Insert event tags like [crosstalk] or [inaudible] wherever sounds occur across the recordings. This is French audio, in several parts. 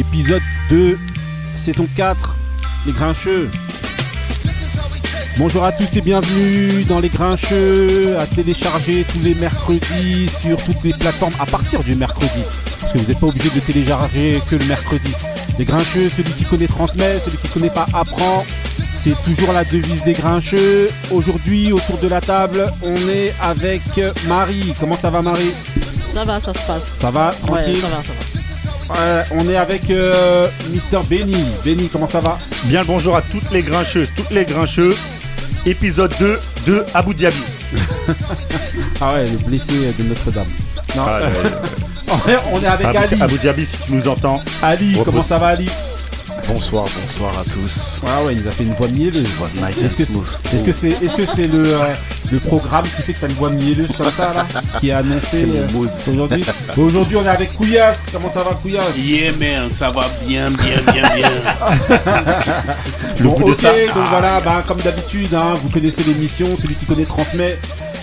épisode 2, saison 4, les grincheux. Bonjour à tous et bienvenue dans les grincheux, à télécharger tous les mercredis sur toutes les plateformes à partir du mercredi. Parce que vous n'êtes pas obligé de télécharger que le mercredi. Les grincheux, celui qui connaît transmet, celui qui connaît pas apprend. C'est toujours la devise des grincheux. Aujourd'hui, autour de la table, on est avec Marie. Comment ça va Marie? Ça va, ça se passe. Ça va? Ouais, Tranquille? ça va, ça va. On est avec euh, Mister Benny. Benny, comment ça va? Bien le bonjour à toutes les grincheuses, toutes les grincheux. Épisode 2 de Abu Dhabi. [laughs] Ah ouais, le blessé de Notre-Dame. Non, Ah, euh, [laughs] on est- on est avec Abu, Ali. Abu Dhabi, si tu nous entends. Ali, Repose. comment ça va Ali? Bonsoir, bonsoir à tous. Ah ouais, il nous a fait une voix mielleuse. Nice Est-ce que, smooth. est-ce que c'est est-ce que c'est le, euh, le programme qui fait que t'as une voix mielleuse comme ça là Qui est annoncé C'est mon euh, mood. aujourd'hui? Aujourd'hui on est avec Couillasse. Comment ça va Couillasse? Yeah man, ça va bien, bien, bien, bien. [laughs] Le Bon, bout de ok, ça. donc voilà, bah, comme d'habitude, hein, vous connaissez l'émission, celui qui connaît transmet,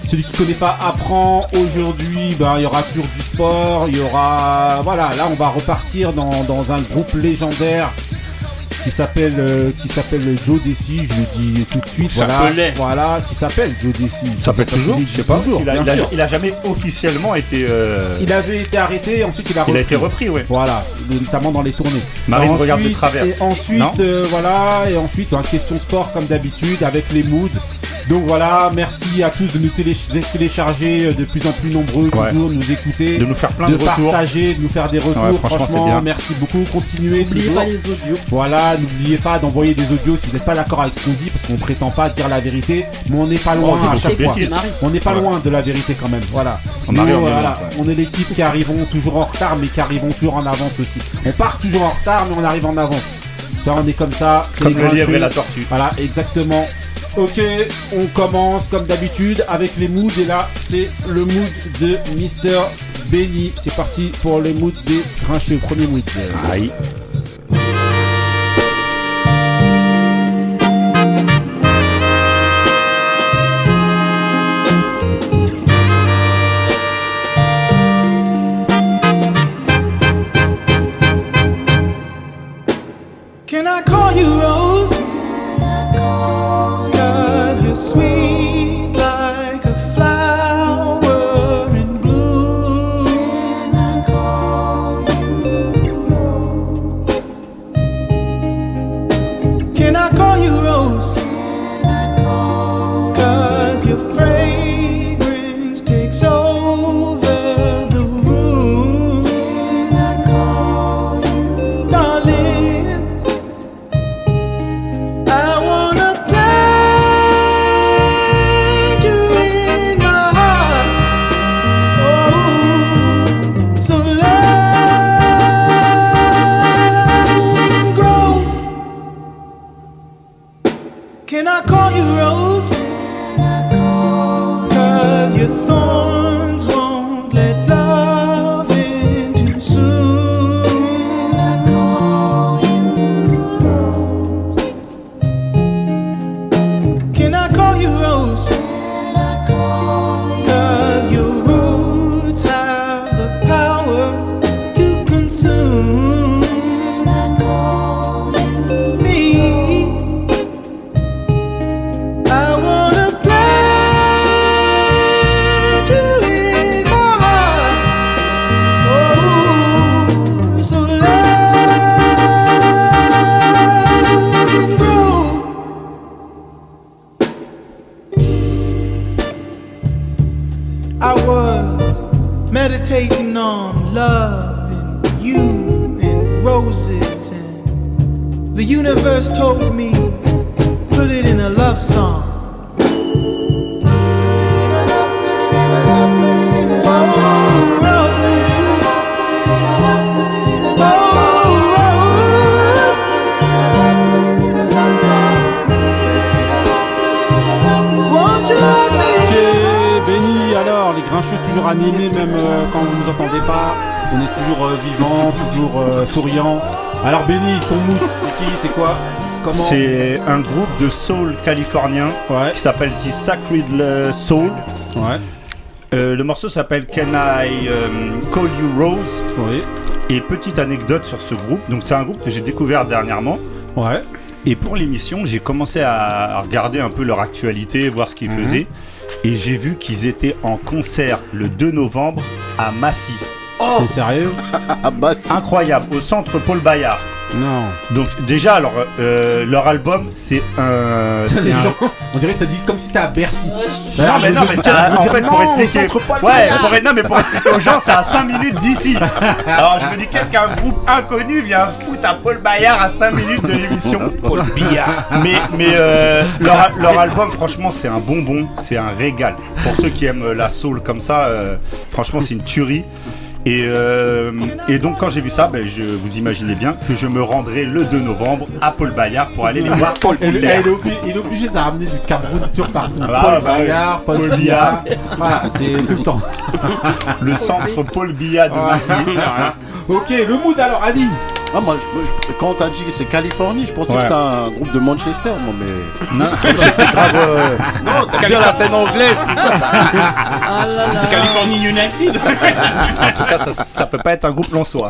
celui qui connaît pas apprend. Aujourd'hui, bah, il y aura toujours du sport, il y aura, voilà, là on va repartir dans, dans un groupe légendaire qui s'appelle euh, qui s'appelle Joe Desi, je le dis tout de suite, voilà, voilà, qui s'appelle Joe Desi. Ça s'appelle toujours Je sais pas. toujours, il, a, bien il a- sûr. il a jamais officiellement été. euh, Il avait été arrêté, ensuite il a il a été repris, ouais. Voilà, notamment dans les tournées. Marine Ensuite- regarde de travers. Et ensuite, Non euh, voilà, et ensuite, un question sport comme d'habitude avec les moods. Donc voilà, merci à tous de nous télé- télécharger euh, de plus en plus nombreux, Ouais. toujours nous écouter, De nous faire plein de de, retours. partager, de nous faire des retours. Ouais, franchement, franchement, c'est bien. merci beaucoup. Continuez N'oubliez toujours. pas les audios. Voilà, n'oubliez pas d'envoyer des audios si vous n'êtes pas d'accord avec ce qu'on dit, parce qu'on prétend pas dire la vérité, mais on n'est pas loin c'est à chaque fois. On n'est pas Ouais. loin de la vérité quand même, voilà. On arrive, Nous, on est voilà, loin, ouais. on est l'équipe qui arrivons toujours en retard, mais qui arrivons toujours en avance aussi. On part toujours en retard, mais on arrive en avance. Ça, on est comme ça. c'est Comme le lièvre et la tortue. Voilà, exactement. Ok, on commence comme d'habitude avec les moods. Et là, c'est le mood de Mister Benny. C'est parti pour le mood des grincheux. Premier mood. Aïe. Qui s'appelle The Sacred Soul. ouais, Euh, le morceau s'appelle Can I euh, Call You Rose? Oui. Et petite anecdote sur ce groupe. Donc c'est un groupe que j'ai découvert dernièrement. Ouais. Et pour l'émission, j'ai commencé à regarder un peu leur actualité, voir ce qu'ils Mhm. faisaient. Et j'ai vu qu'ils étaient en concert le 2 novembre à Massy. T'es sérieux? [laughs] Incroyable, au centre Paul Bayard. Non. Donc déjà, alors, euh, leur album, c'est un... [laughs] c'est un- on dirait que t'as dit comme si t'étais à Bercy. Non, mais non, mais c'est un- en fait, pour expliquer. Ouais, pour, non, mais pour expliquer aux gens, c'est à 5 minutes d'ici. Alors, je me dis, qu'est-ce qu'un groupe inconnu vient foutre à Paul Bayard à 5 minutes de l'émission? Paul Billard. Mais, mais euh, leur, leur album, franchement, c'est un bonbon, c'est un régal. Pour ceux qui aiment la soul comme ça, euh, franchement, c'est une tuerie. Et, euh, et donc, quand j'ai vu ça, ben, je, vous imaginez bien que je me rendrai le 2 novembre à Paul Bayard pour aller les voir il, est obligé, il est obligé de ramener du Cameroun tour partout. Ah, Paul bah. Bayard, Paul Paul. Voilà, c'est tout le temps. Le centre Paul Biya de Massy. Ok, le mood alors, Ali. Ah, moi, je- je- quand t'as dit que c'est Californie, je pensais Ouais. que c'était un groupe de Manchester, moi, mais. Non, [laughs] grave. euh, [laughs] Non, t'as bien la scène anglaise, tout ça. Ah là là. Californie United. [laughs] En tout cas, ça, ça peut pas être un groupe lonsois.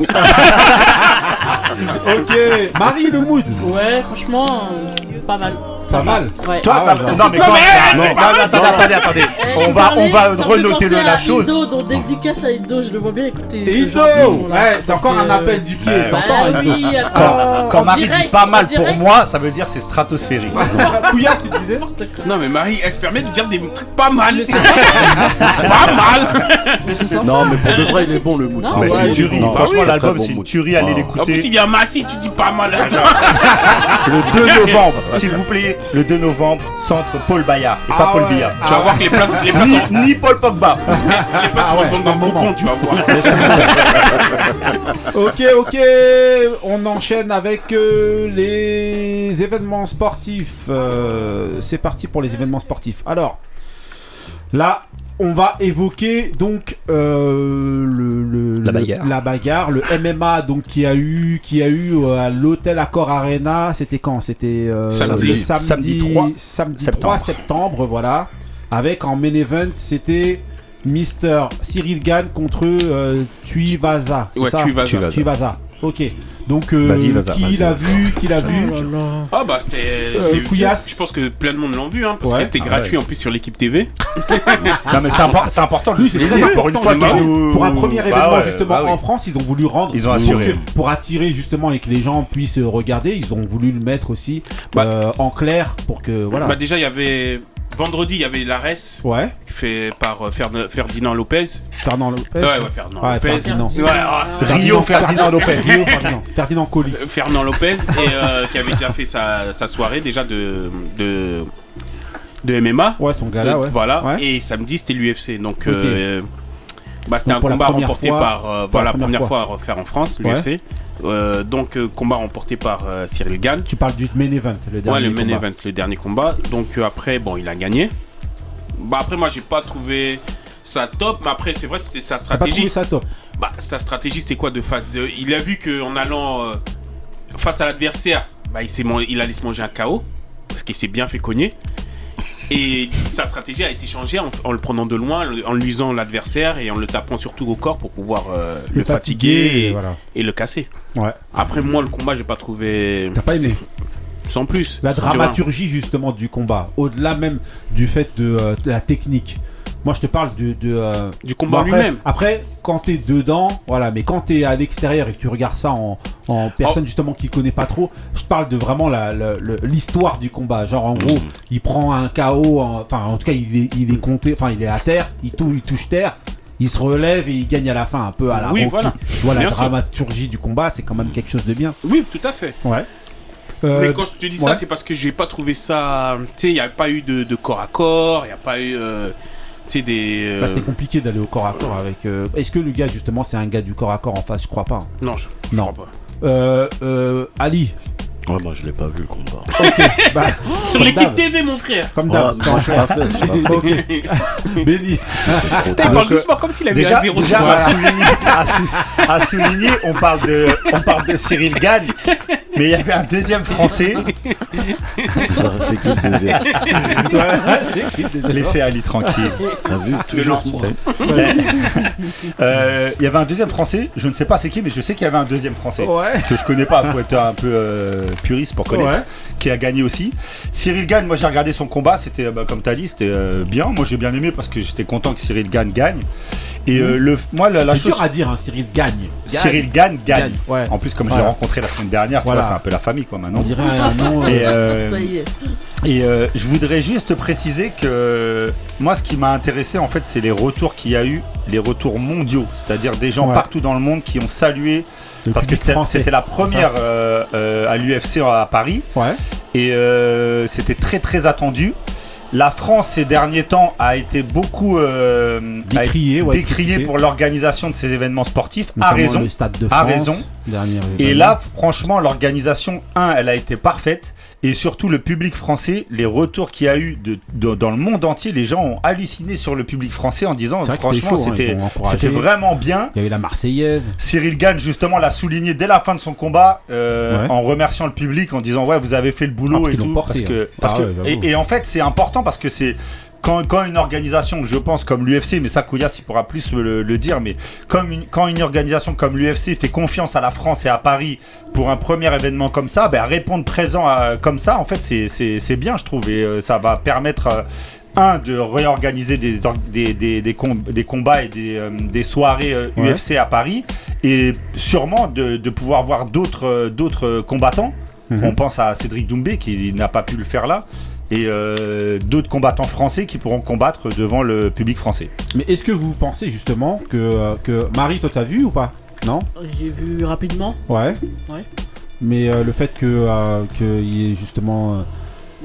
Ok. Marie, le mood. Ouais, franchement, euh, pas mal. Pas mal. Ouais. Toi, Ah t'as- ouais, non mais quand non, non, non, attendez, attendez, attendez. On va, parlé, on va renoter le, la à chose. Ido, donc dédicace à Ido, je le vois bien écouter. Ido. Ouais, c'est encore un Euh, appel du pied. T'entends Bah Quand, quand Marie dit pas mal pour moi, ça veut dire c'est stratosphérique. [laughs] Couillasse, tu disais Non, mais Marie, elle se permet de dire des trucs pas mal. [laughs] pas mal. Non, mais pour de vrai, il est bon le mood. C'est une tuerie. Non, Franchement, l'album c'est une tuerie. Allez Ah. En plus, l'écouter. il vient Massy, tu dis pas mal. [laughs] Le 2 novembre, s'il vous plaît. Le 2 novembre, centre Paul Bayard et pas Ah Paul ouais. Biya. Tu vas voir que les places, les places, Ni, sont- ni Paul Pogba. [laughs] les places Ah vont ouais, se vendre c'est dans le cocon, tu vas voir. [laughs] Ok, ok, on enchaîne avec euh, les événements sportifs. Euh, c'est parti pour les événements sportifs. Alors, là, on va évoquer donc euh, le, le- La le- bagarre. la bagarre, le MMA donc qui a eu qui a eu euh, à l'hôtel Accor Arena. C'était quand? C'était euh, Samedi. samedi, Samedi 3 samedi septembre. 3 septembre, voilà. Avec en main event, c'était Mister Cyril Gann contre euh, Tuivasa. c'est Ouais, ça? Tuivasa. Ok. Donc, euh, Vas-y, qui vas-y, l'a vas-y. vu Qui l'a vu Oh là. Ah bah c'était. Euh, je l'ai vu. Couillasse. Je pense que plein de monde l'ont vu, hein, parce Ouais. que c'était Ah gratuit en plus sur l'équipe TV. [laughs] Non mais c'est impor- c'est important Oui, c'est très souligner. Pour une important. fois nous- Pour un premier Bah événement ouais, justement bah oui. en France, ils ont voulu rendre. Ils ont pour assuré. que- Pour, attirer justement et que les gens puissent regarder, ils ont voulu le mettre aussi Bah. euh, en clair pour que voilà. Bah déjà il y avait vendredi il y avait l'Ares Ouais. fait par euh, Ferd- Ferdinand Lopez. Fernand Lopez. Ouais ouais Ferdinand Ouais, Lopez. Ferdinand. Ouais, ah, c'est- Rio Ferdinand Lopez. Rio [laughs] Ferdinand. Ferdinand Colli. Euh, Fernand Lopez et euh, qui avait déjà fait sa, sa soirée déjà de de de MMA. Ouais, son gars là, De- ouais. Voilà. Ouais. Et samedi c'était l'UFC. Donc Ok. euh, bah, c'était un combat remporté fois- par euh, pour la la première fois à refaire en France Ouais. l'UFC. Euh, donc euh, combat remporté par Cyril Gann. Tu parles du main event, le Ouais, dernier le main combat. event, le dernier combat. Donc après, bon, il a gagné. Bah après, moi, j'ai pas trouvé ça top, mais après, c'est vrai, c'était sa T'as pas trouvé stratégie. ça top Bah, sa stratégie, c'était quoi de, de Il a vu qu'en allant euh, face à l'adversaire, bah, il, il allait se manger un KO, parce qu'il s'est bien fait cogner. Et sa stratégie a été changée en, en le prenant de loin, en luisant l'adversaire et en le tapant surtout au corps pour pouvoir euh, le, fatiguer et, voilà. et le casser. Ouais. Après, moi, le combat, j'ai pas trouvé. T'as pas aimé Sans plus. La dramaturgie justement du combat, au-delà même du fait de, euh, de la technique. Moi, je te parle de, de, euh, Du combat Bon, lui-même. Après, quand t'es dedans, voilà, mais quand t'es à l'extérieur et que tu regardes ça en, en personne Oh. justement qui connaît pas trop, je parle de vraiment la- la- l'histoire du combat. Genre, en Mm. gros, il prend un KO, en- enfin, en tout cas, il est, il est compté, enfin, il est à terre, il, tou- il touche terre. Il se relève et il gagne à la fin un peu à la Oui, Rocky. voilà. Tu vois la sûr. dramaturgie du combat, c'est quand même quelque chose de bien. Oui, tout à fait. Ouais. Euh, Mais quand je te dis ouais. ça, c'est parce que j'ai pas trouvé ça. Tu sais, il n'y a pas eu de, de corps à corps, il n'y a pas eu. euh, sais, des. bah, c'était compliqué d'aller au corps à corps avec. euh, Est-ce que le gars justement c'est un gars du corps à corps en face? Je crois pas. hein. Non, je, je Non. crois pas. Euh, euh, Ali. Ouais, moi, je l'ai pas vu le combat. [laughs] Ok. bah, [laughs] Sur l'équipe. TV, mon frère comme Ouais, d'hab. moi, je l'ai pas fait. je l'ai pas fait. Ok. Béni. Putain, il Donc, parle euh, doucement comme s'il avait Déjà, un zéro déjà sur à, souligner, à sou- à souligner, on parle de, on parle de Cyril Gann. Mais il y avait un deuxième français, Ça, C'est qui le deuxième? Laissez Ali tranquille. T'as vu toujours lancement. Euh, Il y avait un deuxième français, je ne sais pas c'est qui, mais je sais qu'il y avait un deuxième français. Ouais. Que je connais pas, faut être un peu euh, puriste pour connaître. Ouais. Qui a gagné aussi. Cyril Gagne, moi j'ai regardé son combat, c'était euh, bah, comme tu as dit, c'était euh, bien. Moi j'ai bien aimé parce que j'étais content que Cyril Gagne gagne. Et euh, le, moi la, la C'est chose. dur à dire, hein, Cyril gagne. Cyril Gagne gagne. Gagne, ouais. En plus, comme je l'ai rencontré la semaine dernière, tu Voilà. vois, c'est un peu la famille quoi On maintenant. dirait un nom. euh, Et, et euh, je voudrais juste préciser que moi, ce qui m'a intéressé, en fait, c'est les retours qu'il y a eu, les retours mondiaux, c'est-à-dire des gens Ouais. partout dans le monde qui ont salué, le parce que c'était la première euh, euh, à l'UFC à Paris, Ouais. et c'était très très attendu. La France ces derniers temps a été beaucoup euh, Décrié, décriée pour l'organisation de ces événements sportifs. Notamment raison. Le stade de A France. raison. Et là, franchement, l'organisation, un, elle a été parfaite. Et surtout, le public français, les retours qu'il y a eu de, de- dans le monde entier, les gens ont halluciné sur le public français en disant, C'est vrai que c'était franchement, hein, c'était c'était vraiment bien. Il y avait la Marseillaise. Cyril Gann, justement, l'a souligné dès la fin de son combat, euh, Ouais. en remerciant le public, en disant, ouais, vous avez fait le Ah, boulot parce et tout. porté, parce que, hein. parce Ah que- ouais, j'avoue. et, et en fait, c'est important parce que c'est. Quand, quand une organisation, je pense, comme l'UFC, mais ça, Kouyas, il pourra plus le, le dire, mais comme une, quand une organisation comme l'UFC fait confiance à la France et à Paris pour un premier événement comme ça, ben, répondre présent à- comme ça, en fait, c'est- bien, je trouve, et euh, ça va permettre. euh, un, de réorganiser des, des, des, des, com- des combats et des, euh, des soirées euh, Ouais. UFC à Paris, et sûrement de, de pouvoir voir d'autres euh, d'autres combattants. Mhm. On pense à Cédric Doumbé qui n'a pas pu le faire là. Et euh, d'autres combattants français qui pourront combattre devant le public français. Mais est-ce que vous pensez justement que, euh, que Marie, toi, t'as vu ou pas? Non? J'ai vu rapidement. Ouais. Ouais. Mais euh, le fait que euh, qu'il y ait justement euh,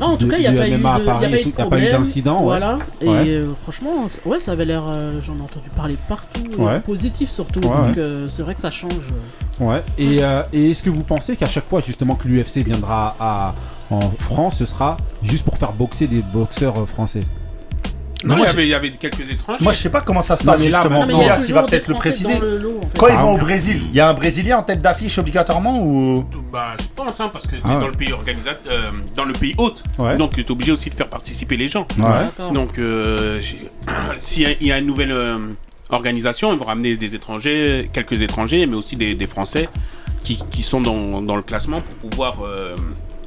Non, en tout de- cas, il n'y a, pas eu d'incident, ouais. Voilà. Et Ouais. euh, franchement, ouais, ça avait l'air. euh, J'en ai entendu parler partout. Ouais. Positif surtout. Ouais, donc ouais. euh, c'est vrai que ça change. Ouais. Et, euh, et est-ce que vous pensez qu'à chaque fois justement que l'UFC viendra à, en France, ce sera juste pour faire boxer des boxeurs euh, français Non, il y moi, avait, il y avait quelques étrangers. Moi, je sais pas comment ça se passe mais là, justement. Non, mais il y a Kouyas, il toujours va peut-être le préciser. dans le lot. En fait. Quand ils Ah, vont au. Brésil, il y a un Brésilien en tête d'affiche obligatoirement ou? Bah, je pense, hein, parce que t'es Ah ouais. dans le pays organisateur, euh, dans le pays hôte. Ouais. Donc, t'es obligé aussi de faire participer les gens. Ouais. Donc, euh, [coughs] s'il y, a- il y a une nouvelle euh, organisation, ils vont ramener des étrangers, quelques étrangers, mais aussi des, des Français qui, qui sont dans, dans le classement pour pouvoir euh,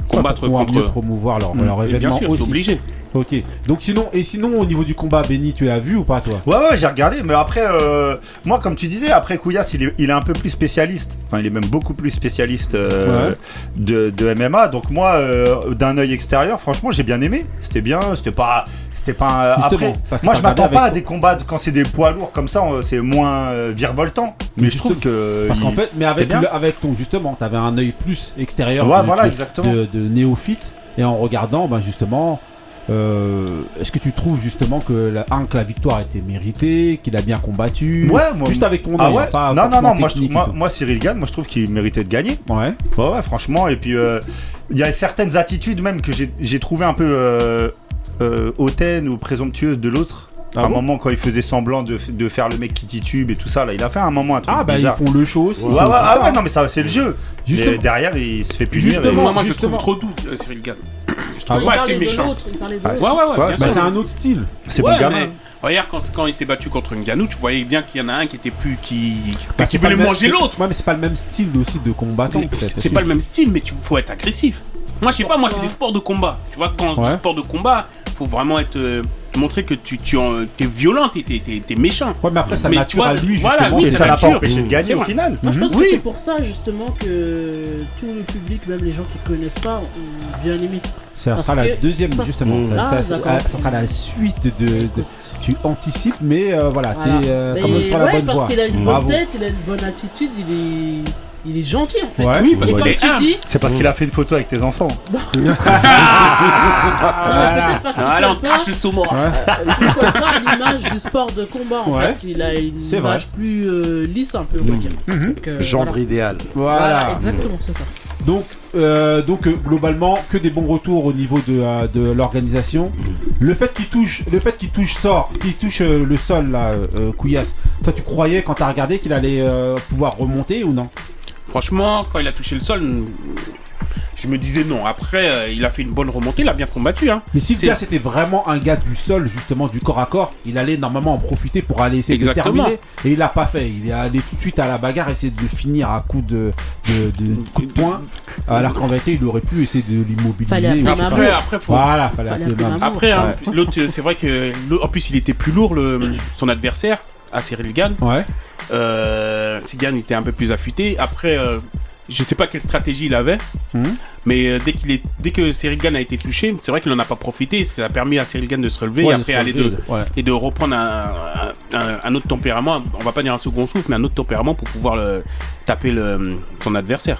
combattre pour pouvoir mieux contre. promouvoir leur, Mm. leur Et bien événement sûr, aussi. obligé. Ok. Donc sinon et sinon au niveau du combat, Benny, tu l'as vu ou pas toi? Ouais, ouais, j'ai regardé, mais après, euh, moi, comme tu disais, après Kouyas, il est, il est un peu plus spécialiste. Enfin, il est même beaucoup plus spécialiste euh, Ouais. de, de MMA. Donc, moi, euh, d'un œil extérieur, franchement, j'ai bien aimé. C'était bien, c'était pas. C'était pas. un- Justement, après, moi, je m'attends pas à des combats de- quand c'est des poids lourds comme ça, euh, c'est moins euh, virevoltant. Mais, je trouve que. Parce qu'en fait, mais avec avec ton justement, t'avais un œil plus extérieur voilà, exactement. de, néophyte et en regardant, ben justement. euh, Est-ce que tu trouves justement que la, un, que la victoire était méritée, qu'il a bien combattu? Ouais, moi. Juste avec ton Ah ouais pas Non, non, non, moi, je moi, Cyril Gann, moi, je trouve qu'il méritait de gagner. Ouais. Ouais, ouais, franchement. Et puis, euh, il y a certaines attitudes même que j'ai- j'ai trouvé un peu euh, euh, hautaines ou présomptueuses de l'autre. Ah à un bon moment, quand il faisait semblant de, de faire le mec qui titube et tout ça, là, il a fait un moment un truc Ah bah ils font le show aussi. Ouais, c'est ouais, aussi ah ça, ouais, non, mais ça, c'est le jeu. Justement. Et derrière, il se fait punir. Justement. et- Moi, moi je justement. trouve trop doux, euh, Cyril Gann. Je Ah trouve pas assez méchant. l'autre. Il parlait de Ah. Ouais, ouais, ouais. Bah, c'est un autre style. C'est Ouais, bon gamin. mais Regarde, quand, quand il s'est battu contre Ngannou, tu voyais bien qu'il y en a un qui était plus. qui, Bah, qui voulait manger l'autre. Ouais, mais c'est pas le même style aussi de combattant. C'est- peut-être, C'est aussi. pas le même style, mais tu faut être agressif. Moi, je sais pas, moi, c'est des sports de combat. Tu vois, quand Ouais. sport de combat, faut vraiment être. euh, montrer que tu, tu en- t'es violent, t'es, t'es, t'es- t'es méchant. Ouais, mais après, sa Mais nature tu vois, à lui, voilà, oui, Et ça la pas empêché de gagner au vrai. final. Moi, je pense Oui. que c'est pour ça justement que tout le public, même les gens qui connaissent pas, ont bien aimé. Ça sera la deuxième, justement. Mmh. Ça, Ah, ça- ça- ça sera la suite de. tu anticipes, mais euh, voilà, Voilà. t'es euh, la bonne parce voie. qu'il a une Bravo. bonne tête, il a une bonne attitude, il est, il est gentil en fait. Ouais. Oui, parce tu humble. dis, C'est parce qu'il a fait une photo avec tes enfants. [laughs] non, [laughs] mais peut-être parce qu'il Allez, on colle pas, crache le saumon. Ouais. pas à l'image du sport de combat en Ouais. fait. Il a une image plus euh, lisse un peu, on va dire. Donc, euh, Gendre voilà. idéal. Voilà, Voilà. exactement, c'est ça. Donc, euh, donc euh, globalement, que des bons retours au niveau de, euh, de l'organisation. Le fait qu'il touche, le fait qu'il touche sort, qu'il touche euh, le sol là, euh, euh, Couillasse. Toi, tu croyais quand t'as regardé qu'il allait euh, pouvoir remonter ou non? Franchement, quand il a touché le sol, je me disais non. Après, euh, il a fait une bonne remontée, il a bien combattu. Hein. Mais si le gars c'était vraiment un gars du sol, justement du corps à corps, il allait normalement en profiter pour aller essayer Exactement. de terminer. Et il l'a pas fait. Il est allé tout de suite à la bagarre, essayer de le finir à coup de, de, de coup de poing. Alors qu'en vérité, il aurait pu essayer de l'immobiliser. Après, après, faut, Voilà, fallait. Après, hein, Ouais. l'autre, euh, c'est vrai que en plus, il était plus lourd, le, son adversaire, à Cyril Gann. Ouais. Euh, Gann était un peu plus affûté. Après, euh, je sais pas quelle stratégie il avait, Mhm. mais euh, dès, qu'il est, dès que Cyril Gann a été touché, c'est vrai qu'il n'en a pas profité. Ça a permis à Cyril Gann de se relever Ouais, et de après aller de, ouais. et de reprendre un, un- un autre tempérament. On va pas dire un second souffle, mais un autre tempérament pour pouvoir le, taper le, son adversaire.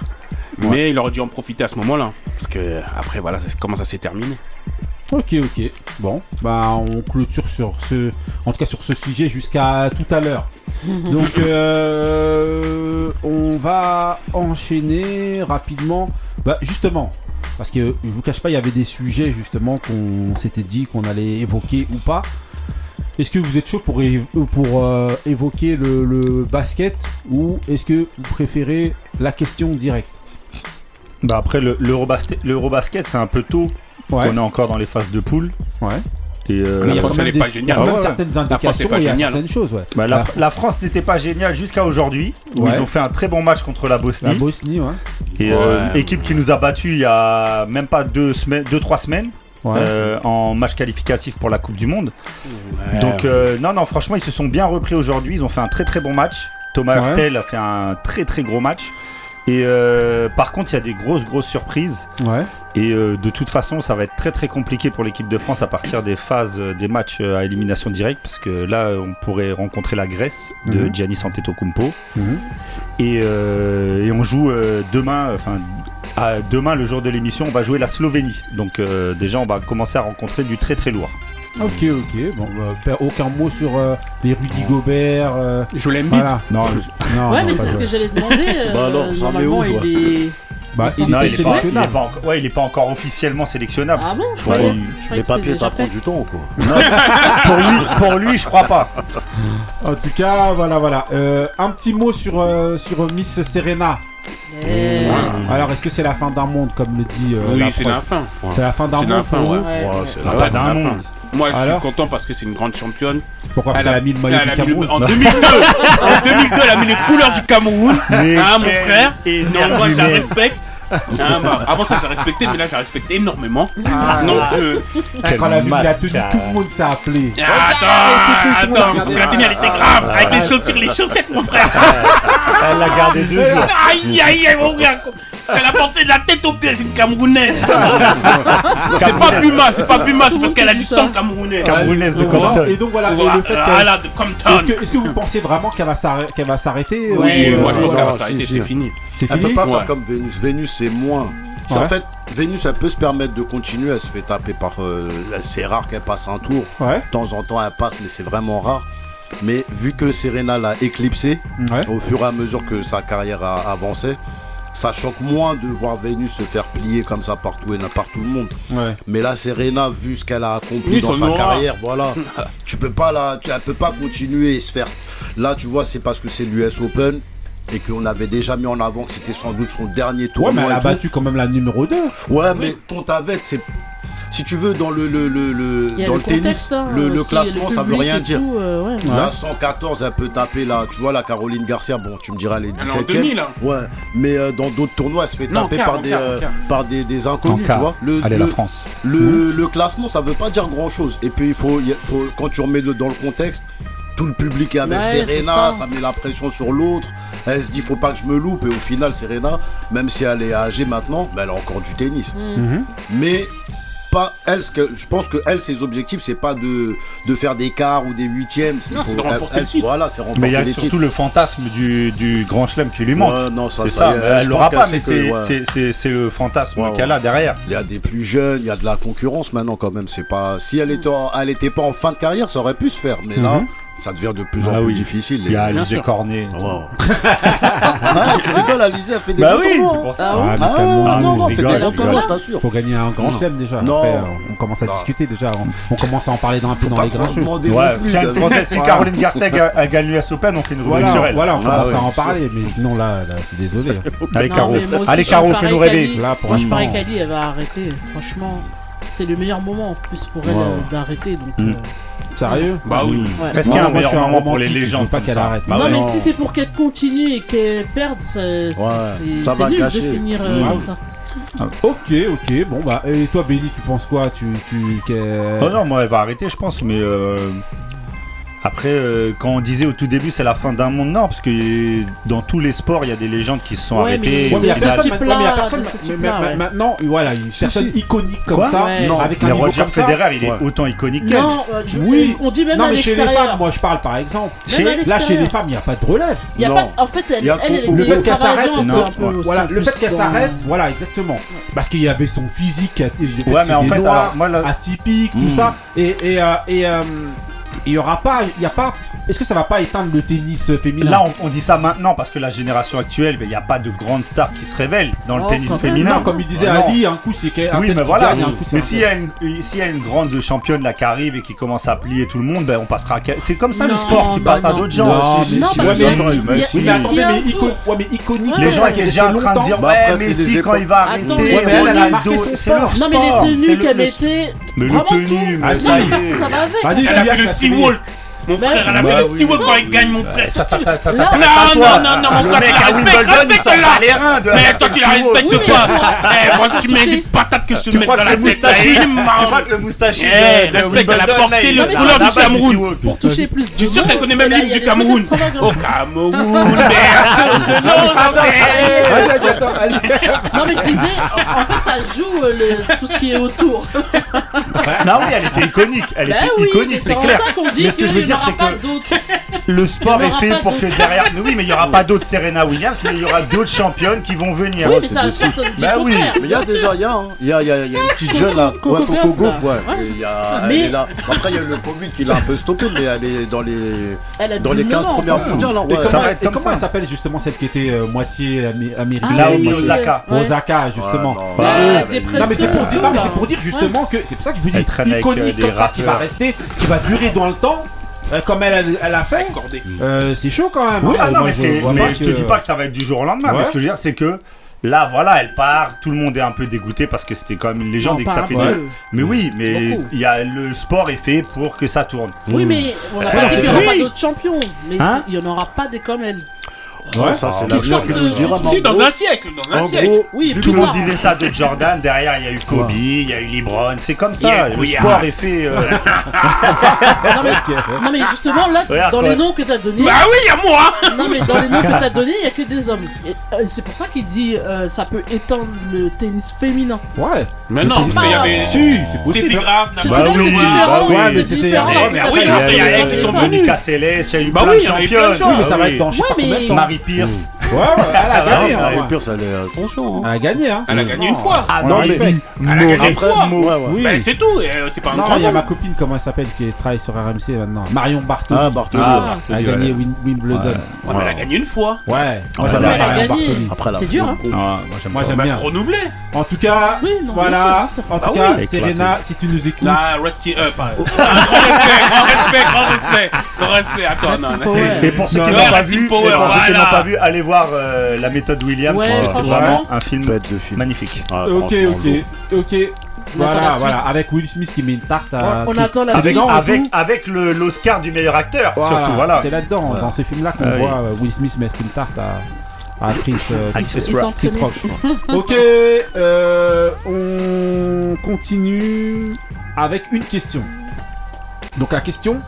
Ouais. Mais il aurait dû en profiter à ce moment-là. Parce que après, voilà, comment ça s'est terminé. Ok, ok. Bon, bah on clôture sur ce, en tout cas sur ce sujet jusqu'à tout à l'heure. [laughs] Donc euh, on va enchaîner rapidement. Bah justement, parce que je vous cache pas, il y avait des sujets justement qu'on s'était dit qu'on allait évoquer ou pas. Est-ce que vous êtes chaud pour, euh, évoquer le, le basket ou est-ce que vous préférez la question directe? Bah après, le- l'Eurobasket, l'Eurobasket, c'est un peu tôt. Ouais. On est encore dans les phases de poule. Ouais. Et euh, France, il y a Ah certaines indications, certaines choses, ouais. bah, la, La- la France n'était pas géniale jusqu'à aujourd'hui, où Ouais. ils ont fait un très bon match contre la Bosnie. La Bosnie, ouais. Et euh, équipe qui nous a battu il y a même pas deux semaines, deux trois semaines Ouais. euh, en match qualificatif pour la Coupe du Monde. Donc euh, non non franchement ils se sont bien repris aujourd'hui. Ils ont fait un très très bon match. Thomas Ouais. Hurtel a fait un très très gros match. Et euh, par contre il y a des grosses grosses surprises. Ouais. Et euh, de toute façon ça va être très très compliqué pour l'équipe de France à partir des phases euh, des matchs à élimination directe parce que là on pourrait rencontrer la Grèce de Mhm. Giannis Antetokounmpo. Mhm. Et, et on joue demain, enfin à- demain le jour de l'émission, on va jouer la Slovénie. Donc déjà on va commencer à rencontrer du très très lourd. Ok, ok. Bon, bah, aucun mot sur euh, les Rudy Gobert. euh, Je l'aime voilà. Non, Non, Ouais, non, mais c'est ce que j'allais demander. [laughs] euh, Bah alors, normalement, où, il est. Bah, il non, est il est pas, il est sélectionnable. pas encore, ouais, il est pas encore officiellement sélectionnable. Ah bon je Ouais, il- croyais Les papiers, ça prend du temps, quoi. [laughs] pour lui, pour lui, je crois pas. En tout cas, voilà, voilà. Euh, un petit mot sur, euh, sur Miss Serena. Eh, Alors, est-ce que c'est la fin d'un monde, comme le dit euh, Oui, la c'est la fin. C'est la fin d'un C'est la monde fin, ouais. ouais, c'est Ah, la- Pas d'un monde. Moi, je Alors suis content parce que c'est une grande championne. Pourquoi Parce Elle qu'elle a mis le maillot elle du Cameroun En 2002, en 2002, elle a mis les couleurs du Cameroun. [laughs] Mais Hein, mon frère Non, moi, je la respecte. Hein, bah, avant ça, je la respectais, mais là, je la respecte énormément. Ah. Donc, euh, Quand elle a vu la tenue, tout le monde s'est appelé. attends, attends, parce que la tenue, elle était grave. Avec les chaussures, les chaussettes, mon frère. Elle l'a gardé deux [laughs] jours. Aïe, aïe, aïe, mon gars. Elle a porté de la tête aux pieds, c'est une Camerounaise. [laughs] c'est pas Puma, c'est pas Puma, c'est parce qu'elle a du sang camerounais. Camerounaise de. Compton. Et donc voilà, et le fait qu'elle- Voilà, de Compton. Est-ce que, est-ce que vous pensez vraiment qu'elle va s'arrêter, qu'elle va s'arrêter Oui, ou, moi, je euh, pense ouais, qu'elle va s'arrêter, c'est fini. c'est Elle fini peut pas Ouais. faire comme Vénus. Vénus, c'est moins. Ouais. En fait, Vénus, elle peut se permettre de continuer. Elle se fait taper par. euh, c'est rare qu'elle passe un tour. Ouais. De temps en temps, elle passe, mais c'est vraiment rare. Mais vu que Serena l'a éclipsé, Ouais. au fur et à mesure que sa carrière a avancé, ça choque moins de voir Vénus se faire plier comme ça partout et par tout le monde. Ouais. Mais là, Serena, vu ce qu'elle a accompli Oui, dans sa carrière, [laughs] voilà, tu peux pas la, tu, elle peut pas continuer et se faire. Là, tu vois, c'est parce que c'est l'US Open et qu'on avait déjà mis en avant que c'était sans doute son dernier Ouais, tournoi. mais elle a battu quand même la numéro 2. Ouais, mais Tontavet, c'est. Si tu veux, dans le, le, le, le- dans le le, tennis, contexte, hein, le, classement, ça veut rien dire. tout, euh, ouais. Là, 114, elle peut taper là. Tu vois, la Caroline Garcia, bon, tu me diras les Elle est en 17 e 2000. Ouais, mais euh, dans d'autres tournois, elle se fait Non, taper par, des, euh, par des, des inconnus, tu vois. Le, Allez, le, la France. le, le classement, ça veut pas dire grand chose. Et puis, il faut, il faut, quand tu remets le, dans le contexte, tout le public est avec Ouais, c'est Serena, ça. ça. met la pression sur l'autre. Elle se dit, faut pas que je me loupe. Et au final, Serena, même si elle est âgée maintenant, elle a encore du tennis. Mais pas elle, ce que, je pense que elle, ses objectifs, c'est pas de, de faire des quarts ou des huitièmes. Non, c'est de remporter elle- le. Voilà, c'est remporter Mais il y a surtout titres. le fantasme du, du grand chelem qui lui manque. Ouais, non, ça, c'est ça, elle l'aura pas, mais c'est ouais. c'est- c'est- c'est le fantasme Ouais, qu'elle ouais. a derrière. Il y a des plus jeunes, il y a de la concurrence maintenant quand même. C'est pas si elle était, en- elle était pas en fin de carrière, ça aurait pu se faire. Mais là, ça devient de plus en ah plus difficile. Il y a Cornet. Ah, [laughs] ah, tu rigoles, Alizé a fait des bah oui, hein. pour non, non, non, gagner un grand chelem déjà. Non. Euh, on commence à non. discuter déjà. On, commence à en parler dans un peu dans les grincheux. Si Caroline Garcia gagne l'US Open, on fait une rubrique sur elle. Voilà, on commence à en parler, mais sinon là, c'est désolé. [laughs] Allez, Caro, allez, Caro, fais-nous rêver. Moi, je parie qu'Ali, va arrêter. Franchement, c'est le meilleur moment en plus pour elle euh, d'arrêter. Donc. Mm. Euh, Sérieux Bah oui. Mmh. Ouais. Est-ce qu'il y a un meilleur moment pour les légendes Pas qu'elle arrête. non, bah mais si c'est pour qu'elle continue et qu'elle perde, c'est nul de finir euh, mmh. comme ah ça. Ok, ok, bon bah, et toi Béni, tu penses quoi? Tu, tu, Oh non, moi elle va arrêter, je pense, mais euh, après, euh, quand on disait au tout début, c'est la fin d'un monde, non, parce que dans tous les sports, il y a des légendes qui se sont ouais, arrêtées. Mais il n'y a, personne maintenant, voilà, une personne iconique comme Quoi ça. Ouais. Non, avec mais un Roger Federer, il est ouais. autant iconique qu'elle. Euh, je... oui, on dit même non, mais à chez les femmes, moi je parle par exemple. Chez... Là, chez les femmes, il n'y a pas de relève. Y a non. Pas... En fait, elle, a... elle, elle le fait qu'elle s'arrête, voilà, le fait qu'elle s'arrête, voilà, exactement. Parce qu'il y avait son physique, atypique, tout hmm. ça, et euh, euh, il y aura pas, il y a pas est-ce que ça va pas éteindre le tennis féminin Là, on, dit ça maintenant parce que la génération actuelle, il n'y a pas de grande star qui se révèle dans le tennis féminin. Non, comme il disait Ali, un coup c'est qu'un Oui, mais voilà. Mais s'il y, y, a une grande championne là qui arrive et qui commence à plier tout le monde, ben, on passera. C'est comme ça le sport qui passe à d'autres gens. Non, mais attendez, mais iconique. Les gens qui étaient déjà en train de dire, ouais, si quand il va arrêter, c'est leur sport. Non, mais les tenues qu'elle mettait. Mais le tenue, mais ça y est. Vas-y, elle a fait le seawalk. Mon frère, à la bah, si oui, Walker il gagne, mon frère. Ça, ça, ça, ça non, non, non, non, mon frère, tu la respectes, respecte-la. Mais toi, tu la respectes pas. Eh, moi, tu mets des patates que je te mets dans la tête. Tu crois que le moustachu. Eh, respecte la portée, le couleur du Cameroun. Pour toucher plus. Tu es sûr qu'elle connaît même l'hymne du Cameroun? Au Cameroun, [laughs] berceau. Non, mais je disais, en fait, ça joue euh, tout ce qui est autour. Non, oui, elle était iconique. Elle était iconique, c'est clair. C'est ça qu'on dit que c'est que [laughs] le sport est fait pour que derrière. Mais oui, mais il n'y aura pas d'autres Serena Williams, mais il y aura d'autres championnes qui vont venir. Oui, mais bah oui, il y a déjà, hein. il y a, il y a, il y a une petite jeune là, Coco Gauff, ouais. Il y a, elle est là. Après, il y a le Covid qui l'a un peu stoppé, mais elle est dans les, dans les 15 premières mondiales. Hein, comment elle s'appelle justement celle qui était euh, moitié américaine ah, Naomi Osaka. Osaka, justement. Non, mais c'est pour dire, justement que c'est pour ça que je vous dis euh, iconique comme ça qui va rester, qui va durer dans le temps. Euh, comme elle, elle a fait, euh, c'est chaud quand même. Hein. Oui, ah non, moi, mais, je, mais je te dis pas que ça va être du jour au lendemain, mais ce que je veux dire, c'est que là, voilà, elle part, tout le monde est un peu dégoûté parce que c'était quand même une légende et que ça fait ouais. Mais oui, mais il y a, le sport est fait pour que ça tourne. Oui, hmm. mais on n'a pas dit qu'il n'y aura pas d'autres champions, mais hein il n'y en aura pas des comme elle. Ouais, ça c'est l'avenir qui nous dira. Si, dans un siècle, dans un siècle. oui, vu qu'on disait ça de Jordan, derrière il y a eu Kobe, il y a eu LeBron, c'est comme ça. Le sport est fait. Euh. [laughs] Non mais justement là, dans les noms que t'as donné. Bah oui, il y a moi. Non mais dans les noms que t'as donné, il y a que des hommes. Euh, c'est pour ça qu'il dit euh, ça peut étendre le tennis féminin. Ouais. Mais non, mais il y avait. Si, c'est possible. C'était grave. Bah oui, c'était. Mais oui, il y a des qui sont venus. Casselet, il y bah a eu plein de championnes. Oui, mais ça bah va être dans chaque Marie Pierce. Mmh. Ouais, ouais, ah, elle a ah, gagné. hein, ouais. Pierce, elle est euh, attention. Hein. Elle a gagné, hein. Elle a gagné une fois. Ah non, mais. Elle a gagné une fois. Oui. Ben, c'est tout. euh, C'est pas un Non, grand il y a ma copine, comment elle s'appelle, qui travaille sur RMC maintenant. Marion Bartoli. Ah, Bartoli. Ah, elle a gagné Wimbledon. Elle a gagné une fois. Ouais. Moi, j'aime bien Marion. Bartoli. Après, elle C'est dur, hein. Moi j'aime bien. Renouvelé. En tout cas, voilà. En tout cas, oui. Serena, si tu nous écoutes. Nah, Rusty Up. Euh, [laughs] grand respect, grand respect, grand respect. Grand respect. Attends, non. Power. Et pour ceux qui n'ont pas vu, ah. pas vu, allez voir euh, la méthode Williams. C'est vraiment un film, de film. magnifique. Ok, ok, ok. Voilà, voilà, avec Will Smith qui met une tarte à. On, attend la avec, suite. Avec, avec l'Oscar du meilleur acteur, voilà, surtout, voilà. C'est là-dedans, dans ce film-là, qu'on ah voit. Euh, Will Smith mettre une tarte à. Chris, euh, Chris, Rock, ok, on continue avec une question. Donc la question,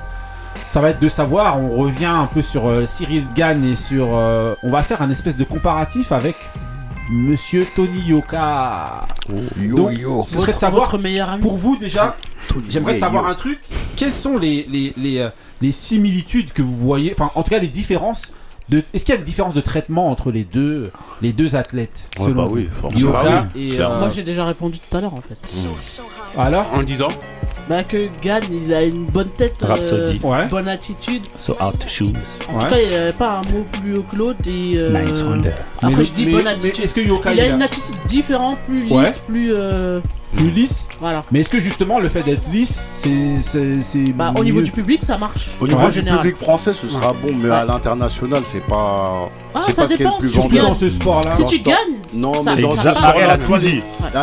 ça va être de savoir, on revient un peu sur euh, Cyril Gann et sur... Euh, on va faire un espèce de comparatif avec Monsieur Tony Yoka. Oh, yo, Donc, ce serait de savoir, meilleur ami. pour vous déjà, j'aimerais savoir un truc, quelles sont les, les, euh, les, similitudes que vous voyez, enfin en tout cas les différences est-ce qu'il y a une différence de traitement entre les deux, les deux athlètes Ouais, bah oui, forcément. Yoka ah et... Moi j'ai déjà répondu tout à l'heure en fait. Alors? En le disant bah que Gann il a une bonne tête, euh, Rhapsody. Ouais. bonne attitude. So hard to choose. En Ouais. tout cas il avait pas un mot plus haut que l'autre et euh, Nice wonder. après Mais- je dis mais- bonne mais attitude. Est-ce que Yoka il a il une attitude différente, plus lisse, Ouais. plus euh, plus lisse voilà. Mais est-ce que justement le fait d'être lisse, c'est. c'est- c'est Bah au niveau du public ça marche. Au niveau du général. public français, ce sera bon, mais Ouais. à l'international, c'est pas. Ah, c'est pas ce qui est le plus Surtout vendu. dans ce sport-là. Si tu gagnes, Non, mais dans ce. Exactement, elle a tout dit.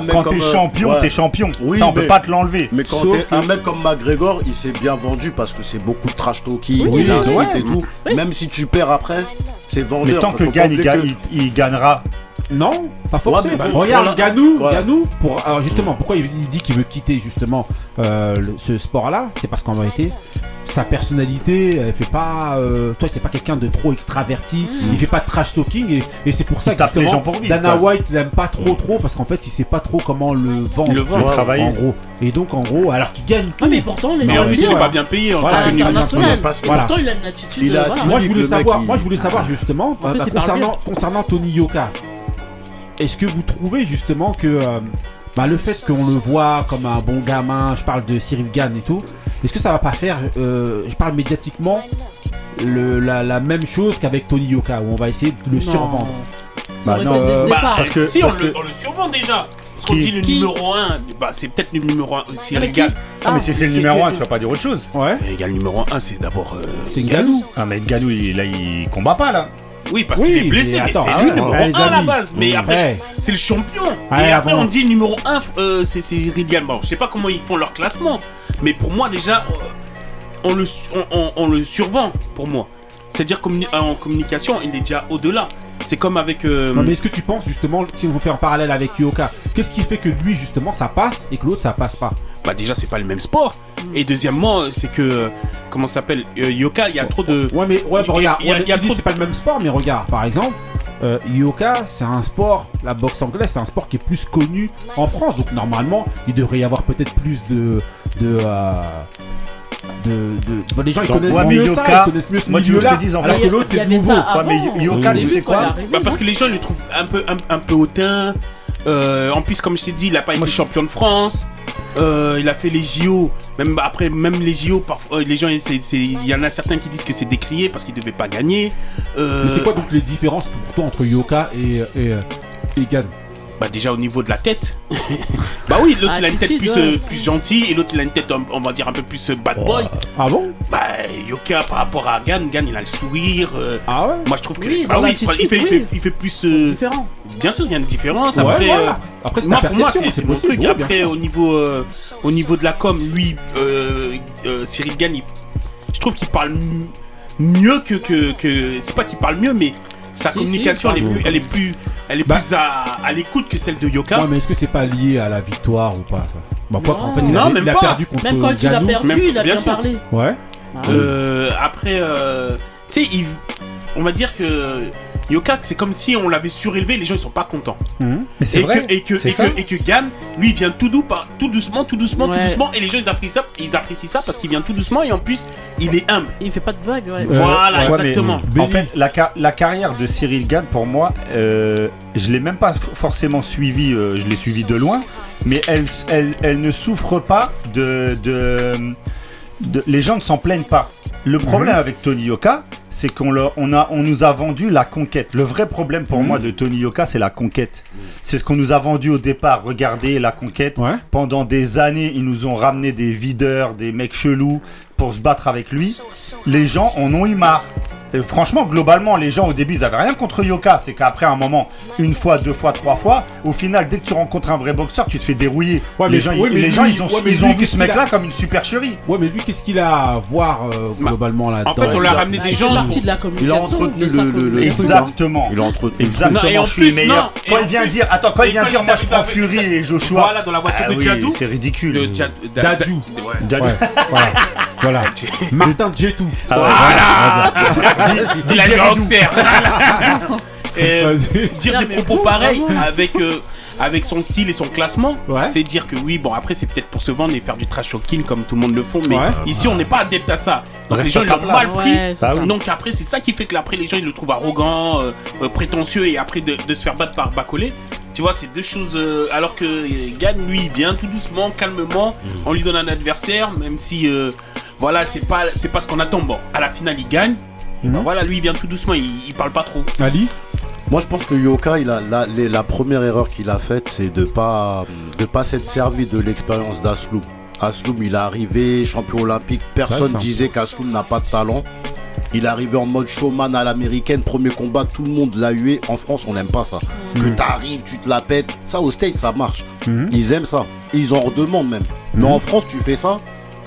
Quand t'es euh, champion, ouais. t'es champion. Oui, ça, on peut pas te l'enlever. Mais quand t'es un mec comme McGregor, il s'est bien vendu parce que c'est beaucoup de trash talking, Oui, il insulte et tout. Même si tu perds après, c'est vendeur. Mais tant que pas Gann, il, oublier ga- que- il- il gagnera. Non, pas forcément. Regarde, voilà. Ganou, Ouais. Ganou, pour, alors justement, pourquoi il, il dit qu'il veut quitter justement euh, le- ce sport-là? C'est parce qu'en vérité, sa personnalité, elle fait pas. Euh, toi, c'est pas quelqu'un de trop extraverti. Il fait pas de trash talking et, et c'est pour ça Il que les gens pour vivre, Dana quoi. White l'aime pas trop trop parce qu'en fait, il sait pas trop comment le vendre. Le vendre. en travailler. gros. Et donc, en gros, alors qu'il gagne. Ah mais pourtant les Mais gens il bien. est pas bien payé en Voilà, tant Et Voilà. Pourtant il a une attitude. A euh, voilà. Moi je voulais savoir, moi je voulais savoir justement euh, concernant Tony Yoka. Est-ce que vous trouvez justement que euh, bah, le fait qu'on le voit comme un bon gamin, je parle de Cyril Gann et tout, est-ce que ça va pas faire, euh, je parle médiatiquement, le, la, la même chose qu'avec Tony Yoka où on va essayer de le Non. survendre? Bah, non, euh, Bah, parce que- si, on, le, que- on le survend déjà. Parce qu'on Qui dit le Qui numéro 1, bah, c'est peut-être le numéro 1, Cyril Gann. Ah, mais si c'est le numéro que- 1, tu vas pas dire autre chose. Ouais. Mais gars, le numéro 1, c'est d'abord. euh, C'est Ganou. Ah, mais Ganou, il, là, il combat pas, là. Oui, parce Oui, qu'il est blessé, mais c'est ah lui le numéro ouais, les 1 à la base. Mais après, c'est le champion. Et après, avant. on dit numéro 1, euh, c'est c'est. Bon, je sais pas comment ils font leur classement. Mais pour moi, déjà, euh, on le, su- on, on- on le survend, pour moi. C'est-à-dire communi- en communication, il est déjà au-delà. C'est comme avec. euh, Non, mais est-ce que tu penses justement, si on fait un parallèle avec Yoka, qu'est-ce qui fait que lui justement ça passe et que l'autre ça passe pas? Bah déjà c'est pas le même sport. Et deuxièmement c'est que comment ça s'appelle Euh, Yoka il y a trop de Ouais, mais ouais, Il y a- regarde, il y a- ouais, y dis trop c'est pas le même sport, mais regarde, par exemple, euh, Yoka, c'est un sport, la boxe anglaise, c'est un sport qui est plus connu en France, donc normalement, il devrait y avoir peut-être plus de. de. euh, de, de- bon, les gens ils Donc, connaissent ouais, mais mieux Yoka, ça, ils connaissent mieux ce milieu-là, te dise, en alors Mais que l'autre c'est nouveau. ça avant, mais Yoka, tu sais quoi arrivé, Bah, parce que les gens le trouvent un peu un, un peu hautain. Euh, en plus comme je t'ai dit il a pas été champion de France. Euh, il a fait les JO. Même après même les JO parfois euh, les gens il y en a certains qui disent que c'est décrié parce qu'il devait pas gagner. Euh, Mais c'est quoi donc les différences pour toi entre Yoka et, et, et Gann Bah déjà au niveau de la tête. [laughs] bah oui, l'autre il a une tête plus, euh, plus gentille et l'autre il a une tête on, on va dire un peu plus euh, bad boy. Ah bon? Bah Yoka par rapport à Gan, Gan il a le sourire. euh, Ah ouais? moi je trouve que Oui, bah dans oui, l'attitude, il, fait, il, oui. fait, il fait plus euh, Différent. bien sûr il y a une différence Ouais, après voilà. euh, Après c'est moi, ta pour moi, perception, c'est mon possible. truc. bien Après, sûr. au niveau, euh, au niveau de la com, lui, euh, euh, Cyril Gann, il- je trouve qu'il parle m- mieux que. que, que c'est pas qu'il parle mieux, mais sa Si, communication, si, elle, est plus, elle est plus, elle est Bah. plus à, à l'écoute que celle de Yoka. Ouais, mais est-ce que c'est pas lié à la victoire ou pas ça Bah quoi Non. qu'en fait il, Non, a, même il a pas. perdu contre Même quand il a perdu, même- il a bien parlé. Ouais. Ah. Euh, après, euh, tu sais, il- on va dire que Yoka, c'est comme si on l'avait surélevé, les gens ils sont pas contents. Mhm. Mais c'est et vrai. Que, et, que, et, ça. que, et que Gann, lui, il vient tout doux, par, tout doucement, tout doucement, tout doucement, et les gens ils apprécient ça, ils apprécient ça parce qu'il vient tout doucement et en plus il est humble. Il fait pas de vagues, ouais. Euh, voilà, Ouais, mais- exactement. En fait, la, ca- la carrière de Cyril Gann, pour moi, euh, je l'ai même pas forcément suivi, euh, je l'ai suivi de loin, mais elle, elle, elle ne souffre pas de, de, de- Les gens ne s'en plaignent pas. Le problème avec Tony Yoka, c'est qu'on on a, on nous a vendu la conquête. Le vrai problème pour moi de Tony Yoka, c'est la conquête. C'est ce qu'on nous a vendu au départ. Regardez la conquête. Ouais. Pendant des années, ils nous ont ramené des videurs, des mecs chelous pour se battre avec lui. Les gens en ont eu marre. Et franchement, globalement, les gens au début, ils avaient rien contre Yoka. C'est qu'après un moment, une fois, deux fois, trois fois, au final, dès que tu rencontres un vrai boxeur, tu te fais dérouiller. Ouais, les mais- gens, ouais, ils, mais les lui- gens, ils ont, ouais, lui, vu ce mec-là a comme une supercherie. Ouais, mais lui, qu'est-ce qu'il a à voir euh, globalement là-dedans? En fait, on l'a ramené des gens. partie de la Il a communication. entretenu le-. Exactement. Il a entretenu. Exactement. Non, et en je suis plus, le meilleur. Quand il vient plus- dire, attends, quand il vient dire, moi je prends Fury et Joshua. Voilà, dans la voiture Ah de oui, Jadou. c'est ridicule. Le Jad- Da- Dadju. Da- ouais. Jadou. Ouais, voilà. voilà. Martin Djetou. Ah [laughs] [laughs] Et, dire des propos pareils avec euh, avec son style et son classement Ouais. c'est dire que oui bon après c'est peut-être pour se vendre et faire du trash talking comme tout le monde le font mais Ouais. ici on n'est pas adepte à ça donc Reste les gens l'ont mal pris Ouais, c'est Ah donc après c'est ça qui fait que après les gens ils le trouvent arrogant euh, euh, prétentieux et après de, de se faire battre par Bacolé Tu vois, c'est deux choses. euh, alors que Gann, lui, il vient tout doucement, calmement. On lui donne un adversaire, même si. euh, voilà, c'est pas, c'est pas ce qu'on attend. Bon, à la finale, il gagne. Ben Mhm. voilà, lui, il vient tout doucement, il, il parle pas trop. Ali Moi, je pense que Yoka, il a, la, les- la première erreur qu'il a faite, c'est de pas de pas s'être servi de l'expérience d'Asloum. Asloum, il est arrivé champion olympique. Personne ça. disait qu'Asloum n'a pas de talent. Il est arrivé en mode showman à l'américaine, premier combat, tout le monde l'a hué. En France, on n'aime pas ça. Que t'arrives, tu te la pètes. Ça, au States, ça marche. Mhm. Ils aiment ça. Ils en redemandent même. Mais en France, tu fais ça,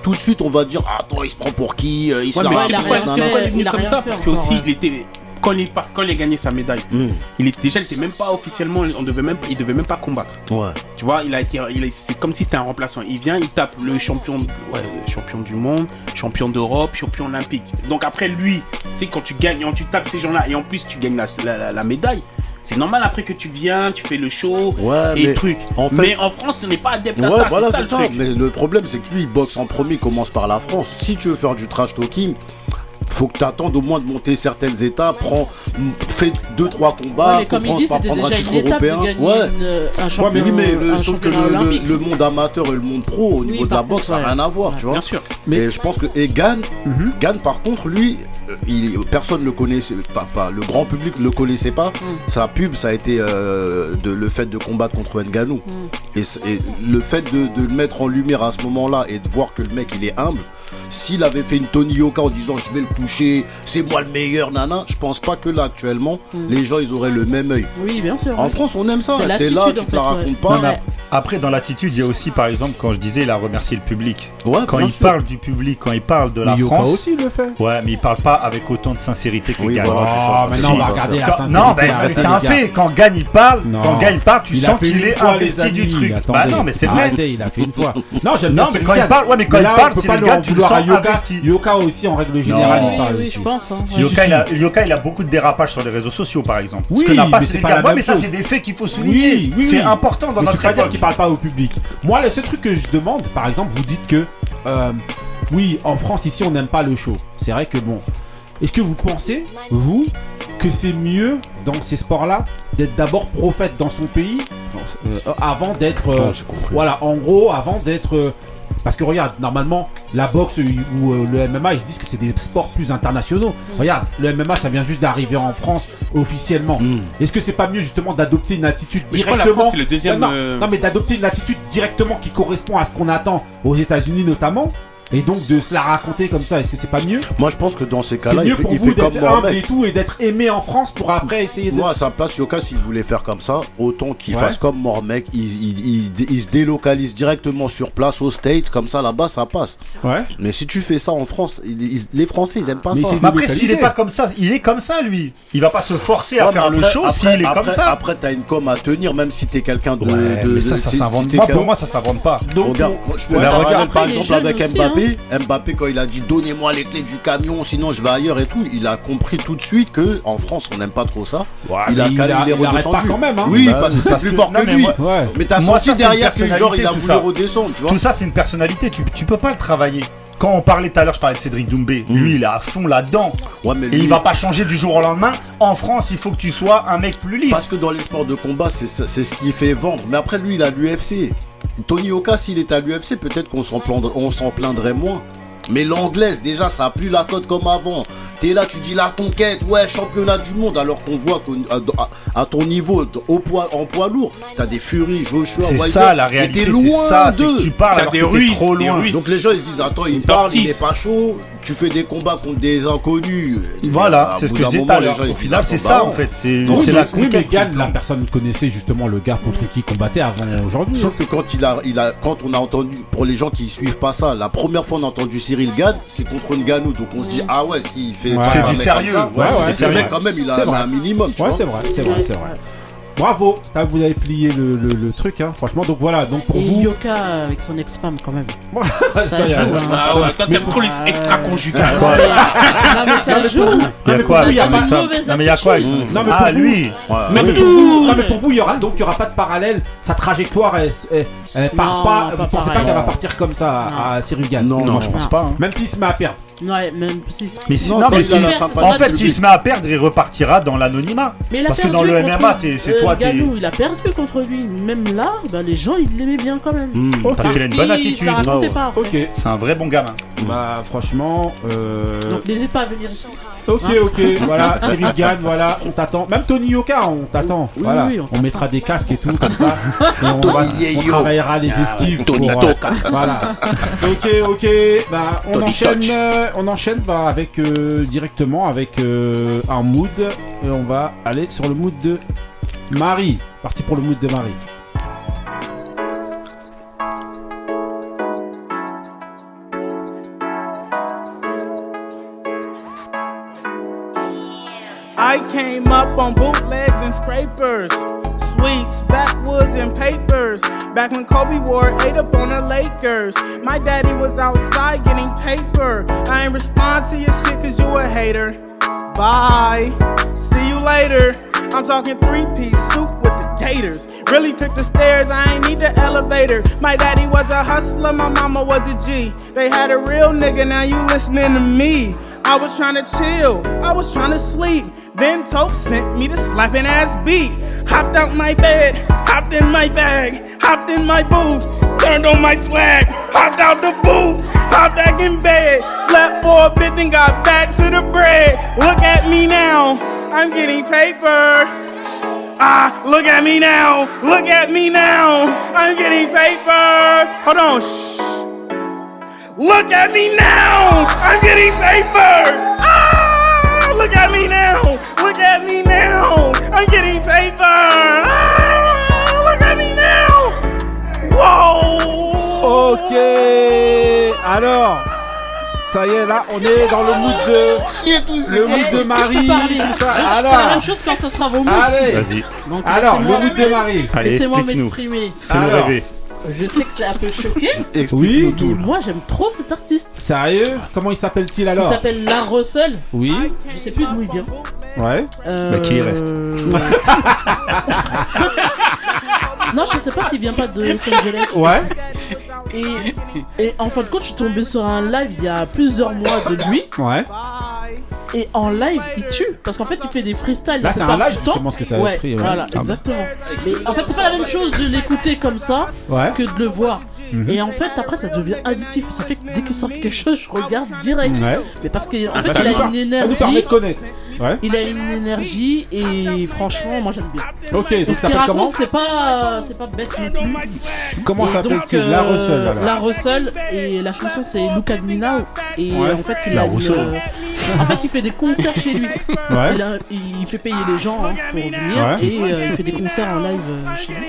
tout de suite, on va dire Ah, Attends, il se prend pour qui Euh, Il se Ouais, la mais raconte, il a pourquoi, il est venu comme ça fait Parce que encore, aussi, ouais. il était. Quand il, quand il a gagné sa médaille, Mhm. il était, déjà, il était même pas officiellement, on devait même, il devait même pas combattre. Ouais. Tu vois, il a été, il a- c'est comme si c'était un remplaçant. Il vient, il tape le champion, ouais, champion du monde, champion d'Europe, champion olympique. Donc après lui, tu sais quand tu gagnes, quand tu tapes ces gens-là et en plus tu gagnes la, la- la- la médaille, c'est normal après que tu viens, tu fais le show Ouais, et mais truc. en fait- mais en France, on n'est pas adepte à Ouais, ça. voilà, c'est ça le truc. Mais le problème, c'est que lui, il boxe en premier, il commence par la France. Si tu veux faire du trash talking, faut que tu attendes au moins de monter certaines étapes, prends, fais deux trois combats, Ouais, mais commence par prendre un titre européen. Ouais. une, euh, un Mais oui, mais le- sauf que le, monde amateur et le monde pro au niveau de la boxe, contre, ça n'a ouais. rien à voir, tu vois. Bien sûr. Et je pense que et Gann, Mhm. Gann, par contre, lui, euh, il, personne ne le connaissait pas, pas- le grand public ne le connaissait pas. Sa pub, ça a été euh, de, le fait de combattre contre Nganou. Et, c- et le fait de, de le mettre en lumière à ce moment-là et de voir que le mec il est humble, s'il avait fait une Tony Yoka en disant je vais le coucher, c'est moi le meilleur, nana, je pense pas que là actuellement les gens ils auraient le même œil. Oui, bien sûr. En. France, on aime ça. C'est T'es là, l'attitude, tu en te la fait, racontes ouais. pas. Non, mais Ouais. Après, dans l'attitude, il y a aussi, par exemple, quand je disais, il a remercié le public. Ouais, Quand il sûr. parle du public, quand il parle de la Mais Yoka France. aussi le fait. Ouais, mais il parle pas avec autant de sincérité que Oui, voilà, on va regarder la sincérité. non, mais c'est un fait. Quand Gagne il parle, quand Gagne il parle, tu sens qu'il est investi du truc. Bah non, mais c'est vrai. Il a fait une fois. [laughs] Non, j'aime bien Non, mais quand il parle- ouais, mais quand il parle, c'est pas le gars, tu le sens Yoka. aussi, en règle générale, Non. il parle Oui, je pense. hein, ouais. Yoka, il a, si. Yoka, il a beaucoup de dérapages sur les réseaux sociaux, par exemple. Oui, Ce que n'a pas mais c'est Cyril pas Gann. la Ouais, même mais ça, c'est des faits qu'il faut souligner. Oui, oui, c'est oui. important dans Mais tu notre peux pas dire époque. qu'il parle pas au public. Moi, le seul truc que je demande, par exemple, vous dites que euh, oui, en France ici, on n'aime pas le show. C'est vrai que bon. Est-ce que vous pensez, vous, que c'est mieux dans ces sports-là d'être d'abord prophète dans son pays euh, avant d'être, euh, voilà, en gros, avant d'être euh, parce que regarde, normalement, la boxe ou euh, le MMA, ils se disent que c'est des sports plus internationaux. Regarde, le MMA, ça vient juste d'arriver en France officiellement. Mm. Est-ce que c'est pas mieux justement d'adopter une attitude Mais je crois directement que la France, c'est le deuxième, Non, non, euh, non, mais d'adopter une attitude directement qui correspond à ce qu'on attend aux États-Unis notamment, et donc de se la raconter comme ça. Est-ce que c'est pas mieux? Moi, je pense que dans ces cas-là, il mieux fait, pour il vous fait comme humble et tout et d'être aimé en France pour après essayer de. Moi, à sa place, Yoka, s'il voulait faire comme ça, autant qu'il Ouais. fasse comme Mormec, il, il, il- il se délocalise directement sur place aux States, comme ça là-bas, ça passe. Ouais. Mais si tu fais ça en France, les Français, ils aiment pas Mais ça. Mais après, s'il est pas comme ça, il est comme ça, lui. Il va pas se forcer à faire le show s'il est après- comme ça. Après, t'as une com à tenir, même si t'es quelqu'un de. Ouais, de- mais ça, ça si- s'invente si pas. Pour moi, ça s'invente pas. Donc, Regarde, je peux par exemple avec aussi, Mbappé. Mbappé, quand il a dit donnez-moi les clés du camion, sinon je vais ailleurs et tout, il a compris tout de suite que en France on n'aime pas trop ça. il a il a- des pas redescendus. quand même, hein. Oui, Bah, parce que c'est plus que- fort non, que mais lui. moi- Ouais. Mais t'as Moi, senti derrière que genre il a voulu ça. redescendre, tu vois. Tout ça, c'est une personnalité. Tu, tu peux pas le travailler. Quand on parlait tout à l'heure, je parlais de Cédric Doumbé. Mm. Lui, il est à fond là-dedans. Ouais, mais Et il va pas changer du jour au lendemain. En France, il faut que tu sois un mec plus lisse. Parce que dans les sports de combat, c'est ce qui fait vendre. Mais après, lui, il a l'UFC. Tony Oka, s'il était à l'UFC, peut-être qu'on s'en plaindrait moins. Mais l'anglaise, déjà, ça a plus la cote comme avant. T'es là, tu dis la conquête, ouais, championnat du monde, alors qu'on voit qu'à à, à ton niveau, au poids, en poids lourd, t'as des Fury, Joshua, C'est ça la réalité. t'es C'est loin ça, que tu parles T'as alors des que Russes, trop des loin. Russes. Donc les gens ils se disent attends il parle, il est pas chaud, tu fais des combats contre des inconnus. Voilà, c'est ce bout que gens, ils Au final, c'est bah ça non. en fait. C'est Oui, la oui, mais conquête. Gann, la personne connaissait justement le gars contre qui il combattait avant aujourd'hui. Sauf que quand il a, il a, quand on a entendu, pour les gens qui suivent pas ça, la première fois on a entendu Cyril Gann, c'est contre Nganou, donc on se dit ah ouais s'il fait Ouais. C'est du sérieux. comme ça, Ouais, ouais, c'est vrai. quand même il a un minimum, tu Ouais, c'est vrai, c'est vrai, c'est vrai. Bravo, t'as- vous avez plié le, le- le truc, hein. franchement. Donc voilà, donc pour Et vous. Yoka avec son ex-femme quand même. [laughs] Ça Ça joue. hein. Ah ouais, toi, t'aimes trop les Ouais. extra-conjugales. Quoi Non mais ça joue. Il y a mais quoi pour vous, il y a avec pas- ça mauvaise Non mais il y a quoi Ah pour vous- lui mais ouais. pour vous, non, mais pour vous, il y aura donc il y aura pas de parallèle. Sa trajectoire, elle, elle, elle part Non, pas. pas Vous pensez pas qu'elle va partir comme ça à, Non, Non, non, je pense pas. hein. Même s'il se met à perdre. Ouais, même si. Mais si- Non, non, mais si- en fait, s'il se met à perdre, il repartira dans l'anonymat. Mais il a Parce que dans le contre, MMA, c'est euh, toi. Ngannou, il a perdu contre lui. Même là, bah, les gens, ils l'aimaient bien quand même. Hmm. Parce qu'il a une bonne attitude. Ouais. Ok. C'est un vrai bon gamin. Bah franchement. Euh... Donc n'hésite pas à venir ici. Ok, ok, voilà, Cyril Gann, voilà, on t'attend. Même Tony Yoka, on t'attend. Oui, voilà, oui, on... mettra des casques et tout comme ça. Et on, va- on travaillera les esquives. Tony pour, euh, voilà. Ok, ok. Bah, on enchaîne, on enchaîne bah, avec euh, directement avec euh, un mood. Et on va aller sur le mood de Marie. Parti pour le mood de Marie. I came up on bootlegs and scrapers, backwoods, and papers. Back when Kobe wore eight up on the Lakers. My daddy was outside getting paper. I ain't respond to your shit cause you a hater. Bye. See you later. I'm talking three piece soup with the gators. Really took the stairs, I ain't need the elevator. My daddy was a hustler, my mama was a G. They had a real nigga, now you listening to me. I was trying to chill, I was trying to sleep. Then Tope sent me the slapping ass beat. Hopped out my bed, hopped in my bag, hopped in my booth, turned on my swag, hopped out the booth, hopped back in bed, slept for a bit, then got back to the bread. Look at me now, I'm getting paper. Ah, look at me now, look at me now, I'm getting paper. Hold on, shh. Look at me now! I'm getting paper! Ah! Look at me now! Look at me now! I'm getting paper! Ah! Look at me now! Whoa! Ok. Alors, ça y est, là, on est dans le mood de, le mood de peux Marie. parler tout ça. Je fais la Alors, même chose quand ce sera vos mots. allez. Vas-y, Donc, Alors, le laissez-moi mood de Marie. allez, Laissez-moi m'exprimer. Alors. rêver. Je sais que c'est un peu choqué, Oui. tout. moi j'aime trop cet artiste. Sérieux Comment il s'appelle-t-il Il alors s'appelle La Russell. Oui. Je sais plus d'où il vient. Ouais. Euh... Bah, qu'il y reste. [laughs] non, je sais pas s'il vient pas de Los Angeles. Ouais. Et, et en fin de compte, je suis tombé sur un live il y a plusieurs mois de lui. Ouais. Et en live, il tue. Parce qu'en fait, il fait des freestyles. Là, c'est un live justement ce que avais Ouais, voilà, Ah bon. exactement. Mais en fait, c'est pas la même chose de l'écouter comme ça Ouais. que de le voir. Mhm. Et en fait, après, ça devient addictif. Ça fait que dès qu'il sort quelque chose, je regarde direct. Mais parce qu'en Ah, fait, il a une Ça nous permet énergie. de connaître. Ouais. Il a une énergie et franchement, moi j'aime bien. Ok, donc ce ça s'appelle comment c'est pas, c'est pas bête non plus. Comment Et donc, s'appelle-t-il euh, La Russell alors. La Russell et la chanson c'est Look at Me Now et Ouais. en fait il La a une, Rousseau. euh, en fait il fait des concerts chez lui. Ouais. Il, a- il fait payer les gens hein, pour venir Ouais. et euh, il fait des concerts en live euh, chez lui.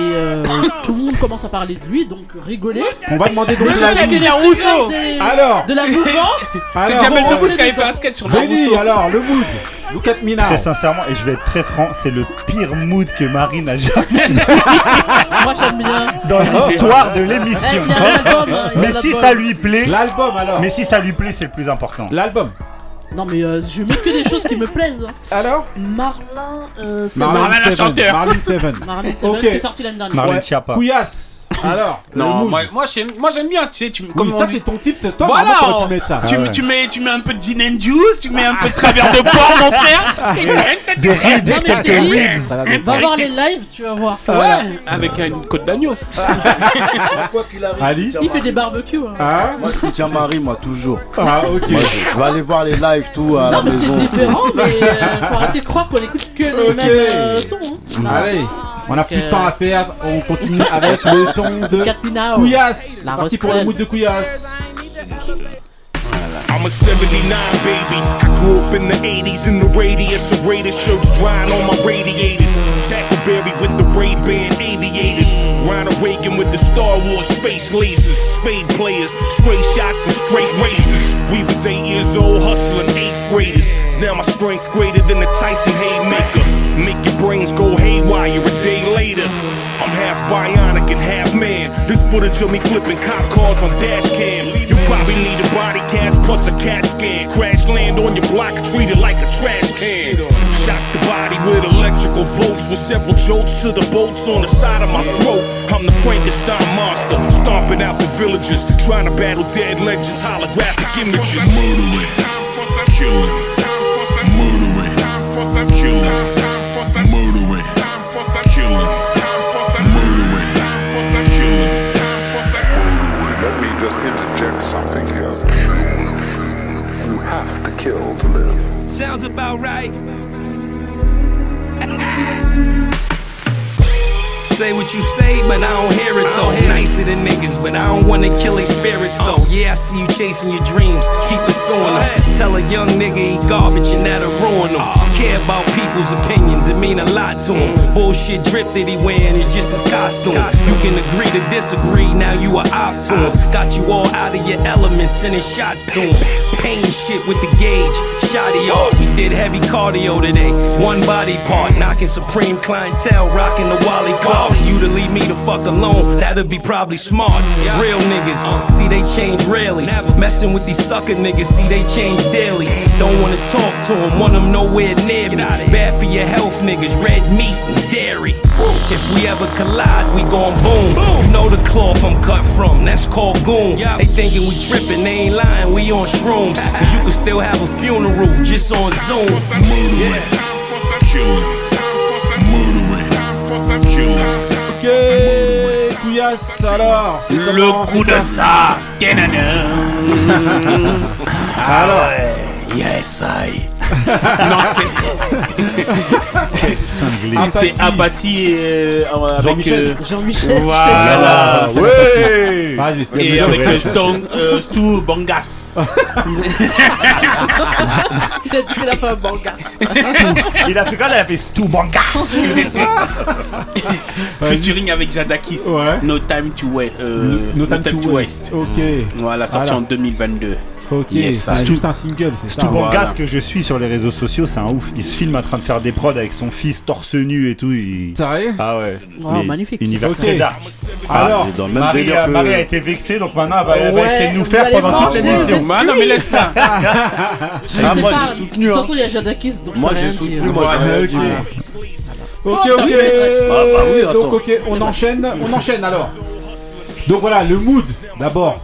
Et euh, [coughs] tout le monde commence à parler de lui donc rigoler. On va demander donc je la des- Alors, de la mouvance. [laughs] C'est Jamel Debbouze qui avait fait un sketch sur la Benny, Rousseau. alors, le mood. Look at me now. Très sincèrement, et je vais être très franc, c'est le pire mood que Marie n'a jamais [laughs] Moi j'aime bien. dans l'histoire de l'émission. il y a l'album, hein, il y a Mais si l'album. ça lui plaît, L'album alors. mais si ça lui plaît, c'est le plus important. L'album. Non mais euh, je mets que des choses qui me plaisent. hein. Alors Marlin, euh, c'est la Seven. chanteur. Marlon Seven. Marlin Seven Ok. qui est sorti l'année dernière. Marlène Ouais. Schiappa. Couillasse. Alors, Non, moi, moi, j'aime, moi j'aime bien, tu sais, tu, comme Oui, on ça dit- c'est ton type, c'est toi. Voilà, on- pu mettre ça. tu, Ah ouais. tu, mets, tu mets un peu de gin and juice, tu mets un peu de travers de porc, mon frère. [laughs] Des. Ça va voir les lives, tu vas voir. Ouais, avec une côte d'agneau. [laughs] Quoi qu'il arrive, Ali Il fait des barbecues. Hein. Ah, Moi, je soutiens [laughs] Marie, moi, toujours. ah, ok. Moi, je, je vais aller voir les lives, tout, à Non la mais c'est maison. différent, mais euh, faut arrêter de croire qu'on écoute que les Ok. mêmes euh, sons. Hein. Allez, on a plus de euh, temps à perdre. On continue avec le [laughs] son de Now. Couillasse. La Parti pour le mood de Couillasse. I'm a 79 baby. I grew up in the 80s in the radius of Raider shirts drying on my radiators. Tackleberry with the Ray Ban aviators. Ronald Reagan with the Star Wars space lasers. Spade players, straight shots and straight razors. We was eight years old hustling eighth graders. Now my strength's greater than the Tyson Haymaker. Make your brains go haywire a day later. I'm half bionic and half man. This footage of me flipping cop cars on dash cam. You probably need a body cast plus a CAT scan. Crash land on your block, treat it like a trash can. Shock the body with electrical volts with several jolts to the bolts on the side of my throat. I'm the Frankenstein monster, stomping out the villagers, trying to battle dead legends, holographic images. Murdering, killing, killing, murdering, killing, murdering, killing. Let me just interject something here. You have to kill to live. Sounds about right. Say what you say, but I don't hear it though. Nicer than niggas, but I don't wanna kill their spirits though. Yeah, I see you chasing your dreams, keep pursuing them. Tell a young nigga he garbage and that'll ruin him. Care about people's opinions, it mean a lot to him. Bullshit drip that he wearing is just his costume. You can agree to disagree, now you are op to him. Got you all out of your elements, sending shots to him. Pain shit with the gauge, shotty off. We did heavy cardio today. One body part, knocking supreme clientele, rocking the Wally Clarks. You to leave me the fuck alone, that'd be probably smart. Real niggas, see they change rarely. Messing with these sucker niggas, see they change daily. Don't wanna talk to them, want them nowhere near me. Bad for your health, niggas, red meat and dairy. If we ever collide, we gon' boom. You know the cloth I'm cut from, that's called goon. They thinking we trippin', they ain't lying, we on shrooms. Cause you can still have a funeral just on Zoom. Murdering, killing, Ok, Couillasse, alors c'est Le comment, coup de ça, Kenana. [laughs] Alors, Yes, I. [laughs] non, c'est Cinglé. Apathie. c'est apathie euh, avec. Jean-Michel. euh, Jean-Michel. [laughs] Voilà. Ouais Vas-y. Et avec euh, euh, Stu Bangas. [laughs] Il a tué la femme Bangas. Il a fait quoi Il a fait Stu Banga Featuring avec Jadakis. Ouais. No Time to Waste. euh, No Time to Waste. Ok. Voilà, sorti Voilà. en 2022. Ok, Yes, c'est juste un single, c'est ça. Hein. Banga, que je suis sur les réseaux sociaux, c'est un ouf. Il se filme en train de faire des prods avec son fils torse nu et tout. il- Sérieux Ah ouais. Wow, Mais magnifique. Univers Ok. très dark. Alors, Il est dans le même Marie, a- que. Marie a été vexée, donc maintenant elle va, elle va Ouais, essayer de nous faire pendant toute l'émission. [laughs] [laughs] Ah non, mais laisse là. Ah, C'est moi j'ai soutenu. De toute Hein. façon, il y a Jadakis, donc Moi j'ai soutenu. Moi j'ai rien ok. dit. Ok, Ah, bah oui, attends. Donc, ok, on enchaîne, on enchaîne alors. Donc voilà, le mood d'abord.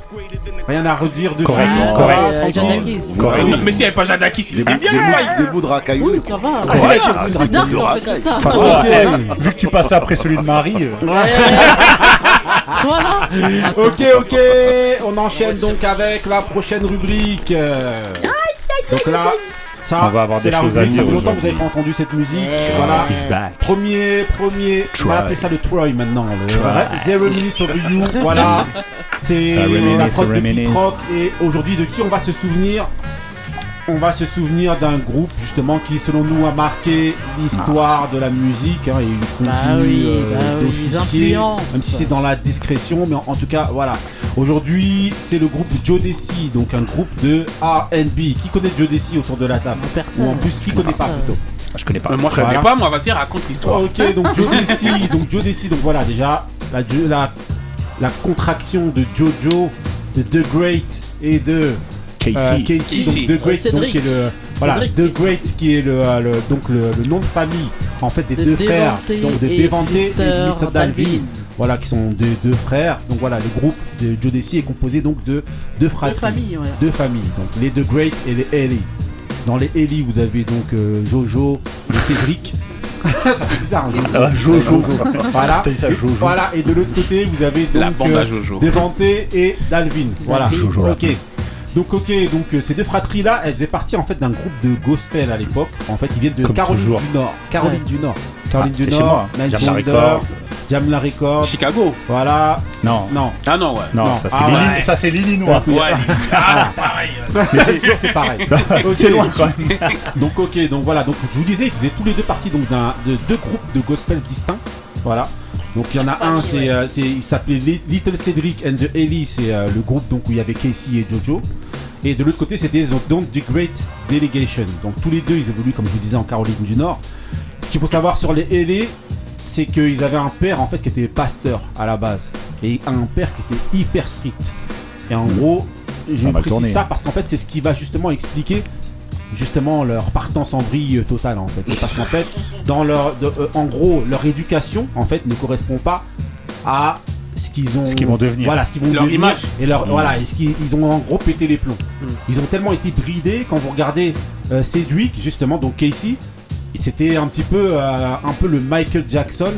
Rien à redire dessus. Correct, va, correct. Euh. Jadakis. Correct. Mais s'il n'y avait pas Jadakis, il était bien. des bouts- des bouts de racailleux. Oui, ça va. Voilà, Ah, C'est c'est dark de en fait, ça. Enfin, Ok. toi, vu que tu passes après celui de Marie, euh, Ouais. [laughs] Toi là Ok, ok, on enchaîne donc avec la prochaine rubrique. Euh, Donc là, ça, On va avoir c'est des la choses à. Ça fait longtemps que vous n'avez pas entendu cette musique. Yeah. Voilà. he's back. Premier, premier, on va appeler ça le Troy maintenant. Le. Zero Minutes of You. Voilà. [laughs] C'est la prod de. Pete Rock. Et aujourd'hui, de qui on va se souvenir? On va se souvenir d'un groupe justement qui, selon nous, a marqué l'histoire de la musique. hein, et il continue Bah oui, euh, bah oui, même si c'est dans la discrétion. Mais en, en tout cas, voilà. Aujourd'hui, c'est le groupe Joe Desi, donc un groupe de R&B. Qui connaît Joe Desi autour de la table Personne. Ou en plus, qui connaît pas plutôt je connais pas. Euh, moi, je Voilà. connais pas, moi, vas-y, raconte l'histoire. Ok, donc Joe Desi, [laughs] donc Joe Desi, donc voilà déjà la, la, la contraction de Jojo, de The Great et de Casey. euh, Casey, Casey. donc The Great, Cédric. donc qui est le voilà Cédric The Casey. Great qui est le, euh, le- donc le, le nom de famille en fait des De deux frères, donc de Devante et Lister Dalvin. Dalvin. Voilà, qui sont deux, deux frères. Donc voilà, le groupe de Joe Desi est composé donc de deux De fratries, famille, ouais. deux familles. Donc les The Great et les Ellie. Dans les Ellie, vous avez donc euh, Jojo et Cédric. ça fait bizarre, hein, Ça va, Jojo. Voilà. Ça, Jojo. Voilà, et de l'autre côté, vous avez donc La bande à euh, Jojo. Devante et Dalvin. Voilà. Jojo, ok. Donc ok, donc euh, ces deux fratries là, elles faisaient partie en fait d'un groupe de gospel à l'époque. En fait, ils viennent de Comme Caroline toujours. du Nord. Caroline Ouais. du Nord. Caroline Ah, du c'est chez Nord. moi. Nice Jamla Wonder, Records. Jamla Records. Chicago. Voilà. Non, Non. Ah non, ouais. non, Non. ça c'est Ah ouais. ça, c'est l'Illinois. Ouais. [laughs] Ah, c'est pareil. Mais c'est toujours c'est pareil. [laughs] C'est loin quand même. [laughs] Donc ok, donc voilà, donc je vous disais, ils faisaient tous les deux parties donc d'un de deux groupes de gospel distincts. Voilà. Donc il y en a un, c'est, euh, c'est il s'appelait Li- Little Cedric and the Ellie, c'est euh, le groupe donc où il y avait Casey et Jojo. Et de l'autre côté, c'était donc donc The Great Delegation. Donc tous les deux, ils évoluent comme je vous disais en Caroline du Nord. Ce qu'il faut savoir sur les Ellie, c'est qu'ils avaient un père en fait qui était pasteur à la base et un père qui était hyper strict. Et en gros, je Ça précise tourner. ça parce qu'en fait, c'est ce qui va justement expliquer justement leur partance en vrille totale en fait. C'est parce qu'en fait, dans leur, de- euh, en gros, leur éducation en fait ne correspond pas à ce qu'ils ont, Ce qu'ils vont devenir. Voilà, ce qu'ils vont Leur devenir image. et leur Mm. voilà, et ce qu'ils ils ont en gros pété les plombs. Ils ont tellement été bridés quand vous regardez euh, Cedric justement, donc Casey, c'était un petit peu euh, un peu le Michael Jackson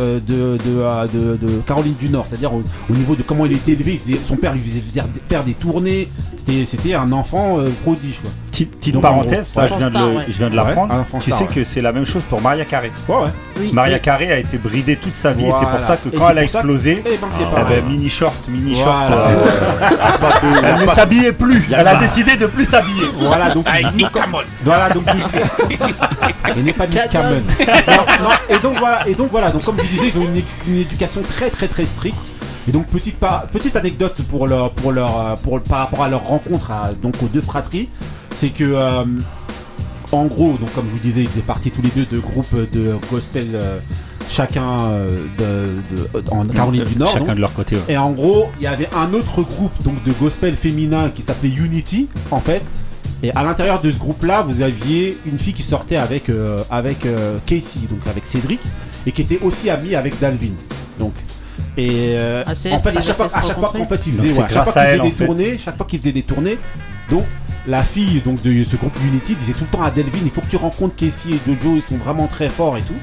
de, de, euh, de- de Caroline du Nord, c'est-à-dire au, au niveau de comment il était élevé, il faisait- son père lui faisait faisait faire des tournées, c'était c'était un enfant euh, prodige quoi. Petite, petite Donc, en parenthèse, gros, ça je viens de, star, le- ouais. je viens de l'apprendre. tu star, sais ouais. que c'est la même chose pour Maria Carré. Ouais ouais. Oui, Maria Carré a été bridée toute sa vie et c'est pour ça que quand elle a explosé, Eh ben c'est eh ben, mini short, mini Voilà. short, euh, [laughs] elle ne s'habillait plus. Elle a décidé de plus s'habiller. Voilà donc Avec Nick Cameron. Voilà donc et [laughs] n'est pas Nick Cameron. Et donc voilà et donc voilà donc comme je disais ils ont une, éducation très très très stricte et donc petite petite anecdote pour leur pour leur euh, pour par rapport à leur rencontre à- donc aux deux fratries c'est que euh, en gros donc comme je vous disais ils faisaient partie tous les deux de groupes de gospel euh, chacun de, de- en Caroline du Nord Chacun donc. de leur côté. ouais. Et en gros, il y avait un autre groupe donc de gospel féminin qui s'appelait Unity en fait. Et à l'intérieur de ce groupe-là, vous aviez une fille qui sortait avec euh, avec euh, Casey, donc avec Cédric, et qui était aussi amie avec Dalvin. Donc et euh, Ah, en fait à chaque fois, à chaque qu'en fait ouais, chaque faisaient en des fait. tournées, chaque fois qu'ils faisaient des tournées, donc la fille donc de ce groupe Unity disait tout le temps à Delvin, il faut que tu rencontres Casey et Jojo, ils sont vraiment très forts et tout.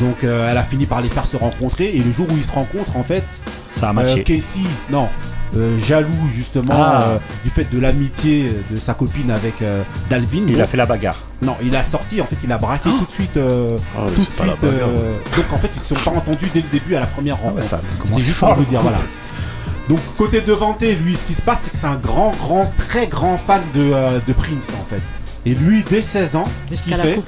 Donc euh, elle a fini par les faire se rencontrer et le jour où ils se rencontrent en fait, Ça a euh. Casey, non, euh, jaloux justement Ah. euh, du fait de l'amitié de sa copine avec euh, Dalvin. Il donc- a fait la bagarre. Non, il a sorti, en fait, il a braqué tout de suite. euh, Ah tout de suite. euh, donc en fait, ils se sont pas entendus dès le début à la première Ah rencontre. ça C'était commence juste fort. pour vous dire, voilà. Donc côté Devanté, lui, ce qui se passe, c'est que c'est un grand, grand, très grand fan de, euh, de Prince en fait. Et lui, dès 16 ans, ce qu'il fait,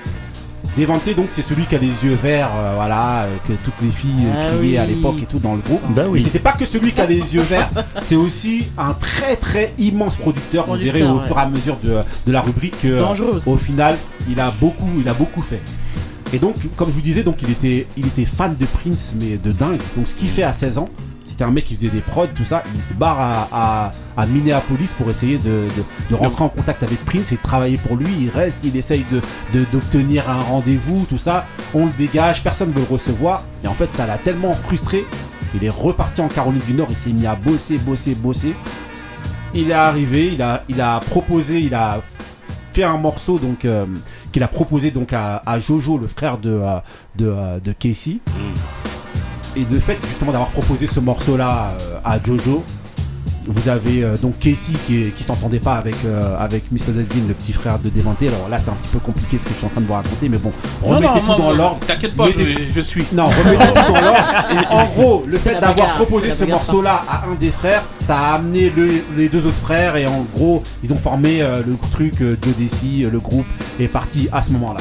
coupe. Devanté, donc c'est celui qui a les yeux verts, euh, voilà, euh, que toutes les filles euh, Ah criaient à oui. l'époque et tout dans le groupe. Bah Mais oui. c'était pas que celui qui a les yeux verts, [laughs] c'est aussi un très très immense producteur. Vous Producteur, verrez au ouais. fur et à mesure de, de la rubrique que, euh, Dangereux aussi. au final, il a beaucoup, il a beaucoup fait. Et donc, comme je vous disais, donc il était, il était fan de Prince, mais de dingue. Donc, ce qu'il fait à 16 ans, c'était un mec qui faisait des prods, tout ça. Il se barre à, à- à Minneapolis pour essayer de, de- de rentrer en contact avec Prince et de travailler pour lui. Il reste, il essaye de- d'obtenir un rendez-vous, tout ça. On le dégage, personne ne veut le recevoir. Et en fait, ça l'a tellement frustré qu'il est reparti en Caroline du Nord. Il s'est mis à bosser, bosser, bosser. Il est arrivé, il a, il a proposé, il a fait un morceau donc euh, qu'il a proposé donc à, à Jojo, le frère de, euh, de, euh, de Casey. Et de fait justement d'avoir proposé ce morceau-là euh, à Jojo, vous avez euh, donc Casey qui, est- qui s'entendait pas avec, euh, avec Mr. Delvin, le petit frère de Déventé. Alors là c'est un petit peu compliqué ce que je suis en train de vous raconter, mais bon, remettez non, tout dans l'ordre. T'inquiète pas, je, suis. Non, remettez tout dans l'ordre. [laughs] Et En gros, le fait d'avoir proposé ce morceau-là à un des frères, ça a amené le- les deux autres frères et en gros, ils ont formé euh, le truc euh, Joe Desi, euh, le groupe est parti à ce moment-là.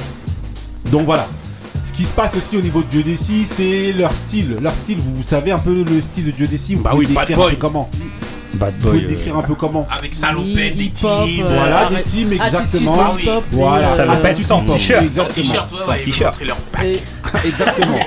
Donc voilà. Ce qui se passe aussi au niveau de Joe Desi, c'est leur style. Leur style, vous savez un peu le style de Desi, vous Bah pouvez oui, le bad décrire un boy. peu comment Bad Vous pouvez boy. le décrire un peu comment Avec salopette, des teams. euh, Voilà, des teams, exactement. Voilà, euh, l'appelle sans t-shirt. Sans Exactement. t-shirt, t-shirt. montraient leur pack. et- Exactement.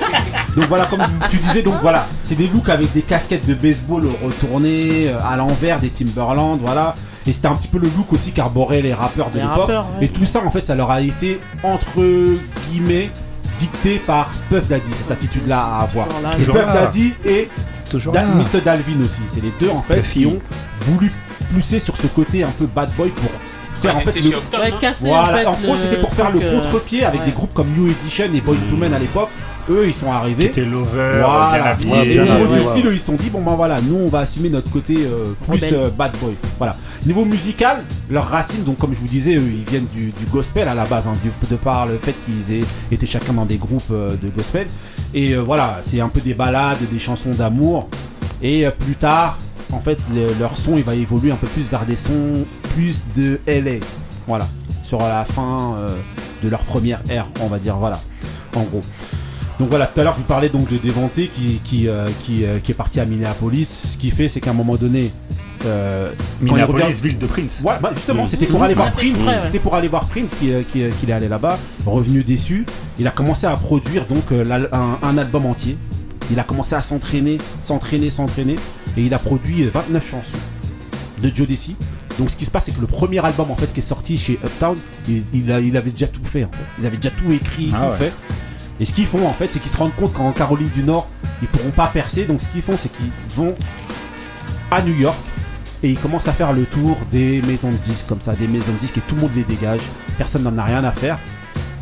donc voilà, comme tu disais, donc voilà, c'est des looks avec des casquettes de baseball retournées euh, à l'envers, des Timberland, voilà. Et c'était un petit peu le look aussi qu'arboraient les rappeurs de l'époque. Et tout ça, en fait, ça leur a été entre guillemets dicté par Puff Daddy, cette attitude-là à avoir. Là, C'est Puff là. Daddy et Toujours Da- là. Mr. Dalvin aussi. C'est les deux en fait qui ont voulu pousser sur ce côté un peu bad boy pour faire en fait le, chez Octone, Ouais, casser voilà, en fait. en gros, le c'était pour faire le euh, contre-pied avec ouais. des groupes comme New Edition et Boys to Men à l'époque. Eux, ils sont arrivés. était lover, bien Voilà. habillé. Ouais, Et au niveau habillé, du style, eux, ils se sont dit bon ben voilà, nous on va assumer notre côté euh, plus euh, bad boy. Voilà. Niveau musical, leurs racines, donc comme je vous disais, eux, ils viennent du, du gospel à la base, hein, du- de par le fait qu'ils aient été chacun dans des groupes euh, de gospel. Et euh, voilà, c'est un peu des ballades, des chansons d'amour. Et euh, plus tard, en fait, le- leur son, il va évoluer un peu plus vers des sons plus de LA. Voilà. Sur la fin euh, de leur première ère, on va dire. Voilà. En gros. Donc voilà, tout à l'heure je vous parlais donc de Déventé qui, qui, euh, qui, euh, qui est parti à Minneapolis. Ce qu'il fait, c'est qu'à un moment donné, euh, Minneapolis, revient- ville de Prince. Ouais, bah justement, Mhm. c'était pour aller voir Ouais, Prince. C'était pour aller voir Prince qui, qui, qu'il est allé là-bas, revenu déçu. Il a commencé à produire donc euh, un, un album entier. Il a commencé à s'entraîner, s'entraîner, s'entraîner, et il a produit euh, 29 chansons de Joe Desi Donc ce qui se passe, c'est que le premier album en fait qui est sorti chez Uptown, il, il a- il avait déjà tout fait en fait. Ils avaient déjà tout écrit, Ah tout ouais. fait. Et ce qu'ils font en fait, c'est qu'ils se rendent compte qu'en Caroline du Nord, ils pourront pas percer. Donc ce qu'ils font, c'est qu'ils vont à New York et ils commencent à faire le tour des maisons de disques comme ça, des maisons de disques et tout le monde les dégage. Personne n'en a rien à faire.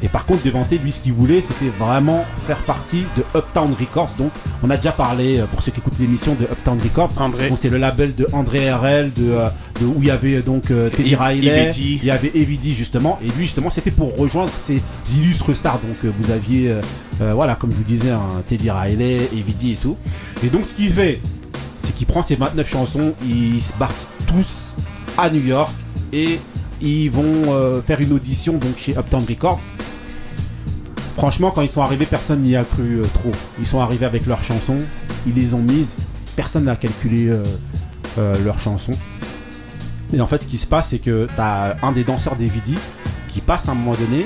Et par contre, Devante, lui, ce qu'il voulait, c'était vraiment faire partie de Uptown Records. Donc, on a déjà parlé, euh, pour ceux qui écoutent l'émission, de Uptown Records. André. C'est le label de André RL, de, euh, de- où il y avait euh, donc euh, Teddy Riley, il y avait Evie justement. Et lui, justement, c'était pour rejoindre ces illustres stars. Donc, euh, vous aviez, euh, voilà, comme je vous disais, un Teddy Riley, Evie et tout. Et donc, ce qu'il fait, c'est qu'il prend ses 29 chansons, ils se barquent tous à New York et ils vont euh, faire une audition donc chez Uptown Records. Franchement, quand ils sont arrivés, personne n'y a cru euh, trop. Ils sont arrivés avec leurs chansons, ils les ont mises, personne n'a calculé euh, leurs chansons. Et en fait, ce qui se passe, c'est que t'as un des danseurs des Vidi qui passe à un moment donné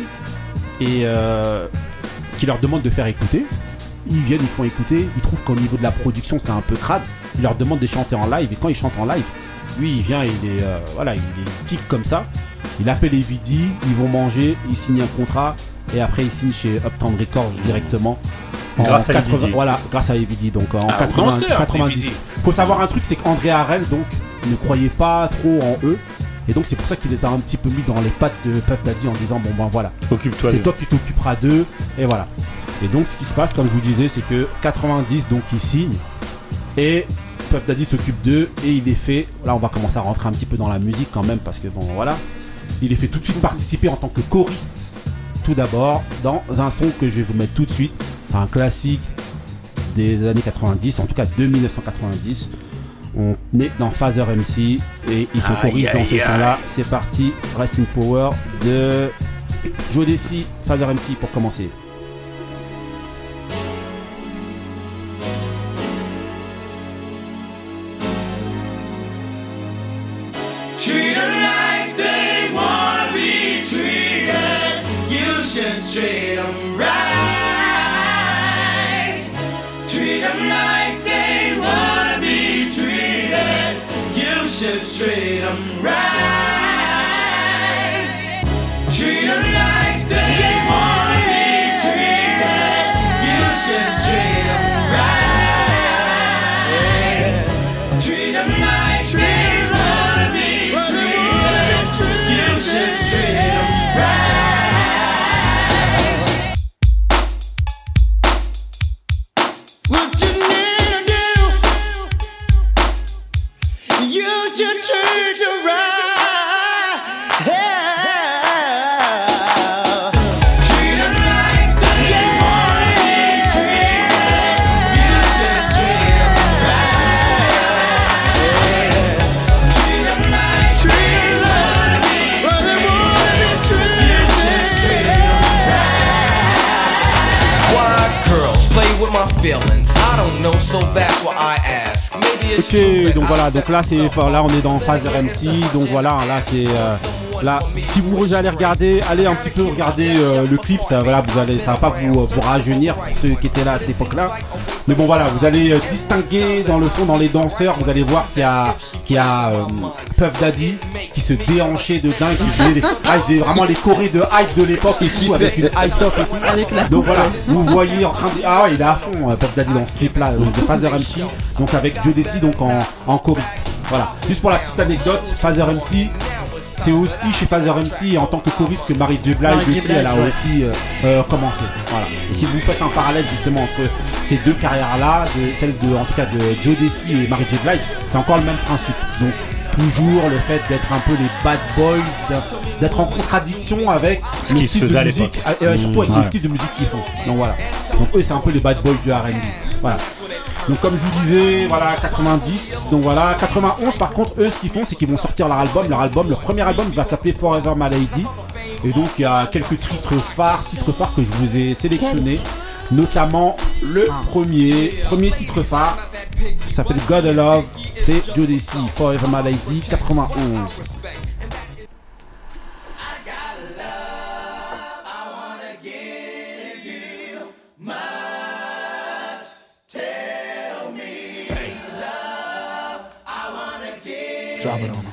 et euh, qui leur demande de faire écouter. Ils viennent, ils font écouter, ils trouvent qu'au niveau de la production, c'est un peu crade. Ils leur demandent de chanter en live et quand ils chantent en live, lui, il vient, il est, euh, voilà, il est tic comme ça. Il appelle les Vidi, ils vont manger, ils signent un contrat et après ils signent chez Uptown Records directement. En Grâce à 80 Evidi. Voilà, grâce à Evidi, donc en Ah, 80 danseur, 90. Evidi. Faut savoir un truc, c'est qu'André Harel, donc, ne croyait pas trop en eux. Et donc c'est pour ça qu'il les a un petit peu mis dans les pattes de Puff Daddy en disant bon ben voilà, Occupe-toi c'est toi qui t'occuperas d'eux et voilà. Et donc ce qui se passe comme je vous disais c'est que 90 donc ils signent et Puff Daddy s'occupe d'eux et il les fait là on va commencer à rentrer un petit peu dans la musique quand même parce que bon voilà il les fait tout de suite participer en tant que choriste tout d'abord dans un son que je vais vous mettre tout de suite c'est un classique des années 90 en tout cas de 1990 on est dans Phaser MC et ils sont choristes dans ce son-là. C'est parti, Rest in Power de Joe Desi, Phaser MC pour commencer. Ok, donc voilà, donc là c'est là on est dans for Phaser MC, donc voilà, là c'est euh, là si vous allez regarder, allez un petit peu regarder euh, le clip, ça voilà, vous allez ça va pas vous, euh, vous rajeunir pour ceux qui étaient là à cette époque-là. Mais bon voilà, vous allez euh, distinguer dans le fond dans les danseurs, vous allez voir qu'il y a qu'il y a euh, Puff Daddy qui se déhanchait de dingue, qui faisait les- ah, il faisait vraiment les chorés de hype de l'époque et tout avec une hype top et tout. Avec la Donc voilà, vous voyez en train de. Ah ouais, il est à fond, euh, Puff Daddy dans ce clip là, de Phaser MC, donc avec Joe Desi donc en, en choriste. Voilà, juste pour la petite anecdote, Phaser MC, c'est aussi chez Phaser MC en tant que choriste que Marie J. Blige aussi, elle a aussi euh, euh, commencé. Voilà. Et si vous faites un parallèle justement entre ces deux carrières là, de, celle de, en tout cas de Joe Desi et Mary J. Blige, c'est encore le même principe. Donc toujours le fait d'être un peu les bad boys, d'être- en contradiction avec Ce le qui se style de à musique, l'époque. euh, surtout avec Mmh, le style de musique qu'ils font. Donc voilà. Donc eux c'est un peu les bad boys du R&B. Voilà. Donc comme je vous disais, voilà 90. Donc voilà 91 par contre eux ce qu'ils font c'est qu'ils vont sortir leur album. Leur album, leur premier album va s'appeler Forever My Lady. Et donc il y a quelques titres phares, titres phares que je vous ai sélectionnés. Notamment le premier, premier titre phare qui s'appelle God of Love, c'est Joe Desi, Forever My Lady 91. Drop it on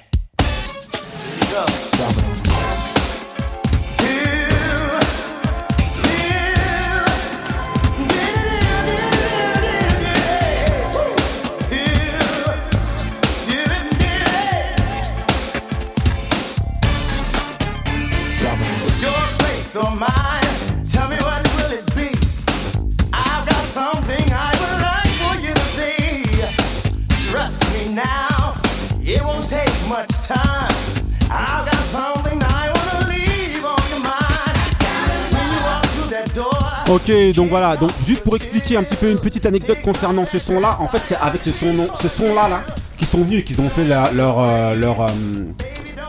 Ok, donc voilà, donc juste pour expliquer un petit peu une petite anecdote concernant ce son-là, en fait c'est avec ce son, ce son-là là, qu'ils sont venus et qu'ils ont fait la- leur euh, leur euh,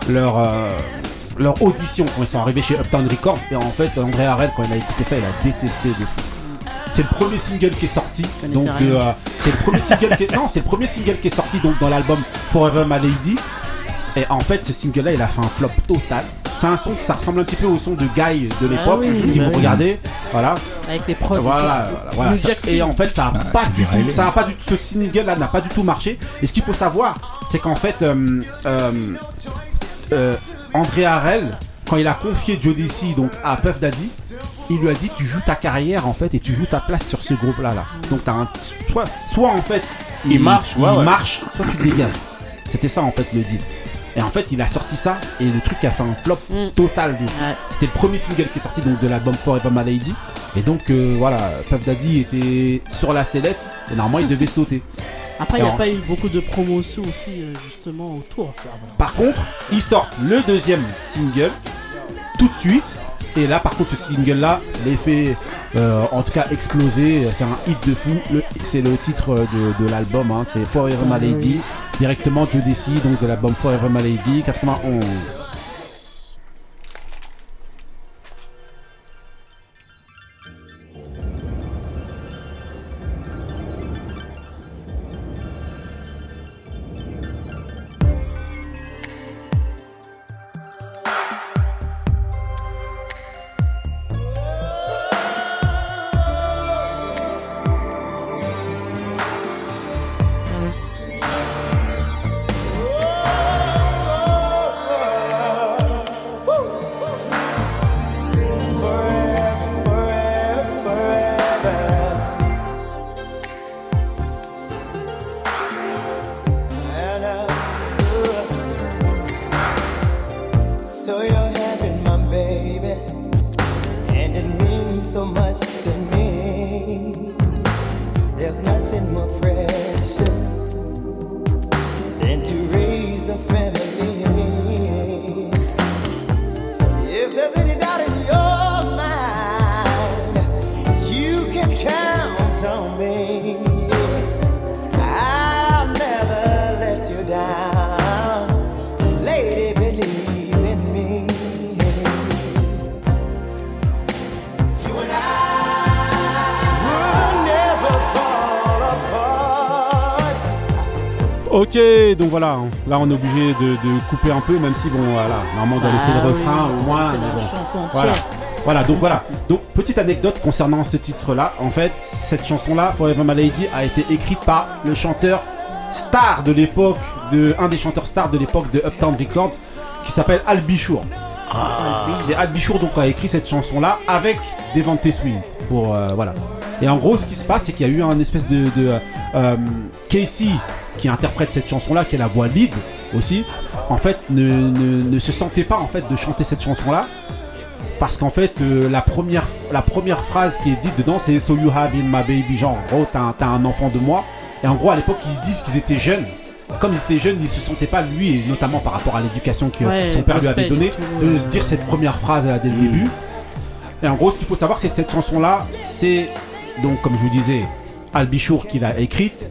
leur euh, leur audition quand ils sont arrivés chez Uptown Records. Et en fait, André Harel quand il a écouté ça, il a détesté de fou. C'est le premier single qui est sorti, donc euh, c'est le premier single qui est, non, c'est le premier single qui est sorti donc dans l'album Forever My Lady. Et en fait, ce single-là, il a fait un flop total. C'est un son qui ça ressemble un petit peu au son de Guy de l'époque. Ah oui, si bah vous oui. regardez, voilà. Avec les prods. Voilà, voilà, voilà. Et en fait, ça a Bah, pas du tout, ça a pas du tout, ce single là n'a pas du tout marché. Et ce qu'il faut savoir, c'est qu'en fait, euh, euh, euh, André Harel, quand il a confié Jodeci donc à Puff Daddy, il lui a dit tu joues ta carrière en fait et tu joues ta place sur ce groupe là là. Donc t'as un soit, soit en fait Il marche, ouais, il ouais. marche, soit tu dégages. C'était ça en fait le deal. Et en fait, il a sorti ça et le truc a fait un flop Mm. total. C'était le premier single qui est sorti donc de l'album Forever My Lady. Et donc euh, voilà, Puff Daddy était sur la sellette et normalement il devait sauter. Après, il n'y a pas eu beaucoup de promotions aussi, euh, justement, autour. Par contre, il sort le deuxième single tout de suite. Et là, par contre, ce single-là, l'effet, euh, en tout cas, explosé. C'est un hit de fou. C'est le titre de, l'album. hein, c'est Forever My Lady. Directement, Joe Desi, donc de l'album Forever My Lady, 91. Là on est obligé de, de couper un peu, même si bon, voilà, normalement on doit laisser le oui, refrain au moins. mais bon. Voilà. Voilà, donc voilà. Donc, petite anecdote concernant ce titre-là. En fait, cette chanson-là, Forever My Lady, a été écrite par le chanteur star de l'époque, de un des chanteurs stars de l'époque de Uptown Records, qui s'appelle Al Bichour. C'est Al Bichour donc a écrit cette chanson-là avec Devante Swing. Pour euh, voilà. Et en gros, ce qui se passe, c'est qu'il y a eu un espèce de, de, euh, Casey qui interprète cette chanson-là, qui est la voix lead aussi. En fait, ne, ne- ne se sentait pas en fait de chanter cette chanson-là parce qu'en fait euh, la première la première phrase qui est dite dedans c'est so you have in my baby genre en gros t'as un, t'as un enfant de moi et en gros à l'époque ils disent qu'ils étaient jeunes comme ils étaient jeunes ils se sentaient pas lui et notamment par rapport à l'éducation que Ouais, son père lui avait donnée de euh. dire cette première phrase là, dès le début et en gros ce qu'il faut savoir c'est que cette chanson là c'est donc comme je vous disais Al Bichour qui l'a écrite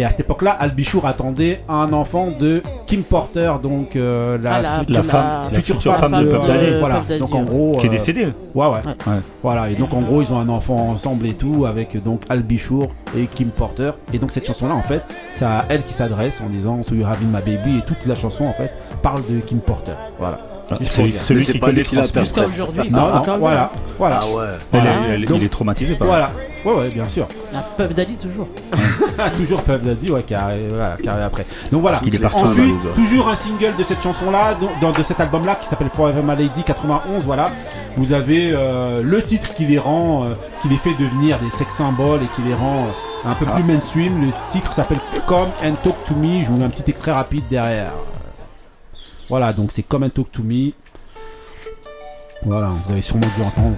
Et à cette époque-là, Al Bichour attendait un enfant de Kim Porter, donc euh, la, Ah, la- future, la femme- la future future femme, femme de, de Puff Daddy. Voilà. Donc en gros, Qui est euh, décédé. Ouais, ouais. Ouais. Voilà. Et donc en gros, ils ont un enfant ensemble et tout avec donc Al Bichour et Kim Porter. Et donc cette chanson-là, en fait, c'est à elle qui s'adresse en disant So you having my baby et toute la chanson en fait parle de Kim Porter. Voilà. Pour Celui, qui connaît qui l'interprète. Jusqu'à aujourd'hui. Non, bah, non, voilà, voilà. Ah ouais. Elle est- Voilà. elle- Donc- il est traumatisé par Voilà. Ouais, ouais, bien sûr. La Puff Daddy toujours. [laughs] toujours Puff Daddy, ouais, qui arrive, voilà, après. Donc voilà. Il est parti Ensuite, toujours un single de cette chanson-là, de cet album-là, qui s'appelle Forever My Lady 91. Voilà. Vous avez euh, le titre qui les rend, euh, qui les fait devenir des sex symboles et qui les rend euh, un peu plus mainstream. Le titre s'appelle Come and Talk to Me. Je vous mets un petit extrait rapide derrière. Voilà, donc c'est Come and Talk to Me. Voilà, vous avez sûrement dû entendre.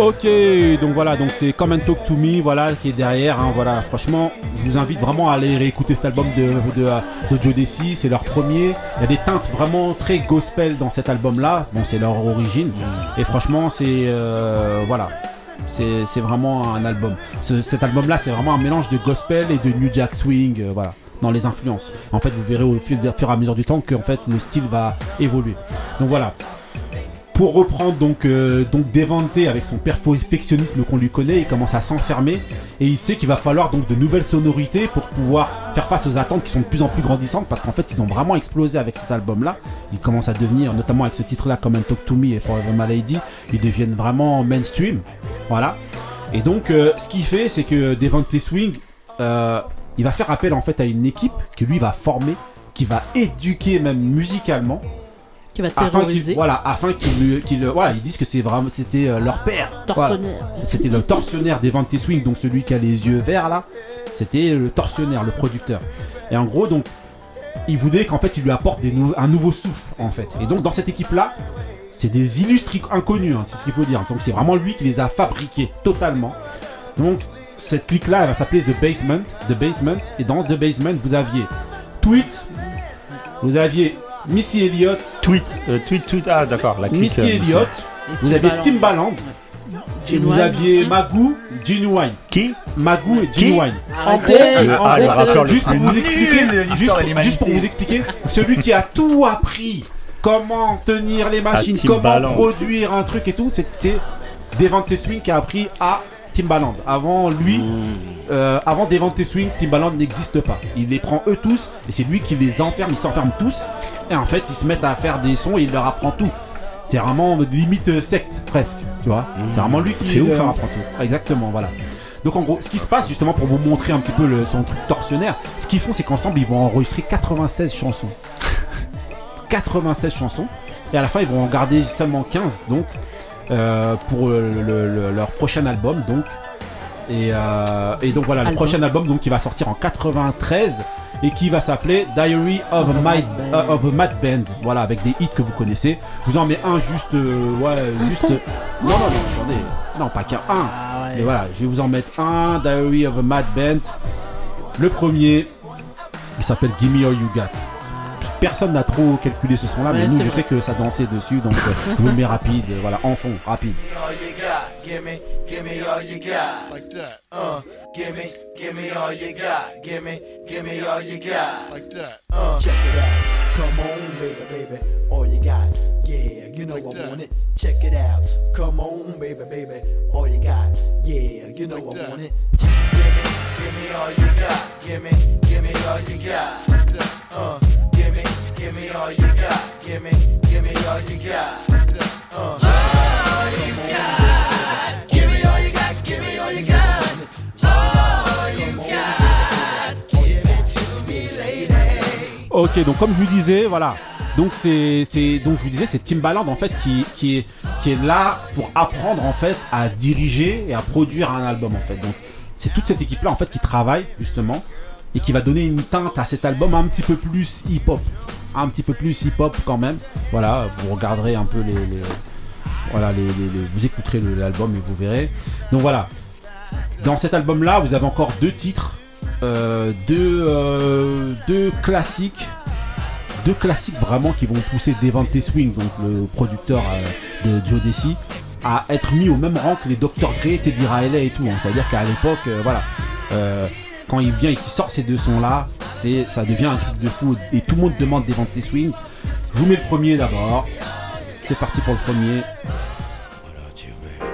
Ok, donc voilà, donc c'est Come and Talk to Me, voilà, qui est derrière. hein, voilà, franchement, je vous invite vraiment à aller réécouter cet album de, Joe Desi, c'est leur premier. Il y a des teintes vraiment très gospel dans cet album-là. Bon, c'est leur origine. Et franchement, c'est euh, voilà, c'est vraiment un album. Ce- cet album-là, c'est vraiment un mélange de gospel et de New Jack Swing, euh, voilà, dans les influences. En fait, vous verrez au fur et à mesure du temps que en fait le style va évoluer. Donc voilà. Pour reprendre donc euh, donc Devante avec son perfectionnisme qu'on lui connaît, il commence à s'enfermer et il sait qu'il va falloir donc de nouvelles sonorités pour pouvoir faire face aux attentes qui sont de plus en plus grandissantes parce qu'en fait ils ont vraiment explosé avec cet album là. Ils commencent à devenir, notamment avec ce titre là comme un Talk to Me et Forever My Lady, ils deviennent vraiment mainstream. Voilà. Et donc euh, ce qu'il fait c'est que Devante Swing euh, il va faire appel en fait à une équipe que lui va former, qui va éduquer même musicalement Qui va afin voilà, afin qu'ils lui- qu'ils, voilà, ils disent que c'est vraiment c'était euh, leur père. Voilà. Tortionnaire. C'était le tortionnaire des Vente Swing, donc celui qui a les yeux verts là. C'était le tortionnaire, le producteur. Et en gros, donc, il voulait qu'en fait, il lui apporte des nou- un nouveau souffle en fait. Et donc, dans cette équipe là, c'est des illustres inconnus, hein, c'est ce qu'il faut dire. Donc, c'est vraiment lui qui les a fabriqués totalement. Donc, cette clique là, elle va s'appeler The Basement. The Basement. Et dans The Basement, vous aviez Tweet, vous aviez Missy Elliott, Tweet, euh, tweet, tweet. Ah, d'accord. La clique. Missy euh, Elliott, vous aviez Timbaland. Et vous aviez aussi. Magoo, Gene Wine. Qui? Magoo et Gene Wine. En Le- en ah, le rappeur le juste pour vous expliquer, juste, pour- juste pour l'humanité. vous expliquer, celui qui a tout appris, comment tenir les machines, comment produire un truc et tout, c'était Devante Swing qui a appris à Timbaland. Avant lui, euh, avant Devante Swing, Timbaland n'existe pas. Il les prend eux tous et c'est lui qui les enferme, ils s'enferment tous et en fait ils se mettent à faire des sons et il leur apprend tout. C'est vraiment limite euh, secte presque, tu vois. C'est vraiment lui qui leur hein. apprend tout. Exactement, voilà. Donc en gros, ce qui se passe justement pour vous montrer un petit peu le, son truc torsionnaire, ce qu'ils font c'est qu'ensemble ils vont enregistrer 96 chansons. [laughs] 96 chansons. Et à la fin ils vont en garder seulement 15 donc pour le- le- le- leur prochain album donc. Et, euh, et donc voilà, le prochain album donc qui va sortir en 93 et qui va s'appeler Diary of a, Mad, euh, of a Mad Band. Voilà, avec des hits que vous connaissez. Je vous en mets un juste, euh, ouais, juste. seul Non, non, non, attendez. Non, pas qu'un, un. Ah ouais. Mais voilà, je vais vous en mettre un, Diary of a Mad Band. Le premier, il s'appelle Gimme All You Got. Personne n'a trop calculé ce son-là, mais Ouais, nous, je vrai. sais que ça dansait dessus, donc euh, je vous le mets rapide, euh, voilà, en fond, rapide. all you got. Give me, give me all you got. Like that. Uh, give me, give me all you got. Give me, give me all you got. Like that. Uh, check it out. Come on, baby, baby. All you got. Yeah, you know I want it. Check it out. Come on, baby, baby. All you got. Yeah, you know I want it. Give me, give me all you got. Give me, give me all you got. Uh, give me, give me all you got. Give me, give me all you got. Uh, all you got. Give me all you got. Give me all you got. All you got. Give it to me, lady. Ok, donc comme je vous disais, voilà. Donc c'est, donc je vous disais, c'est Timbaland en fait qui, qui est, qui est là pour apprendre en fait à diriger et à produire un album en fait. Donc c'est toute cette équipe là en fait qui travaille justement et qui va donner une teinte à cet album un petit peu plus hip-hop, un petit peu plus hip-hop quand même. Voilà, vous regarderez un peu les, voilà les, vous écouterez l'album et vous verrez. Donc voilà, dans cet album là, vous avez encore deux titres, euh, deux, euh, deux classiques deux classiques vraiment qui vont pousser Devante Swing, donc le producteur euh, de Joe Desi, à être mis au même rang que les Dr. Dre, Teddy Riley et tout. hein. C'est-à-dire qu'à l'époque, voilà, quand il vient et qu'il sort ces deux sons-là, c'est, ça devient un truc de fou et tout le monde demande Devante Swing. Je vous mets le premier d'abord. C'est parti pour le premier. Without you, baby,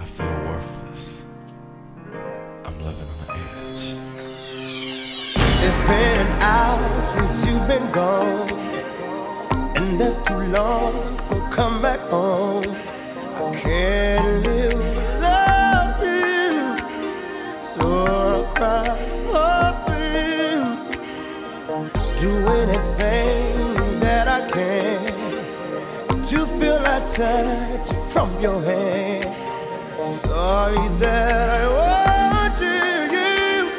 I feel worthless. I'm living on the edge. It's been hours since you've been gone, and that's too long. So come back home. I can't live so I'll cry for you. Do anything that I can to feel that touch from your hand. Sorry that I want you.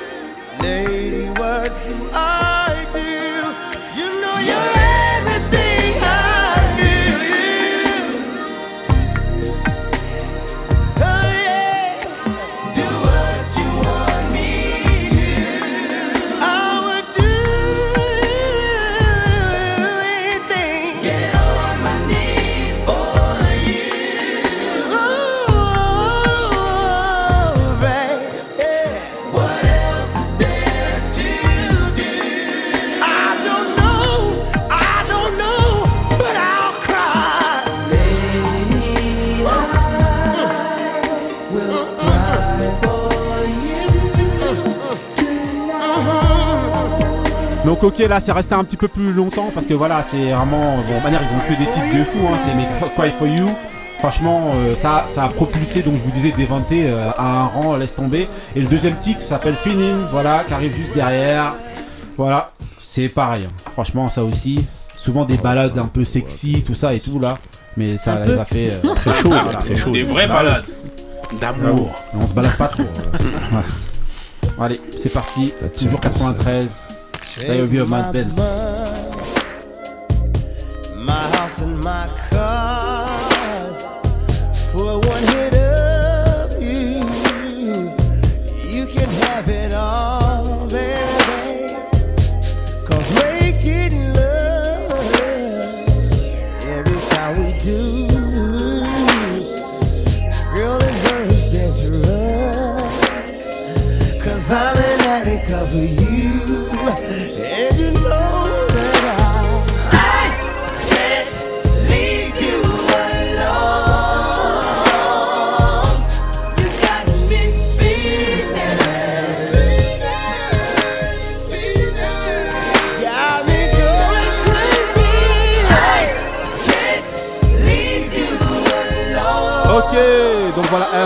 Lady, Donc ok là c'est resté un petit peu plus longtemps parce que voilà c'est vraiment bon manière ils ont que des titres de fou hein, c'est mes Cry for You. Franchement euh, ça ça a propulsé donc je vous disais Devante euh, à un rang laisse tomber. Et le deuxième titre s'appelle Finin voilà qui arrive juste derrière. Voilà c'est pareil hein. franchement ça aussi souvent des balades un peu sexy tout ça et tout là. Mais ça il a fait euh, Très [laughs] chaud, très chaud. Des vraies balades. D'amour. On se balade pas trop [laughs] ouais. allez c'est parti. Toujours 93 Diary of Mad Ben my house and my cars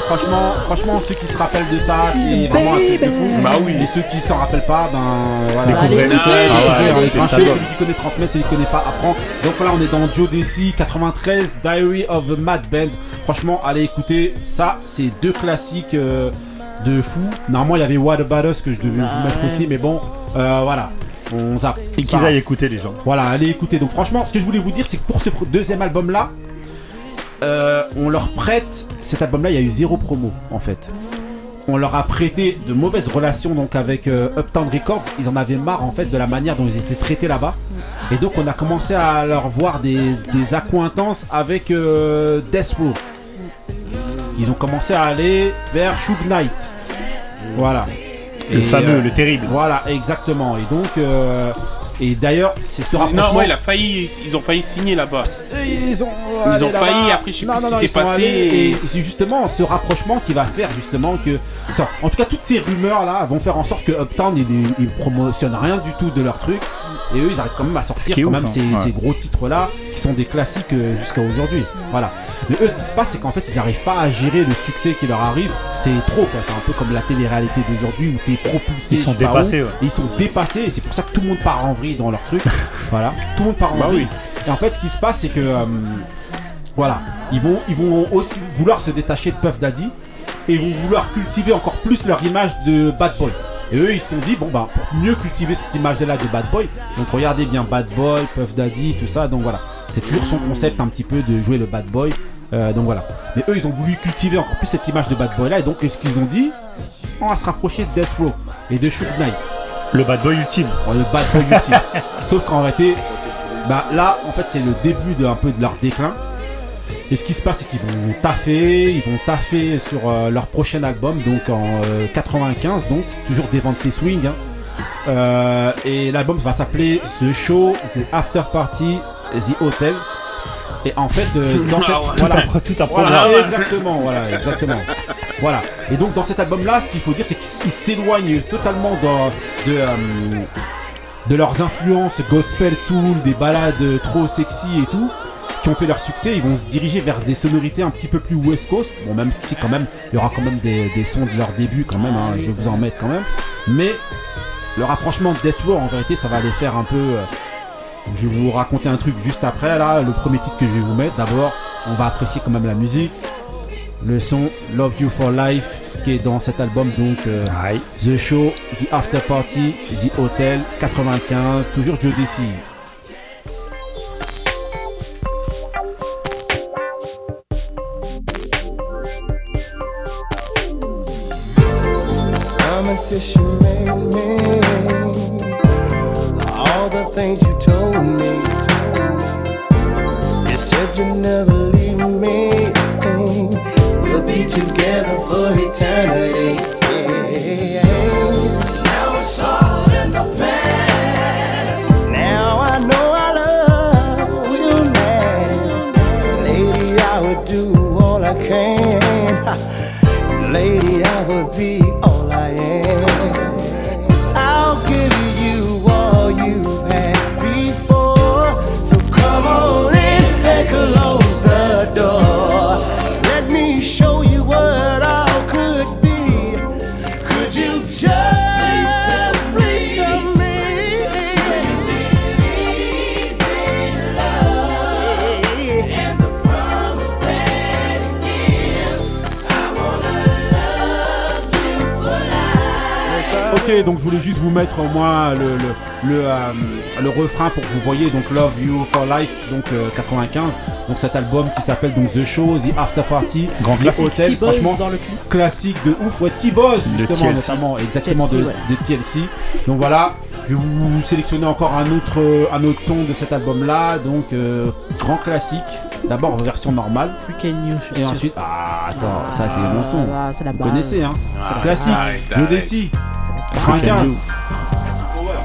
franchement, franchement, ceux qui se rappellent de ça, c'est vraiment un truc de fou. Bah oui. Et ceux qui s'en rappellent pas, ben voilà. Découvrez. Allez, Ah celui qui connaît transmet, celui qui connaît pas apprend. Donc voilà, on est dans Joe Desi 93, Diary of a Mad Band. Franchement, allez écouter, ça, c'est deux classiques euh, de fou. Normalement, il y avait What About Us que je devais vous mettre aussi, mais bon, euh, voilà. On zappe. Et qu'ils aillent écouter les gens. Voilà, allez écouter. Donc franchement, ce que je voulais vous dire, c'est que pour ce deuxième album-là, euh, on leur prête cet album-là. Il y a eu zéro promo en fait. On leur a prêté de mauvaises relations donc avec euh, Uptown Records. Ils en avaient marre en fait de la manière dont ils étaient traités là-bas. Et donc on a commencé à leur voir des, des accointances avec euh, Death Row. Ils ont commencé à aller vers Suge Knight. Voilà. Le fameux, le terrible. Voilà, exactement. Et donc, et d'ailleurs, c'est ce Non, rapprochement. ouais, il a failli, ils ont failli signer là-bas. Ils ont, Ils ont failli, là-bas. après, je sais Non, plus non, ce non, qui s'est passé. et- Et c'est justement ce rapprochement qui va faire justement que. en tout cas, toutes ces rumeurs là vont faire en sorte que Uptown ils- ils promotionnent rien du tout de leur truc. Et eux, ils arrivent quand même à sortir quand ouf, même hein. ces, Ouais. ces gros titres là qui sont des classiques euh, jusqu'à aujourd'hui. Voilà. Mais eux, ce qui se passe, c'est qu'en fait, ils n'arrivent pas à gérer le succès qui leur arrive. C'est trop, quoi. C'est un peu comme la télé-réalité d'aujourd'hui où t'es propulsé. Ils sont dépassés, où. ouais. Et ils sont dépassés et c'est pour ça que tout le monde part en vrille dans leur truc. [laughs] voilà. Tout le monde part en Bah vrille. oui. Et en fait, ce qui se passe, c'est que. euh, voilà. ils vont, ils vont aussi vouloir se détacher de Puff Daddy et ils vont vouloir cultiver encore plus leur image de bad boy. Et eux, ils se sont dit, bon, bah, pour mieux cultiver cette image-là de bad boy, donc regardez bien bad boy, Puff Daddy, tout ça, donc voilà. C'est toujours son concept un petit peu de jouer le bad boy. euh, donc voilà. Mais eux, ils ont voulu cultiver encore plus cette image de bad boy là. Et donc, ce qu'ils ont dit, on va se rapprocher de Death Row et de Shoot Knight. Le bad boy ultime. Ouais, le bad boy ultime. [laughs] Sauf qu'en réalité, bah là, en fait, c'est le début de un peu de leur déclin. Et ce qui se passe, c'est qu'ils vont taffer, ils vont taffer sur euh, leur prochain album, donc en euh, 95, donc toujours des ventes les swing. hein. Euh, et l'album va s'appeler The Show, The After Party, The Hotel. Et en fait, euh, [laughs] dans cette. Tout un Voilà, exactement, voilà, exactement. Voilà. Et donc dans cet album-là, ce qu'il faut dire, c'est qu'ils s'éloignent totalement de, de, euh, de leurs influences gospel, soul, des balades trop sexy et tout, qui ont fait leur succès. Ils vont se diriger vers des sonorités un petit peu plus West Coast. Bon, même si quand même, il y aura quand même des, des sons de leur début quand même. hein, je vais vous en mettre quand même. Mais le rapprochement de Death Row, en vérité, ça va les faire un peu. euh, je vais vous raconter un truc juste après là, le premier titre que je vais vous mettre. D'abord, on va apprécier quand même la musique. Le son Love You for Life qui est dans cet album donc euh, The Show, The After Party, The Hotel 95, toujours Joe Desi. decision made. Pour que vous voyez donc Love You for Life, donc euh, 95. Donc cet album qui s'appelle donc The Show, The After Party, Grand The classique. Hotel, franchement dans le clip. classique de ouf. Ouais, T-Boz justement TLC. notamment, exactement TLC, de, ouais. de TLC. Donc voilà, je vais vous sélectionner encore un autre, euh, un autre son de cet album là, donc euh, grand classique. D'abord version normale. Freaking you, je suis Et sûr. ensuite, ah attends, ça c'est mon son. Ah, c'est la Vous connaissez hein Arrête, Classique, arrête, Joe arrête. Desi, 95. Dans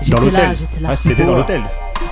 J'étais là, l'hôtel. j'étais là. Ah, c'était dans l'hôtel.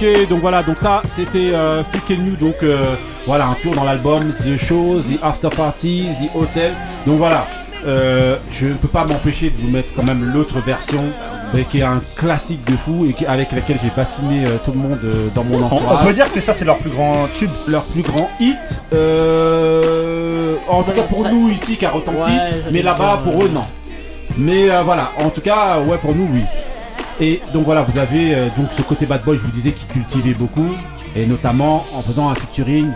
Ok, donc voilà, donc ça c'était euh, Freak and You, donc euh, voilà un tour dans l'album The Show, The After Party, The Hotel. Donc voilà, euh, je ne peux pas m'empêcher de vous mettre quand même l'autre version euh, qui est un classique de fou et qui- avec laquelle j'ai bassiné euh, tout le monde euh, dans mon On, entourage. on peut dire que ça, c'est leur plus grand tube. Leur plus grand hit, euh, en tout cas pour ça- nous ici qui a retenti, Ouais, mais là-bas pour eux non. Mais euh, voilà, en tout cas, ouais pour nous oui. Et donc voilà, vous avez euh, donc ce côté bad boy, je vous disais, qui cultivait beaucoup, et notamment en faisant un featuring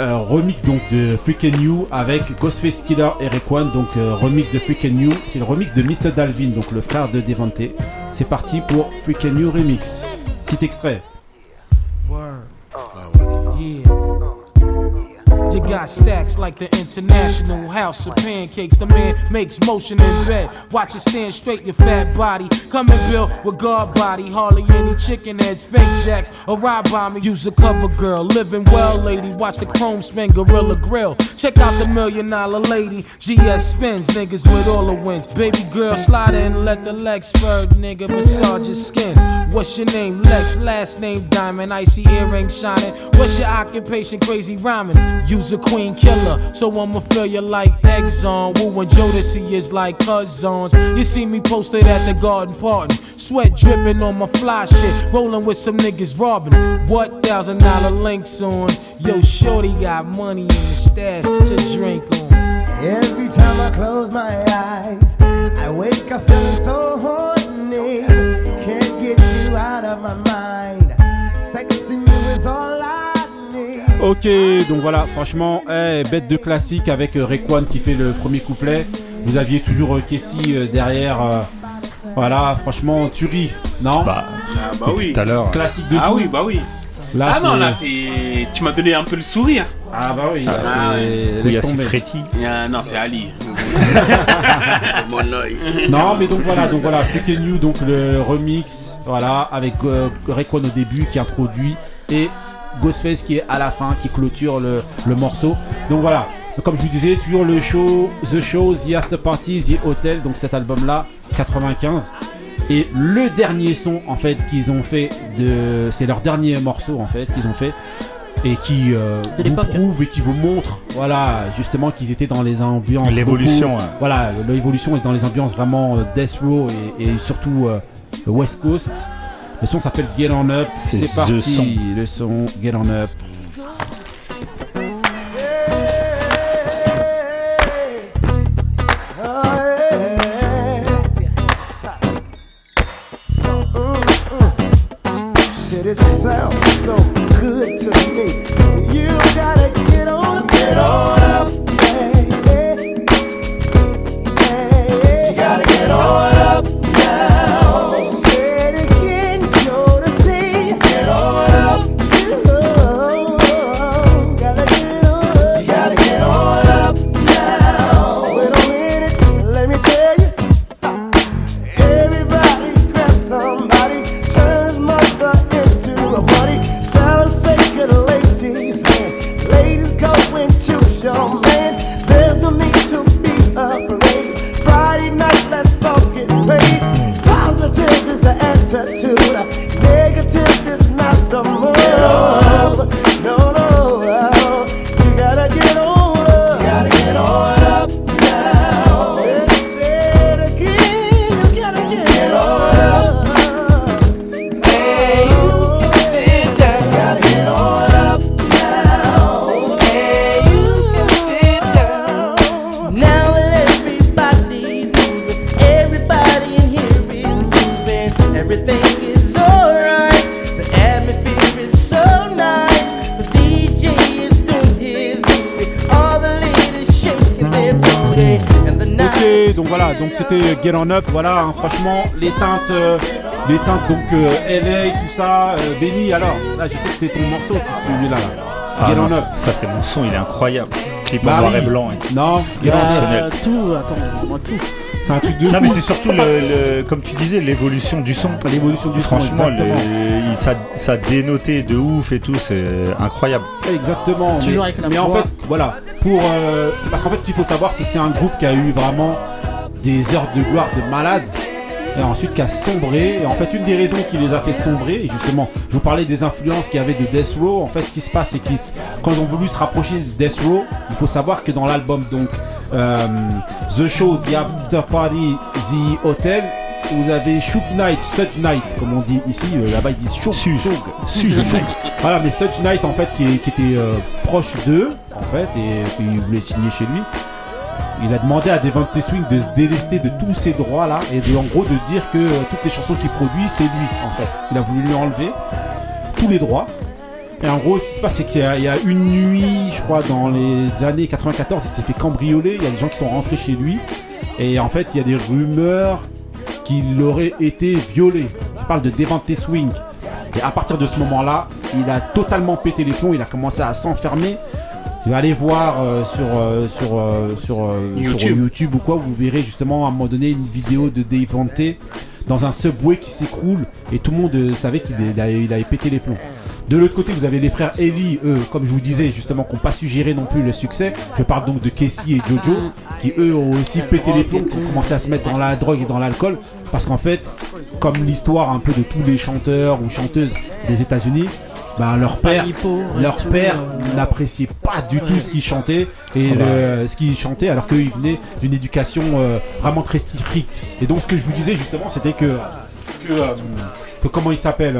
euh, remix donc de Freakin' You avec Ghostface Killer et Raekwon, donc euh, remix de Freakin' You. C'est le remix de Mr. Dalvin, donc le frère de Devante. C'est parti pour Freakin' You remix. Petit extrait. Got stacks like the International House of Pancakes. The man makes motion in bed. Watch it stand straight, your fat body. Come and build with guard body. Hardly any chicken heads, fake jacks, or ride by me. Use a cover girl. Living well, lady. Watch the chrome spin, Gorilla Grill. Check out the million dollar lady. GS spins, niggas with all the wins. Baby girl, slide in, let the leg spur, nigga. Massage your skin. What's your name? Lex, last name Diamond. Icy earring shining. What's your occupation? Crazy rhyming. Use a queen killer, so I'ma feel you like Exxon. Woo and Jodeci is like cousins. You see me posted at the garden party. Sweat dripping on my fly shit. Rolling with some niggas robbing. What thousand dollar links on? Yo, Shorty got money in the stash. Your drink on. Every time I close my eyes, I wake up feeling so horny. Can't get you out of my mind. Sexing Ok, donc voilà, franchement, eh, bête de classique avec euh, Raekwon qui fait le premier couplet. Vous aviez toujours euh, Casey euh, derrière. voilà, franchement, tuerie, non? Bah, Ah bah oui. tout à l'heure. Classique de Ah oui, bah oui. Là, ah non, là, c'est. Tu m'as donné un peu le sourire. Ah bah oui, Ah, ouais. c'est-. Freddy. Ah, non, c'est Ali. [laughs] Mon œil. Non, mais donc voilà, donc voilà, Freakin' You, donc le remix, voilà, avec euh, au début qui introduit et Ghostface qui est à la fin, qui clôture le, le morceau. Donc voilà, comme je vous disais, toujours le show, The Show, The After Party, The Hotel, donc cet album-là, 95. Et le dernier son en fait qu'ils ont fait de, c'est leur dernier morceau en fait qu'ils ont fait et qui euh, vous prouve et qui vous montre, voilà, justement qu'ils étaient dans les ambiances. L'évolution, ouais. Voilà, l'évolution est dans les ambiances vraiment euh, Death Row et, et surtout euh, le West Coast. Le son s'appelle Get On Up. C'est parti, son. le son Get On Up. It sounds so good to me. You gotta get on get on On Up, voilà, hein, franchement, les teintes, euh, les teintes donc euh, LA, tout ça, euh, Benny, alors, là je sais que c'est ton morceau, celui-là, là. Ah non, ça, ça, c'est mon son, il est incroyable. Clip Bah en noir oui. et blanc. et- Non. Exceptionnel. Euh, tout, attends, moi tout. C'est un truc de Non fou. mais c'est surtout le, le- comme tu disais l'évolution du son. L'évolution du son, Franchement, le- il- ça, ça dénotait de ouf et tout, c'est incroyable. Exactement. Toujours mais, avec la mais en fait, voilà, pour euh, parce qu'en fait, ce qu'il faut savoir, c'est que c'est un groupe qui a eu vraiment des heures de gloire de malade. Et ensuite qui a sombré. Et en fait, une des raisons qui les a fait sombrer, et justement, je vous parlais des influences qu'il y avait de Death Row. En fait, ce qui se passe, c'est qu'ils, quand ils ont voulu se rapprocher de Death Row, il faut savoir que dans l'album, donc, euh, The Show, The After Party, The Hotel, vous avez Shook Night, Such Night, comme on dit ici. euh, Là-bas, ils disent Shook. Shook. Night. Voilà, mais Such Knight en fait qui était euh, proche d'eux en fait et qui voulait signer chez lui. Il a demandé à Devante Swing de se délester de tous ses droits là et de en gros de dire que euh, toutes les chansons qu'il produit c'était lui en fait. Il a voulu lui enlever tous les droits Et en gros, ce qui se passe, c'est qu'il y, a- une nuit, je crois, dans les années 94, il s'est fait cambrioler. Il y a des gens qui sont rentrés chez lui. Et en fait, il y a des rumeurs qu'il aurait été violé. Je parle de Devante Swing. Et à partir de ce moment-là, il a totalement pété les plombs. Il a commencé à s'enfermer. Aller voir euh, sur, euh, sur, euh, sur, sur YouTube. Ou quoi, vous verrez justement à un moment donné une vidéo de Devante dans un subway qui s'écroule et tout le monde savait qu'il il avait, il avait pété les plombs. De l'autre côté, vous avez les frères Ellie, eux, comme je vous disais, justement, qui n'ont pas su gérer non plus le succès. Je parle donc de Casey et Jojo, qui eux ont aussi pété les plombs, qui ont commencé à se mettre dans la drogue et dans l'alcool. Parce qu'en fait, comme l'histoire un peu de tous les chanteurs ou chanteuses des États-Unis, ben, leur père, Panipo et leur tout, père euh, n'appréciait pas du tout ce qu'ils chantaient et Ah bah. le- ce qu'ils chantaient alors qu'ils venaient d'une éducation euh, vraiment très stricte. Et donc ce que je vous disais justement, c'était que, que, euh, que comment il s'appelle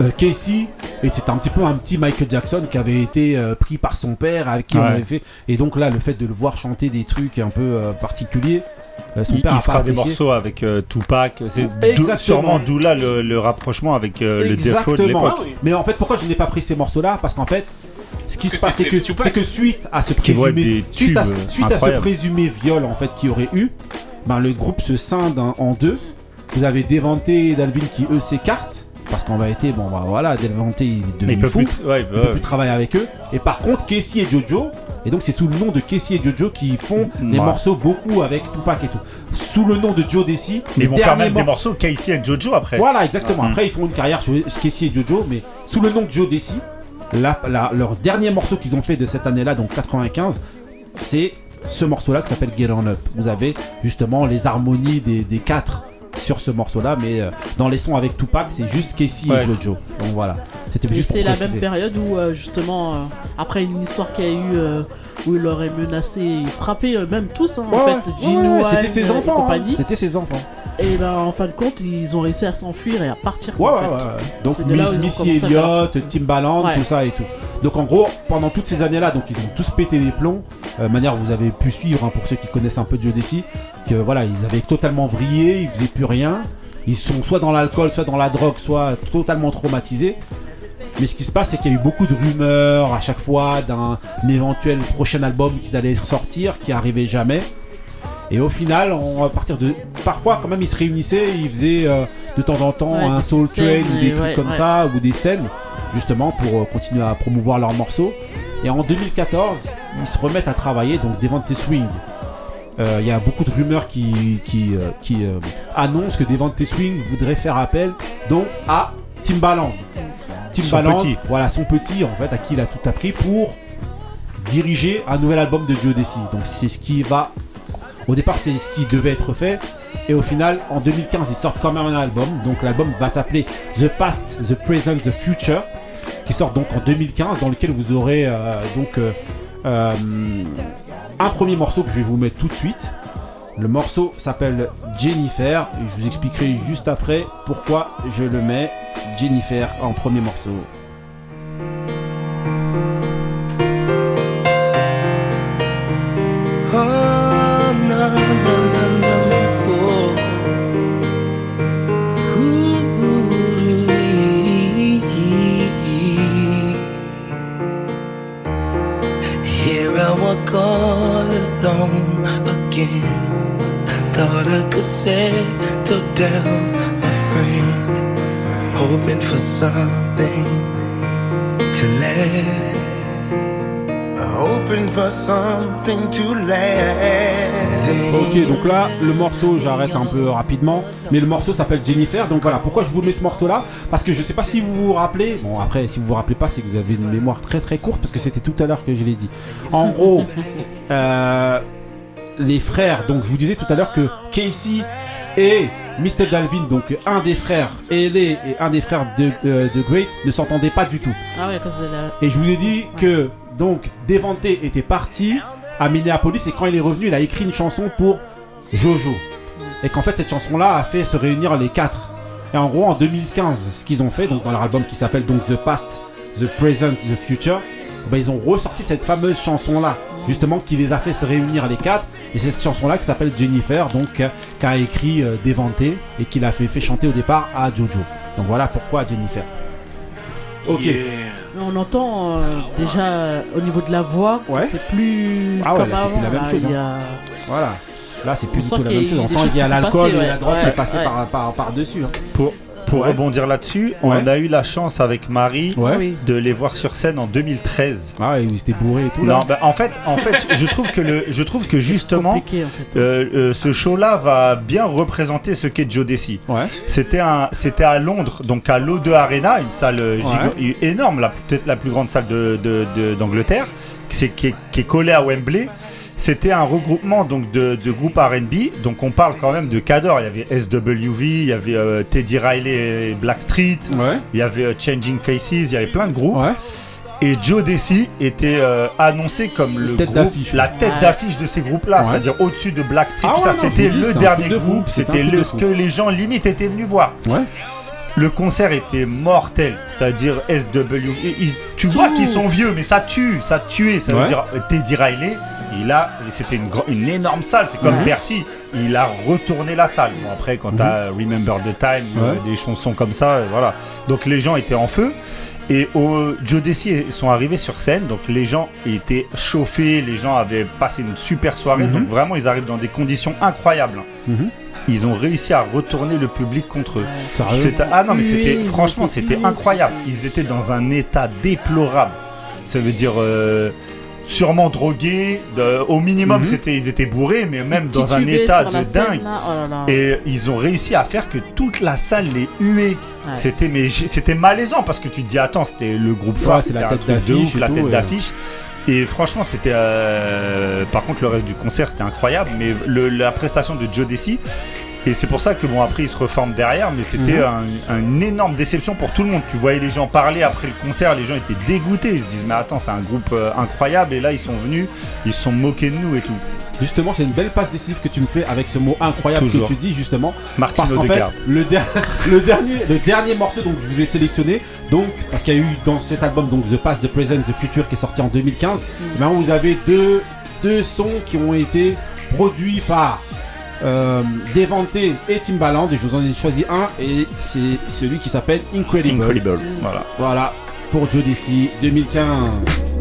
euh, Casey et c'était un petit peu un petit Michael Jackson qui avait été euh, pris par son père avec qui on avait fait et donc là le fait de le voir chanter des trucs un peu euh, particuliers son il, père il a pas fera des morceaux avec euh, Tupac. C'est sûrement d'où là le, le rapprochement avec euh, le défaut de Exactement. l'époque. Mais en fait, pourquoi je n'ai pas pris ces morceaux-là? Parce qu'en fait, ce qui se passe, c'est- que, suite à ce Qui présumé, suite, à, tubes, suite à ce présumé viol en fait qu'il y aurait eu, ben le groupe se scinde en, en deux. Vous avez Devante et Dalvin qui eux s'écartent parce qu'en vérité, bon bah voilà, Devante il est il devenu peut fou. plus, ouais, il peut plus travailler avec eux. Et par contre, Casey et Jojo, et donc c'est sous le nom de Casey et Jojo qui font les Ouais. morceaux beaucoup avec Tupac et tout. Sous le nom de Joe Desi, Mais ils vont faire même des mor- morceaux Casey et Jojo après. voilà, exactement. Mm. Après, ils font une carrière chez Casey et Jojo, mais sous le nom de Joe Desi. La- la- leur dernier morceau qu'ils ont fait de cette année-là, donc 95, c'est ce morceau-là qui s'appelle Get On Up. Vous avez justement les harmonies des, des quatre sur ce morceau-là, mais euh, dans les sons avec Tupac, c'est juste Casey Ouais. et Jojo. Donc voilà. C'était juste pour c'est la préciser. même période où, euh, justement, euh, après une histoire qu'il y a eu où il aurait menacé et frappé même tous, hein, en fait, ouais, Gene ouais, c'était ses et enfants. hein. compagnie. C'était ses enfants. Et ben en fin de compte, ils ont réussi à s'enfuir et à partir. Ouais, en ouais, fait. ouais, ouais. Donc Missy Elliott, Timbaland, Ouais. tout ça et tout. Donc en gros, pendant toutes ces années-là, donc ils ont tous pété les plombs. Euh, manière vous avez pu suivre hein, pour ceux qui connaissent un peu Desi, que voilà, ils avaient totalement vrillé, ils faisaient plus rien. Ils sont soit dans l'alcool, soit dans la drogue, soit totalement traumatisés. Mais ce qui se passe, c'est qu'il y a eu beaucoup de rumeurs à chaque fois d'un éventuel prochain album qu'ils allaient sortir, qui arrivait jamais. Et au final, on, à partir de. Parfois, quand même, ils se réunissaient, ils faisaient euh, de temps en temps Ouais, un Soul Train scènes ou des trucs ouais, comme ouais. ça, ou des scènes, justement, pour euh, continuer à promouvoir leurs morceaux. Et en 2014, ils se remettent à travailler, donc Devante Swing. Euh, Il y a beaucoup de rumeurs qui, qui, euh, qui euh, annoncent que Devante Swing voudrait faire appel donc à Timbaland. Timbaland, petit. voilà son petit en fait à qui il a tout appris pour diriger un nouvel album de Joe Desi. Donc c'est ce qui va au départ c'est ce qui devait être fait et au final en 2015 ils sortent quand même un album. Donc l'album va s'appeler The Past, The Present, The Future qui sort donc en 2015 dans lequel vous aurez euh, donc euh, euh, un premier morceau que je vais vous mettre tout de suite. Le morceau s'appelle Jennifer et je vous expliquerai juste après pourquoi je le mets Jennifer en premier morceau. All alone again. Thought I could settle down, my friend. Hoping for something to last. Ok, donc là, le morceau, j'arrête un peu rapidement, mais le morceau s'appelle Jennifer. Donc voilà, pourquoi je vous mets ce morceau-là? Parce que je sais pas si vous vous rappelez. Bon, après, si vous vous rappelez pas, c'est que vous avez une mémoire très très courte, parce que c'était tout à l'heure que je l'ai dit. En gros, [laughs] euh, les frères. Donc je vous disais tout à l'heure que Casey et Mr. Dalvin, donc un des frères aînés et un des frères de, de Great, ne s'entendaient pas du tout. Ah ouais, à cause de la. Et je vous ai dit que donc Devante était parti à Minneapolis et quand il est revenu, il a écrit une chanson pour Jojo. Et qu'en fait cette chanson-là a fait se réunir les quatre. Et en gros en 2015, ce qu'ils ont fait donc dans leur album qui s'appelle donc The Past, The Present, The Future, ben, ils ont ressorti cette fameuse chanson-là, justement qui les a fait se réunir les quatre. Et cette chanson-là qui s'appelle Jennifer, donc qu'a écrit euh, Devante et qu'il a fait, chanter au départ à Jojo. Donc voilà pourquoi Jennifer. Ok. On entend euh, déjà euh, au niveau de la voix, Ouais. c'est plus Ah ouais, comme là, c'est plus avant. la même là, chose, hein. a- Voilà. Là, c'est plus du tout la même chose. On sent qu'il y a l'alcool et la drogue qui est passée ouais. par, par, par dessus. hein. Pour, pour Ouais. rebondir là-dessus, on Ouais. a eu la chance avec Marie Ouais. De les voir sur scène en 2013. Ah, ils étaient bourrés et tout. Non, bah, en fait, en fait, je trouve que le, je trouve que justement, compliqué en fait. euh, euh, ce show-là va bien représenter ce qu'est Joe Desi. Ouais. C'était un, c'était à Londres, donc à l'O2 Arena, une salle euh, giga- énorme, la- peut-être la plus grande salle de, de- de- d'Angleterre, qui est, qui est collée à Wembley. C'était un regroupement donc de, de groupes R&B, donc on parle quand même de cadors. Il y avait SWV, il y avait euh, Teddy Riley et Blackstreet, Ouais. il y avait euh, Changing Faces, il y avait plein de groupes. Ouais. Et Joe Desi était euh, annoncé comme le Tête groupe, la tête Ouais. d'affiche de ces groupes-là, Ouais. c'est-à-dire au-dessus de Blackstreet. Ah ouais, ça, c'était le dernier de groupe, c'était le ce que les gens limite étaient venus voir. Ouais. Le concert était mortel, c'est-à-dire SW. et- et- tu vois qu'ils sont vieux, mais ça tue, ça tuait. Ça veut dire Teddy Riley, il a, c'était une, énorme salle, c'est comme Mhm. Bercy. Il a retourné la salle. Bon après, quand t'as Remember the Time, euh, des chansons comme ça, euh, voilà. Donc les gens étaient en feu. Et au Joe Desi sont arrivés sur scène, donc les gens étaient chauffés, les gens avaient passé une super soirée, Mhm. donc vraiment ils arrivent dans des conditions incroyables. Mhm. Ils ont réussi à retourner le public contre eux. Ah non mais c'était franchement c'était incroyable. Ils étaient dans un état déplorable. Ça veut dire euh, sûrement drogués. de- au minimum Mhm. c'était ils étaient bourrés, mais même dans un état de scène, dingue. là, oh là là. Et ils ont réussi à faire que toute la salle les huait. Ouais. C'était mais c'était malaisant parce que tu te dis attends c'était le groupe Ouais, phare, c'est la tête d'affiche la tête d'affiche. Et franchement c'était euh, par contre le reste du concert c'était incroyable mais le- la prestation de Joe Desi et c'est pour ça que bon après il se reforme derrière mais c'était Mhm. un- un- une énorme déception pour tout le monde. Tu voyais les gens parler après le concert, les gens étaient dégoûtés, ils se disent mais attends c'est un groupe euh, incroyable et là ils sont venus, ils se sont moqués de nous et tout. Justement, c'est une belle passe décisive que tu me fais avec ce mot incroyable Toujours. que tu dis justement. Martin Parce qu'en fait, Odegaard. le, der- [laughs] le dernier, le dernier morceau donc je vous ai sélectionné, donc parce qu'il y a eu dans cet album donc The Past, The Present, The Future qui est sorti en 2015. eh ben, vous avez deux, deux sons qui ont été produits par euh, Devante et Timbaland et je vous en ai choisi un et c'est celui qui s'appelle Incredible. Incredible. Voilà. Voilà pour Joe Desi 2015.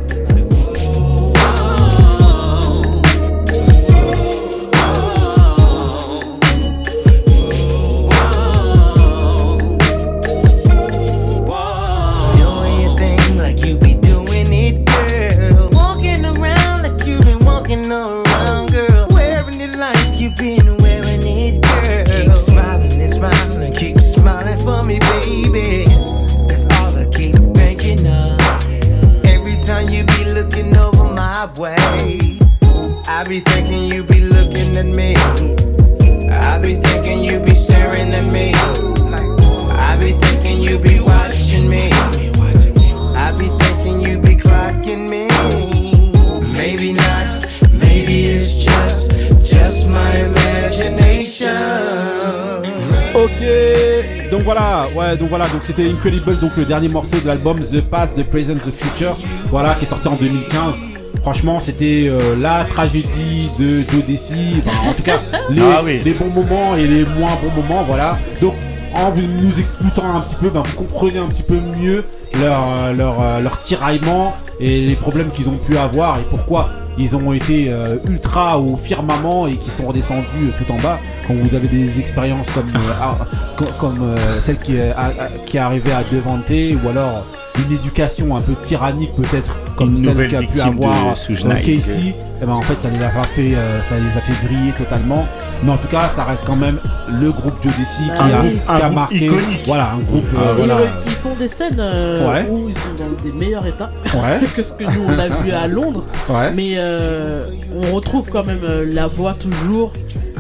Ouais, donc voilà, donc c'était Incredible, donc le dernier morceau de l'album The Past, The Present, The Future, voilà, qui est sorti en 2015. Franchement, c'était euh, la tragédie de Joe Desi. Enfin, en tout cas, [laughs] les, Ah oui. les bons moments et les moins bons moments, voilà. Donc, en vous nous expliquant un petit peu, ben, vous comprenez un petit peu mieux leur, euh, leur, euh, leur tiraillement et les problèmes qu'ils ont pu avoir et pourquoi ils ont été euh, ultra au firmament et qui sont redescendus tout en bas. Quand vous avez des expériences comme, euh, co- comme euh, celle qui qui est arrivée à Devante ou alors une éducation un peu tyrannique peut-être comme Une celle qu'a pu avoir euh. Casey. Eh ben, en fait, ça les a fait, euh, ça les a fait briller totalement. Mais en tout cas, ça reste quand même le groupe Joe Desi qui, Ah a, oui. qui a marqué. iconique. Voilà, un groupe. Ah, euh, Et, voilà. ils font des scènes euh, Ouais. où ils sont dans des meilleurs états Ouais. [laughs] que ce que nous on a vu à Londres. Ouais. Mais euh, on retrouve quand même euh, la voix toujours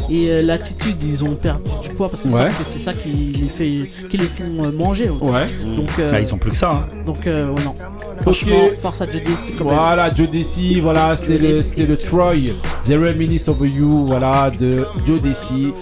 et euh, l'attitude. Ils ont perdu du poids parce que Ouais. c'est ça qui les fait, qui les font euh, manger aussi. Ouais. Donc, euh, Ah, ils ont plus que ça. hein. donc euh, ouais, non. Franchement, force à Voilà, Joe Desi, voilà, c'était le, le Troy The Reminisce of You, voilà, de Joe Desi.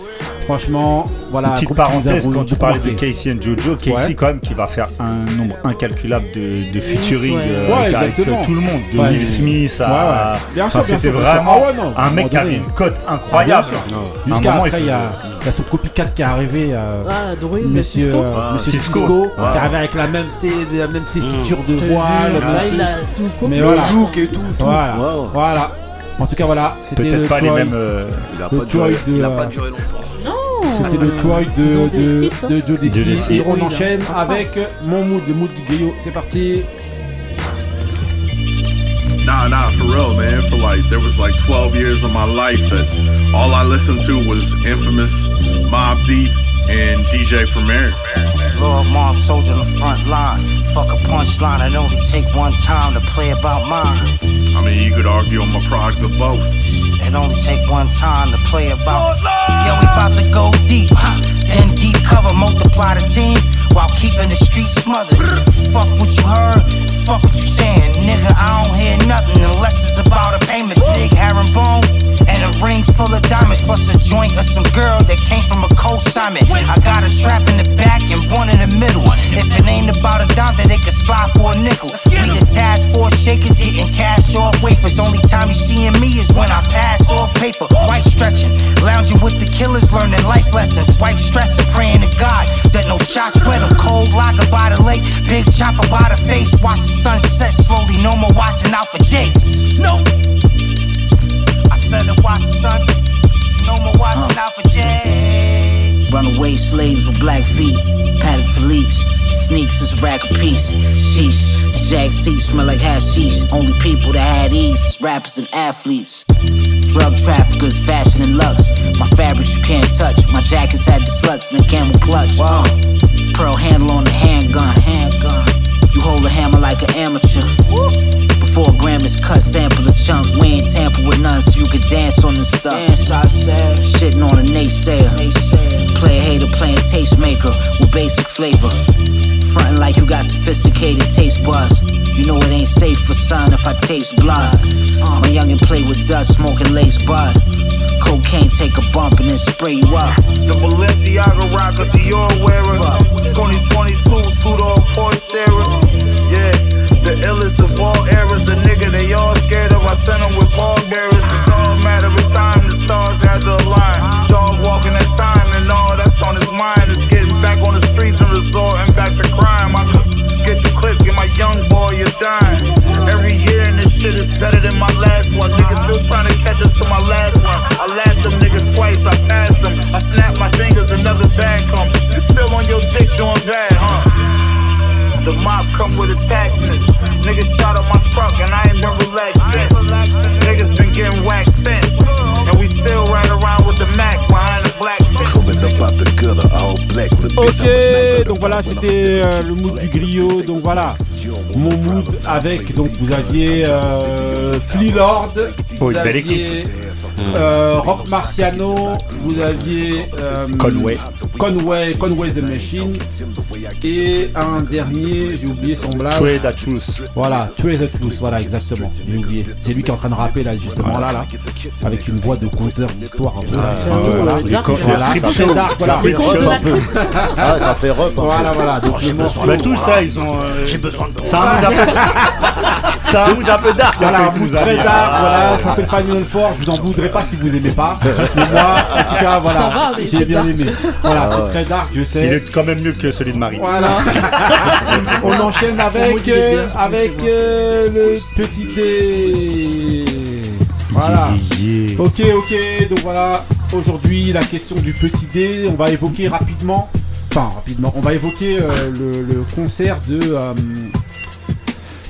Franchement, voilà. Une petite parenthèse, quand tu parlais de. Casey and Jojo, Casey Ouais. quand même qui va faire un nombre incalculable de, de featuring Ouais. euh, Ouais, avec, avec exactement. tout le monde, de Ouais. Will Smith à... C'était vraiment Ah ouais, non, à un mec qui avait une cote incroyable. Sûr. À un Jusqu'à après, il y, faut- a, il y a son copycat qui est arrivé. euh, Ah, de Monsieur, Cisco. euh, Ah, Monsieur Cisco. Cisco, Ouais. qui arrive avec la même, la même tessiture de Je te voix. jure, le là, même il a truc. tout copié. Mais Le voilà. look et tout, tout. Voilà. En tout cas, voilà. C'était Peut-être le pas les mêmes, euh, Il a le pas duré, de, il a euh, pas duré longtemps. Non. C'était le ont de, de, hein. de Joe Desi. Joe Desi. Et on enchaîne avec mon mood, le mood du Guillot. C'est parti. Nah, nah, for real, man. For like, there was like 12 years of my life that all I listened to was Infamous, Mob Deep, and DJ Premier. Lord Mom, soldier on the front line. Fuck a punchline, it only take one time to play about mine. I mean, you could argue I'm a product of both. It only take one time to play about. Yeah, we about to go deep, huh? Then deep cover, multiply the team while keeping the streets smothered. Fuck what you heard, fuck what you saying, nigga. I don't hear nothing unless it's about a payment. Big herringbone and a ring full of diamonds, plus a joint of some girl that came from a co-simon. I got a trap in the back and one in the middle. If it ain't about a dime, then they can slide for a nickel. We the task force shakers getting cash off wafers. Only time you seeing me is when I pass off paper. White stretching, lounging with the killers, learning life lessons. Wife stressing, praying to God that no shots spread 'em. Cold lager by the lake, big chopper by the face. Watch the sunset slowly, no more watching out for jakes. No. I said to watch the sun, no more watching out for. Runaway slaves with black feet, paddock Philippe's. Sneaks is a rack of piece. Sheesh, the jag seats smell like hashish. Only people that had ease is rappers and athletes. Drug traffickers, fashion and lux. My flavor. Frontin' like you got sophisticated taste buds. You know it ain't safe for son if I taste blood. Uh, my youngin' play with dust, smoking lace bud. Cocaine take a bump and then spray you up. The Balenciaga rocker, Dior wearer. 2022, two-door Porsche steerer. Yeah, the illest of all eras. The nigga they all scared of. I sent him with ball bearers. It's all a matter of time. The stars had to align. Dog walking that time and all that's resorting back to crime. I could get you clipped, get my young boy, you're dying. Every year and this shit is better than my last one. Niggas still trying to catch up to my last one. I lapped them niggas twice, I passed them. I snapped my fingers, another bag come. You still on your dick doing bad, huh? The mob come with attachments. Niggas shot up my truck and I ain't been relaxed since. Niggas been getting whacked since. And we still ride around with the Mac behind the black. Ok, donc voilà, c'était euh, le mood du griot. Donc voilà, mon mood avec. Donc vous aviez euh, Flea Lord, vous Oh, une belle aviez équipe. euh, Rock Marciano, vous aviez euh, Conway. Conway, Conway the Machine, et un dernier, j'ai oublié son blague. The Truth. Voilà, the Truth, voilà, exactement. J'ai oublié. C'est lui qui est en train de rapper là, justement là, là, avec une voix de conteur d'histoire un peu. Ah, Voilà. ça fait dark, Ça voilà. fait [laughs] rep un peu. Ah, ça fait rep, hein. Voilà, voilà. Donc Bah, tout ça, ils ont. euh, J'ai besoin de C'est un mood un peu. C'est un mood un peu dark. Voilà, très dark, Ah, voilà, ça s'appelle Final Four, je vous en voudrais pas si vous aimez pas. Mais moi, en tout cas, voilà, j'ai c'est bien dark. aimé. Voilà, Ah c'est très dark, je Il sais. est quand même mieux que celui de Marie. Voilà. [laughs] On enchaîne avec, euh, avec euh, le petit dé. Voilà. Ok, ok, donc voilà. Aujourd'hui, la question du petit dé, on va évoquer rapidement. Enfin, rapidement, on va évoquer euh, le, le concert de. euh,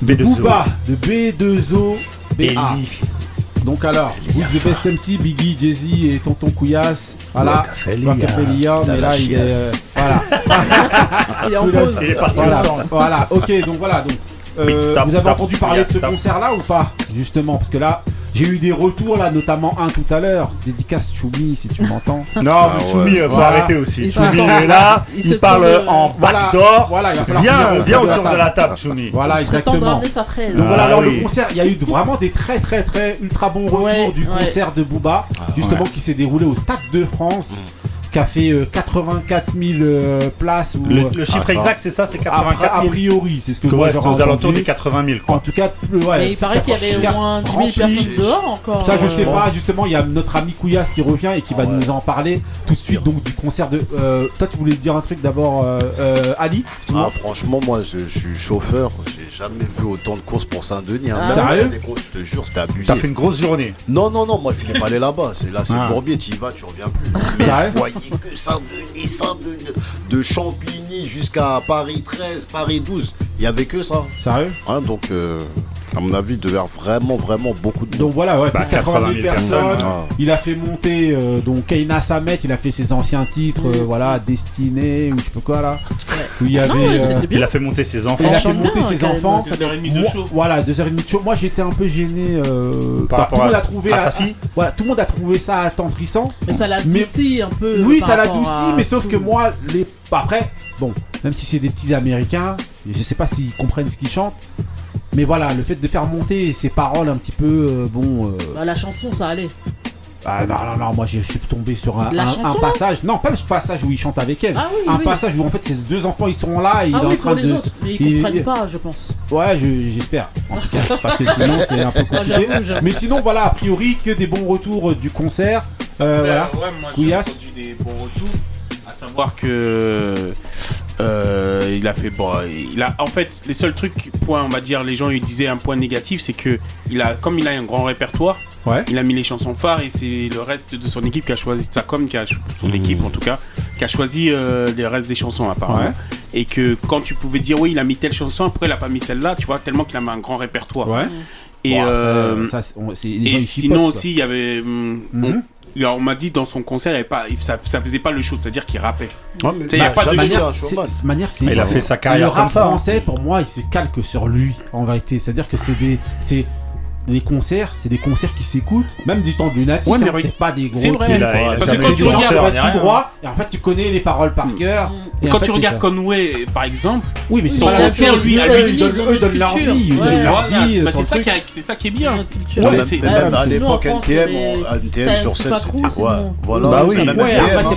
de B2O. Booba, de B2O. BA. Donc alors, the Best MC, Biggie, Jay-Z et Tonton Couillasse. Voilà, Rockefeller. Rockefeller, mais là il est. euh, voilà. [laughs] Il est en pause. Il est parti Voilà, voilà, ok, donc voilà. Donc, euh, vous avez stop, entendu parler de ce stop. concert-là ou pas? Justement, parce que là, j'ai eu des retours là, notamment un tout à l'heure. Dédicace Choumi, si tu m'entends. [laughs] Non, mais Choumi, ouais. faut arrêter aussi. Choumi est là, il, parle en voilà. backdoor. Voilà, viens, viens autour de la table, Choumi. Voilà, exactement. Sa fraise. Donc voilà, alors ah le concert, il y a eu vraiment des très très très ultra bons retours du concert de Booba, ah, justement qui s'est déroulé au Stade de France. Mm qui a fait euh, 84 000 euh, places. Où, euh, le, chiffre ah, exact, c'est ça, c'est 84 000. A priori, c'est ce que, que moi aux alentours des 80 000. Quoi. En tout cas, Mais il paraît qu'il y avait au moins 10 000 personnes dehors encore. Ça, je sais pas. Justement, il y a notre ami Couillas qui revient et qui va nous en parler tout de suite. Donc du concert de. toi, tu voulais dire un truc d'abord, Ali. Ah, franchement, moi, je, suis chauffeur. J'ai jamais vu autant de courses pour Saint-Denis. Hein. Ah Sérieux fait une grosse journée. Non, non, non. Moi, je voulais pas aller là-bas. C'est là, c'est ah. Bourbier. Tu y vas, tu reviens plus que Saint-Denis, Saint-Denis, de Champigny jusqu'à Paris 13, Paris 12, il y avait que ça. Sérieux? Hein, Donc, euh, à mon avis, il devait avoir vraiment, vraiment beaucoup de. Donc voilà, ouais, bah, 80 000 personnes. Ah. Il a fait monter euh, donc Samet, il a fait ses anciens titres, euh, mm. voilà, Destiné ou je sais pas quoi là. Il avait. Euh, il a fait monter ses enfants. il a fait monter ses enfants. Ça Deux heures et demie de Voilà, deux heures et demie de show. Moi j'étais un peu gêné. Euh, par bah, tout le monde à- a trouvé à sa fille ah, tout le monde a trouvé ça attendrissant. Mais ça l'adoucit un peu. Oui, ça l'adoucit, mais sauf que moi, les après, bon, même si c'est des petits Américains, je sais pas s'ils comprennent ce qu'ils chantent. Mais voilà, le fait de faire monter ses paroles un petit peu, euh, bon. Euh, bah, la chanson, ça allait. ah non, non, non, moi je suis tombé sur un, passage. Non, pas le passage où il chante avec elle. Ah oui, un passage où en fait ses deux enfants ils sont là, ah il ah est oui, en train de. mais ils comprennent pas, je pense. Ouais, j'espère. En tout cas, parce que sinon c'est un peu [laughs] Moi, Mais sinon, voilà, a priori que des bons retours euh, du concert. Euh, ben, voilà. Ouais, moi j'ai des bons retours, à savoir que euh, il a fait bon, il a en fait les seuls trucs point on va dire les gens lui disaient un point négatif c'est que il a comme il a un grand répertoire ouais. il a mis les chansons phares et c'est le reste de son équipe qui a choisi sa com qui a son mmh. équipe en tout cas qui a choisi euh, les restes des chansons apparemment ouais. et que quand tu pouvais dire oui il a mis telle chanson après il a pas mis celle-là tu vois tellement qu'il a mis un grand répertoire ouais. et, euh, et sinon aussi il y avait hmm, mmh on m'a dit dans son concert, et pas, ça, ça faisait pas le show, c'est-à-dire qu'il rappait. Ouais, mais il n'y a bah, pas de manière, c'est, manière, c'est. Il a fait sa carrière comme ça. Hein. français, hein. pour moi, il se calque sur lui, en vérité. C'est-à-dire que c'est des. C'est, les concerts, c'est des concerts qui s'écoutent, même du temps de lunatique, ouais, hein, c'est pas des gros. C'est vrai, parce que quand tu regardes, tout droit, et en fait tu connais les paroles par mm. cœur. Mm. Et, quand tu regardes Conway, par exemple, oui, mais son concert, lui, à lui, eux donnent leur vie, c'est ça qui est bien. Même à l'époque, NTM sur scène, c'était quoi Voilà, bah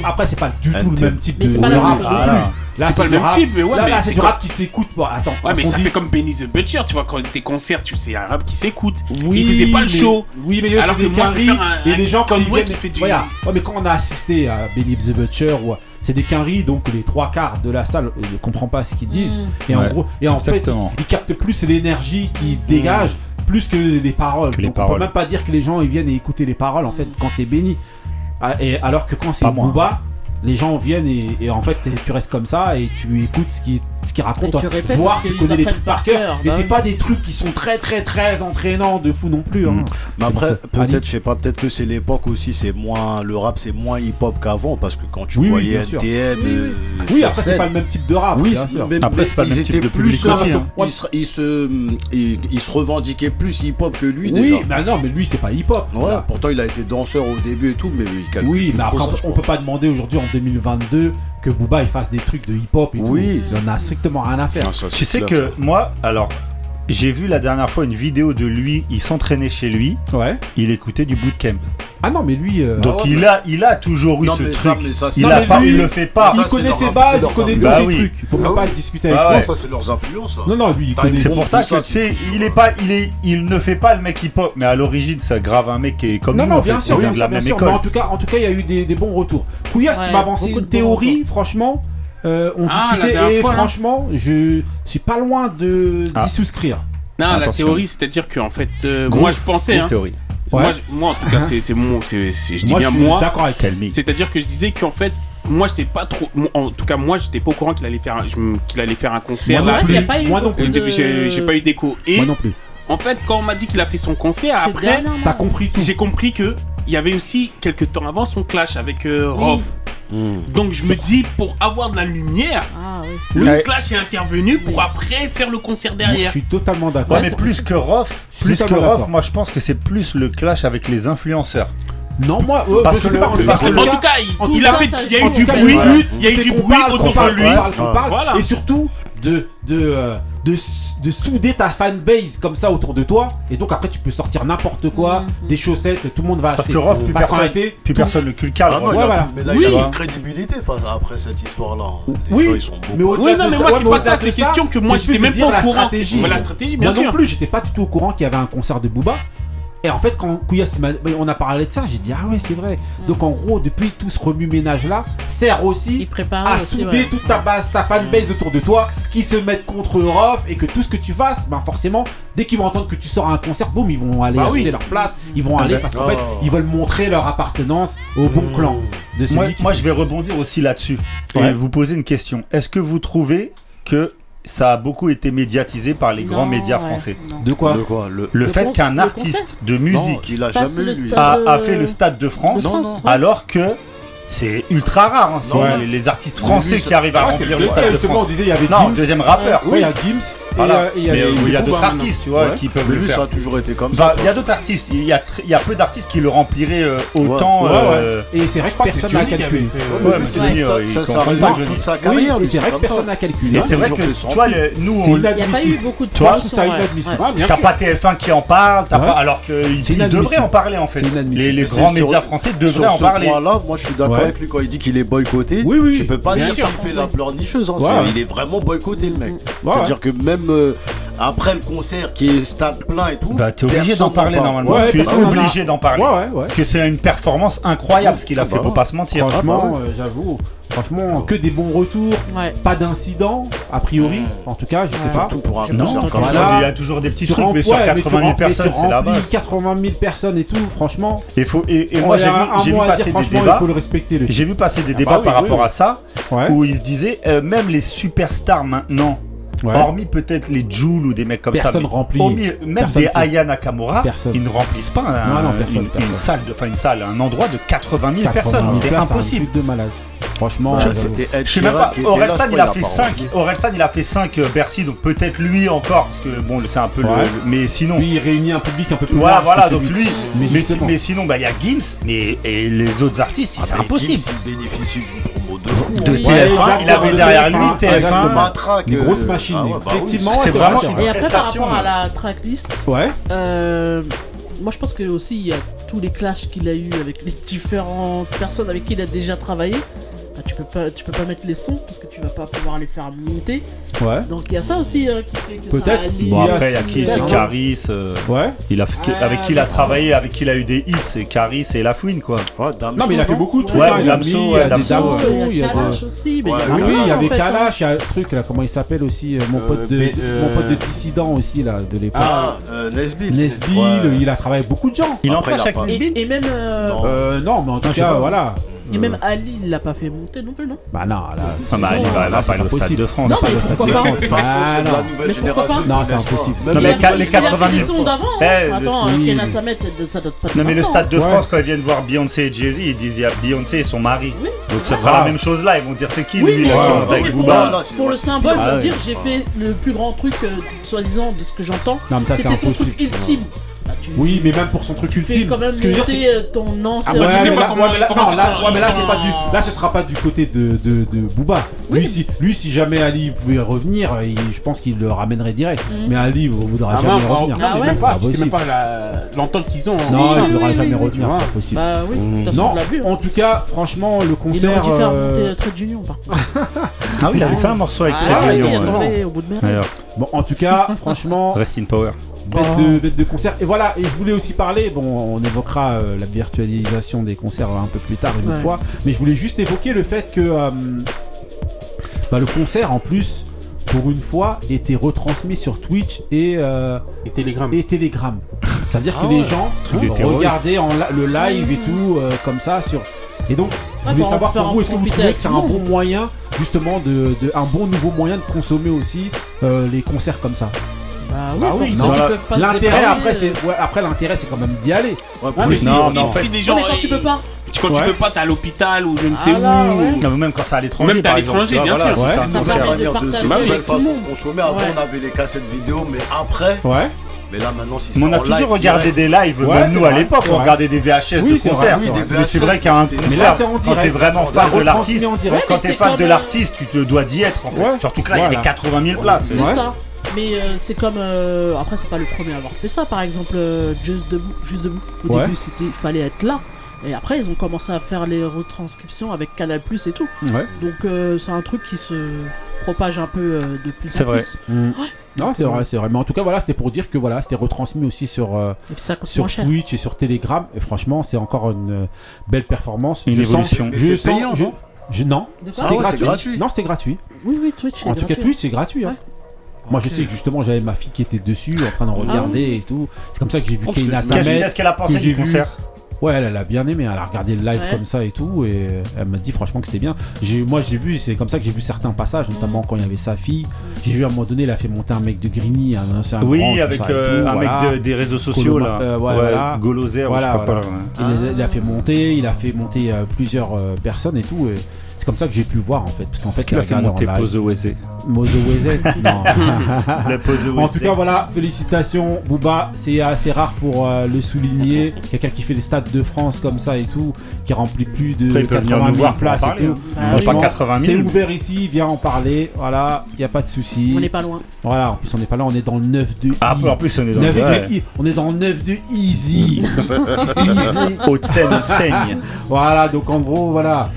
après c'est pas du tout le même type de rap. Là, c'est pas le même type, mais ouais, c'est du rap qui s'écoute. Attends. Ouais, mais ça fait comme Benny the Butcher, tu vois, quand tes concerts, tu sais, un rap qui s'écoute. Oui. Il faisait pas le show. Oui, mais alors que des moi, et les gens comme moi qui fait du. Ouais, mais quand on a assisté à Benny the Butcher, c'est des quinries, donc les trois quarts de la salle euh, ne comprend pas ce qu'ils disent. Mm. Et en gros, fait, ils, captent plus l'énergie qu'ils mmh. dégagent plus que les paroles. Donc on peut même pas dire que les gens ils viennent et écouter les paroles en mm. fait quand c'est Benny. Ah, et alors que quand c'est Booba les gens viennent et, en fait tu restes comme ça et tu écoutes ce qui ce qu'il raconte, tu répètes, voir tu connais les trucs par cœur. Mais bah c'est pas des trucs qui sont très très très entraînants de fou non plus. Hein. Mm. Mais après, peut-être, je sais pas, peut-être que c'est l'époque aussi, c'est moins le rap, c'est moins hip-hop qu'avant parce que quand tu voyais oui, oui, euh, après c'est pas le même type de rap. Oui, après c'est pas le même type de public aussi. Ils se revendiquaient plus hip-hop que lui déjà. Oui, mais non, mais lui c'est pas hip-hop. Pourtant il a été danseur au début et tout, mais il Oui, mais après on peut pas demander aujourd'hui en 2022 que Booba il fasse des trucs de hip-hop et oui. tout. Il en a strictement rien à faire. Tu sais que moi, alors j'ai vu la dernière fois une vidéo de lui, il s'entraînait chez lui. Ouais. Il écoutait du bootcamp. Ah non, mais lui. Euh, Donc il, a, il a toujours eu Non, ce truc. mais ça, il, pas, il le fait pas. il ça, connaît ses bases, il connaît tous bah ses trucs. Faut pas discuter bah avec Ça, c'est leurs influences. Non, non, lui, il C'est pour ça tout ne fait pas le mec hip hop, mais à l'origine, ça grave un mec qui est comme Non, nous, non, en bien sûr, bien sûr. Mais en tout cas, en tout cas, il y a eu des, bons retours. Couillasse, Ouais, tu m'as avancé une théorie, franchement, euh, on ah, discutait et fois, franchement, hein. je suis pas loin de ah. d'y souscrire. Non, la théorie, c'est-à-dire que en fait, euh, moi je pensais. Hein. Moi, en tout cas, c'est mon, je dis moi, bien je moi. D'accord avec C'est-à-dire que je disais qu'en fait, moi j'étais pas trop en tout cas moi j'étais pas au courant qu'il allait faire un concert moi non plus, j'ai pas eu d'écho. Et moi non plus. en fait quand on m'a dit qu'il a fait son concert après t'as compris tout. j'ai compris que il y avait aussi quelques temps avant son clash avec euh, Hmm. Donc je me dis, pour avoir de la lumière, le clash est intervenu pour après faire le concert derrière. Je suis totalement d'accord. Ouais, mais plus que Rof, plus que Rof, moi je pense que c'est plus le clash avec les influenceurs. Non, moi, euh, parce parce que en tout cas, il, a y a eu du bruit, il y a eu du bruit autour de lui. Et surtout, de, de, de, souder ta fanbase comme ça autour de toi. Et donc après, tu peux sortir n'importe quoi, mhm. des chaussettes, tout le monde va parce acheter. Que Rof, plus personne, personne ne cul ah, Mais là, oui. il a une crédibilité face à, après cette histoire-là. Hein. Oui, ils sont mais, au oui, non, mais, moi, c'est pas ça. C'est question que moi, j'étais même pas au courant. Bah, moi non plus, j'étais pas du tout au courant qu'il y avait un concert de Booba. Et en fait, quand on a parlé de ça, j'ai dit, ah ouais, c'est vrai. Donc en gros, depuis tout ce remue-ménage-là, sert aussi à souder toute ta base, ta fanbase autour de toi, qui se mettent contre Rof et que tout ce que tu fasses, bah forcément, dès qu'ils vont entendre que tu sors à un concert, boum, ils vont aller bah acheter leur place, ils vont ah, aller parce qu'en fait, oh. ils veulent montrer leur appartenance au bon mm. clan. De moi, moi je vais rebondir aussi là-dessus et vous poser une question. Est-ce que vous trouvez que ça a beaucoup été médiatisé par les non, grands médias ouais, français. Non. De quoi, de quoi Le, le fait qu'un artiste de musique non, il a, jamais eu, a, a, fait le euh, Stade de France, de France alors que c'est ultra rare. Hein. C'est ouais. les, les, artistes français qui arrivent à ah, remplir le, le Stade de France. Justement, on disait, il y avait non, Gims. deuxième rappeur. Oui, il y a Gims. Euh, il y a, d'autres artistes, tu vois, qui peuvent le faire. ça a toujours été comme. Bah, il y a d'autres artistes. Il y y a peu d'artistes qui le rempliraient euh, autant. Euh, et c'est vrai que personne n'a calculé. Ça, ça toute sa carrière. c'est vrai que personne n'a calculé. Et c'est vrai que, nous. Il a pas eu beaucoup de Toi, ça inadmissible. T'as pas TF1 qui en parle, alors qu'ils devraient en parler, en fait. Les grands médias français devraient en parler. moi, je suis d'accord avec lui quand il dit qu'il est boycotté. Tu peux pas dire qu'il fait la pleurnicheuse. Il est vraiment boycotté, le mec. C'est-à-dire que même euh, après le concert qui est stade plein et tout. Bah, t'es obligé d'en parler normalement. Tu es obligé d'en parler. Ouais, ouais, Parce que c'est une performance incroyable ce qu'il a ah bah, fait, faut pas se mentir. Franchement, ah, bah, euh, j'avoue. Franchement, que des bons retours, pas d'incidents, a priori, en tout cas, je sais pas. Surtout pour un non, concert comme ça. Il y a toujours des petits trucs, mais sur 80 000 personnes, c'est là-bas. 80 000 personnes et tout, franchement. Et, faut, et, moi, oh, j'ai vu, vu passer des ah bah débats. J'ai vu passer des débats par rapport à ça, où ils se disaient, euh, même les superstars maintenant, Hormis peut-être les Jules ou des mecs comme personne ça. Hormis, même des Aya Nakamura, ils ne remplissent pas un, une, salle, une salle, un endroit de 80 000 personnes. C'est impossible. Franchement, je euh, c'était Je sais même pas. Orelsan, il, hein. il a fait 5. Il a fait Bercy, donc peut-être lui encore. Parce que bon, c'est un peu le. Mais sinon. Lui, il réunit un public un peu plus large. Voilà, donc lui. Mais, sinon, bah, il y a Gims, mais et les autres artistes, c'est ah, bah, impossible. Il bénéficie d'une promo de fou. Hein. De TF1, il avait derrière lui TF1. Une grosse euh, machine. Ah bah effectivement, c'est vraiment. Et après, par rapport à la tracklist. Euh, moi je pense que aussi il y a tous les clashs qu'il a eu avec les différentes personnes avec qui il a déjà travaillé peux pas, tu peux pas mettre les sons parce que tu vas pas pouvoir les faire monter. Ouais. Donc il y a ça aussi hein, qui fait que Peut-être. ça Bon après il y a qui C'est Caris. Euh, ouais. il a ah, avec qui il a travaillé, avec qui il a eu des hits, c'est Caris et Lafouine quoi. Non, mais il a fait beaucoup de trucs. Ouais. Il il y a il y a aussi. Ah oui, il y avait hein. Kalash, il y a un truc là, comment il s'appelle aussi, euh, mon, pote de, mon pote de dissident aussi là, de l'époque. Ah, euh, Nesbill, il a travaillé avec beaucoup de gens. Il en fait chaque Et, même. Euh, non. Mais en tout cas, voilà. Et même Ali, il l'a pas fait monter non plus, non Bah non, là, Ah bah, Ali va- bah, pas le Stade de France. Non, mais pourquoi pas la nouvelle génération. Non, c'est impossible. Non, mais les Il y a 80 ces d'avant. Hein. Eh, Attends, ça date pas Non mais le. Stade de France hein. quand ils viennent voir Beyoncé et Jay-Z ils disent il y a Beyoncé et son mari. Donc ça sera la même chose là. Ils vont dire c'est qui lui là avec Pour le symbole, ah pour dire j'ai fait le plus grand truc, euh, soi-disant, de ce que j'entends, Non, mais ça, c'est c'était son truc ultime bah. Oui, mais même pour son truc ultime. Tu quand même monter que ton ancien. Ah, ouais, mais, là, ouais, là, non, là, ouais, mais là, pas du. Là, ce sera pas du côté de, de, de Booba. Oui. Lui, si, lui, si jamais Ali pouvait revenir, il, je pense qu'il le ramènerait direct. Mm. Mais Ali, vous voudra ah, jamais non, revenir. Ah, ouais. pas, c'est même pas l'entente qu'ils ont. Hein. Non, il voudra jamais revenir, c'est pas possible. Bah oui, mhm. non, hein. en tout cas, franchement, le concert. Il aurait dû faire euh, monter Trade Union, par. Ah oui, il avait ah fait un morceau avec ah Trade Union. Bon, en tout cas, [laughs] franchement. Rest in Power bête, Oh. de, bête de concert. Et voilà, et je voulais aussi parler, bon, on évoquera euh, la virtualisation des concerts un peu plus tard une autre fois, mais je voulais juste évoquer le fait que euh, bah, le concert, en plus, pour une fois, était retransmis sur Twitch et, euh, Et Telegram. et Telegram. Ça veut dire que Ah les gens regardaient en la- le live et tout, euh, comme ça, sur. Et donc, je voulais savoir pour vous, est-ce que vous trouvez que c'est un bon moyen, justement, de, de- un bon nouveau moyen de consommer aussi euh, les concerts comme ça? Bah oui, Bah oui, non, L'intérêt après, c'est ouais, après l'intérêt c'est quand même d'y aller. Ouais, mais si, Non, si- si fait- les Non, gens. mais quand tu peux pas. Tu quand tu peux pas, t'es à l'hôpital ou je ne sais Ah là, où. ouais. Non, même quand c'est à l'étranger. Même t'es à l'étranger, bien voilà, sûr. c'est Ouais. de manière de se Bah oui. nouvelle façon de consommer. Avant, Ouais. on avait les cassettes vidéo, mais après. Ouais. Mais là, maintenant, si Mais on a toujours live regardé direct- des lives, Ouais, même nous à l'époque, on regardait des VHS Oui, de c'est concert. vrai, c'est vrai. Mais c'est vrai qu'un Mais là, concert, c'est en quand t'es vraiment fan de l'artiste, quand t'es fan de l'artiste, tu te dois d'y être en fait. Surtout que là, il y avait 80 000 places. C'est ça. Mais euh, c'est comme. euh, après, c'est pas le premier à avoir fait ça. Par exemple, euh, Juste Debout. Juste Debout. Au Ouais. début, c'était, il fallait être là. Et après, ils ont commencé à faire les retranscriptions avec Canal Plus et tout. Ouais. Donc, euh, c'est un truc qui se propage un peu euh, de plus C'est en vrai. plus. Mm. Ouais. Non, c'est vrai, c'est vrai. Mais en tout cas, voilà, c'était pour dire que voilà, c'était retransmis aussi sur, euh, Et puis ça coûte sur moins cher. Twitch et sur Telegram. Et franchement, c'est encore une euh, belle performance. Une Je sens- évolution. Mais je c'est sens- payant, je- non? je- non, De quoi? C'était Ah ouais, c'est gratuit. gratuit. Non, c'était gratuit. Oui, oui, Twitch. En c'est tout cas, gratuit. Twitch, c'est gratuit. hein. Moi, je sais que justement, j'avais ma fille qui était dessus, en train de regarder et tout. C'est comme ça que j'ai vu Keina Samet. qu'est-ce qu'elle a pensé du concert Ouais, elle, elle a bien aimé. Elle a regardé le live Ouais. comme ça et tout. Et elle m'a dit franchement que c'était bien. Moi, j'ai vu, c'est comme ça que j'ai vu certains passages, notamment quand il y avait sa fille. J'ai vu à un moment donné, elle a fait monter un mec de Grigny, un ancien grand, Oui, tout avec euh, tout, un voilà. mec de- des réseaux sociaux Coloma- là. euh, ouais, voilà. Golozer, Voilà, je sais pas voilà. quoi. ouais. Il, les a- il a fait monter, il a fait monter euh, plusieurs euh, personnes et tout. Et c'est comme ça que j'ai pu le voir en fait. Parce qu'en fait, qu'il a fait monter. Pozo Weze Mozo Weze Non. La Pozo En tout cas, voilà, félicitations, Booba. C'est assez rare pour euh, le souligner. Quelqu'un qui fait les stades de France comme ça et tout, qui remplit plus de Après, il peut venir 80 nous 000 voir pour en places parler, et tout. hein. Pas Franchement, 80 C'est 000. ouvert ici, viens en parler. Voilà, il n'y a pas de souci. On n'est pas loin. Voilà, en plus, on n'est pas là, on est dans le 9 de Ah, en plus, on est dans 9 le- de ouais. I. On est dans le 9 de Easy. [laughs] Easy. Haute-Seine, Haute-Seigne. Voilà, donc en gros, voilà.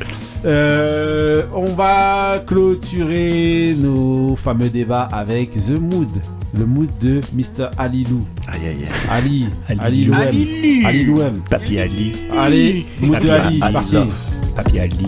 Euh, on va clôturer nos fameux débats avec The Mood. Le mood de Mr. Alilou. Aïe, aïe, Ali. Ali. Ali Louem. Ali. Louem. Papi Ali. Allez, mood Papi de Ali, c'est Ali. parti. Papi Ali.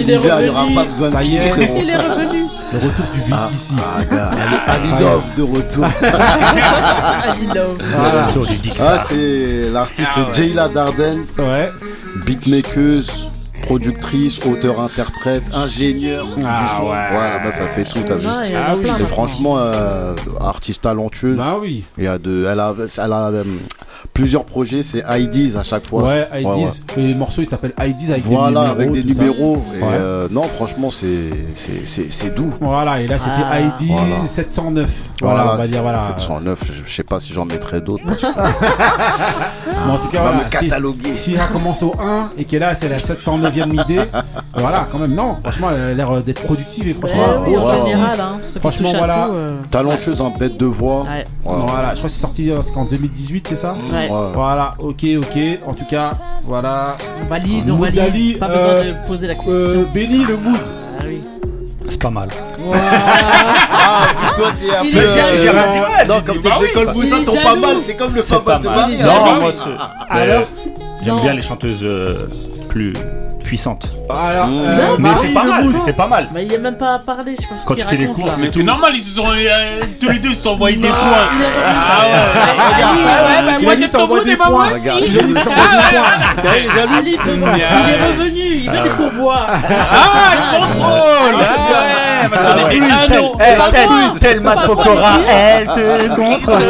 C'est Il est l'hiver, il n'y aura revenu. pas besoin de. Il est revenu. Le retour du Ah, ici. ah, gars, Love de retour. Ali [laughs] Love. Voilà. Retour du. Ah, c'est l'artiste, Ah. Jayla Darden, Ouais. beatmakeuse, productrice, auteur-interprète, ingénieur du Ah, son. ouais. Voilà, bah, ça fait tout, t'as vu. Ah oui, Et franchement, euh, artiste talentueuse. Bah oui. Il y a de, elle a, elle a euh, plusieurs projets, c'est IDs à chaque fois. Ouais, Ouais, IDs. ouais. Et le morceau il s'appelle IDs avec Voilà, des numéros. avec des numéros. Et, Ouais. euh, non, franchement, c'est, c'est, c'est, c'est doux. Voilà, et là c'était Ah. ID Voilà. 709. Voilà, on va dire, voilà. 709, je, je sais pas si j'en mettrais d'autres. [laughs] que- en tout cas, On va voilà, me si- cataloguer. Si elle commence au 1 et qu'elle là, c'est la 709e idée, [laughs] voilà, quand même, non, franchement, elle a l'air d'être productive et franchement, oui, en grosse général, hein, franchement, voilà. tout, euh. Talentueuse en bête de voix. Ouais. Voilà, je crois que c'est sorti euh, en 2018, c'est ça Ouais. Voilà, ok, ok. En tout cas, voilà. On valide, on valide. Pas euh, besoin de poser la question. euh, Benny, le mood. Ah oui. C'est pas mal. Ah, toi, t'es un Il peu. euh, J'ai rien Non, comme t'es bah oui. l'école Il ton pas mal, c'est comme le C'est pas pas mal de mal. Marie. Non, moi, c'est- Alors j'aime bien les chanteuses euh, plus puissantes. Alors, Non, euh, mais c'est pas le mal, mood. c'est pas mal. Mais il a même pas parlé, je sais pas ce Quand tu fais les. Mais c'est normal, ils se sont euh, tous les deux ils se sont envoyés des Ah, points. il. Ah ouais. Ali, Ouais, ouais, ouais, Il moi j'ai ton bout des points. aussi. Il jaloux il est revenu, il veut des pourboires. Ah, le contrôle Ouais, va te donner des Pokora, elle te contrôle.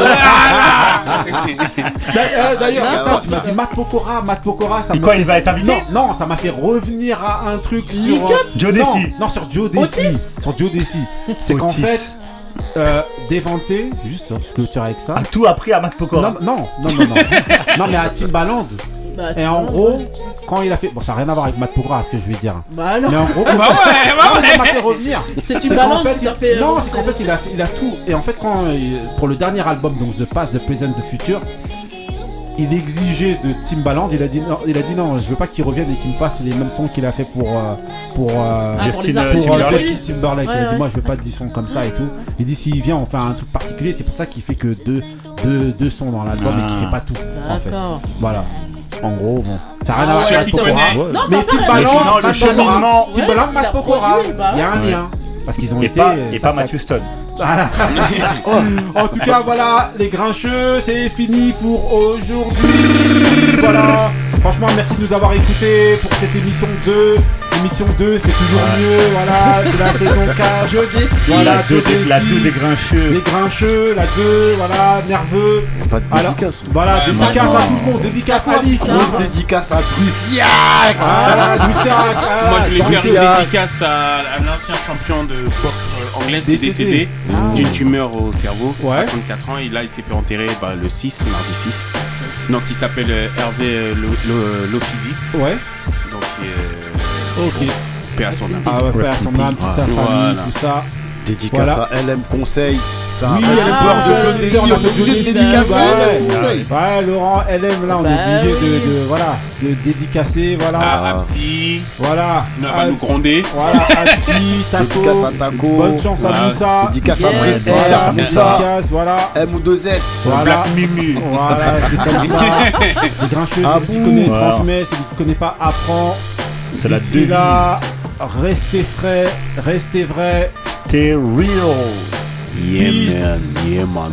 D'ailleurs, D'ailleurs, attends, tu m'as dit Matt Pokora, Matt Pokora, ça quoi, il va être invité Non, ça m'a fait revenir à un truc sur. Euh, Joe non, Desi. Non, sur Joe Desi. Otis Sur Joe Desi. C'est qu'en fait, euh, Devante, juste clôture avec ça. A tout appris à Matt Pokora. Non, non, non, non, non. non, mais à Timbaland. Bah, Et en gros, quand il a fait. Bon, ça n'a rien à voir avec Matt Pokora, ce que je vais dire. Bah alors. Mais en gros, Bah ouais, bah non, mais ça m'a ouais. fait revenir. C'est fait, qui t'a il- fait. Non, c'est qu'en fait, il a, il a tout. Et en fait, quand il- pour le dernier album, donc The Past, The Present, The Future, il exigeait de Timbaland. Il a dit non, il a dit non, je veux pas qu'il revienne et qu'il me fasse les mêmes sons qu'il a fait pour euh, pour euh, Ah, pour Justin, euh, Timberlake. Justin Timberlake. il a dit ouais. moi je veux pas du son comme ça et tout. Il dit s'il vient on fait un truc particulier. C'est pour ça qu'il fait que deux deux deux sons dans l'album et qu'il Ah. fait pas tout. En fait. D'accord. Voilà. En gros, bon, ça n'a rien à Ah, voir avec Pokora. Mais Timbaland, Matt. Pokora, il y a un ouais. lien. Parce qu'ils ont Et été. pas, euh, et pas Matthew Stone. voilà. [laughs] en tout cas, voilà, les grincheux, c'est fini pour aujourd'hui. Voilà. Franchement, merci de nous avoir écoutés pour cette émission 2. Émission 2, c'est toujours mieux. Voilà, de la saison [laughs] 4. Voilà, La deux Joe des- la Desi, deux des grincheux. Les grincheux, la 2, voilà, nerveux. Pas de Alors, dédicace. Voilà, Ouais, dédicace à tout le monde. Dédicace à Ali. Grosse dédicace à Drusiac. Voilà, Drusiac, [laughs] ah, Moi je voulais faire une dédicace à, à l'ancien champion de boxe euh, anglaise qui est Décédé. décédé Ah. d'une tumeur au cerveau Ouais. à 34 ans et là il s'est fait enterrer bah, le 6, mardi 6. Donc il s'appelle euh, Hervé euh, Lo- Lo- Lofidi. Ouais. Donc euh, Ok. paix à son âme. Ah ouais, Rest à son âme, toute sa famille, Voilà. tout ça. Dédicace Voilà. à LM Conseil. Oui, reste ah, peur de ouais, Joe Desi. on est fait obligé de dédicacer à LM Conseil. Ouais, Laurent, LM, là, on Bah est obligé de, oui. de- voilà, de dédicacer, voilà. Ah, Absi, Voilà. sinon elle va Ah, nous gronder. Voilà, [laughs] Absi, Taco. Dédicace à Taco. Bonne chance à Voilà. Moussa. Dédicace à Yes. Brice Voilà, R, Moussa, dédicace, voilà. M ou 2S. Voilà. Black Mimu. Voilà, c'est comme ça. [laughs] Les grincheux, Ah c'est lui qui connaît, Voilà. transmet, c'est lui qui connaît pas, apprend. C'est la D'ici devise. là, restez frais, restez vrai. Stay real. Yeah Peace. man, yeah man.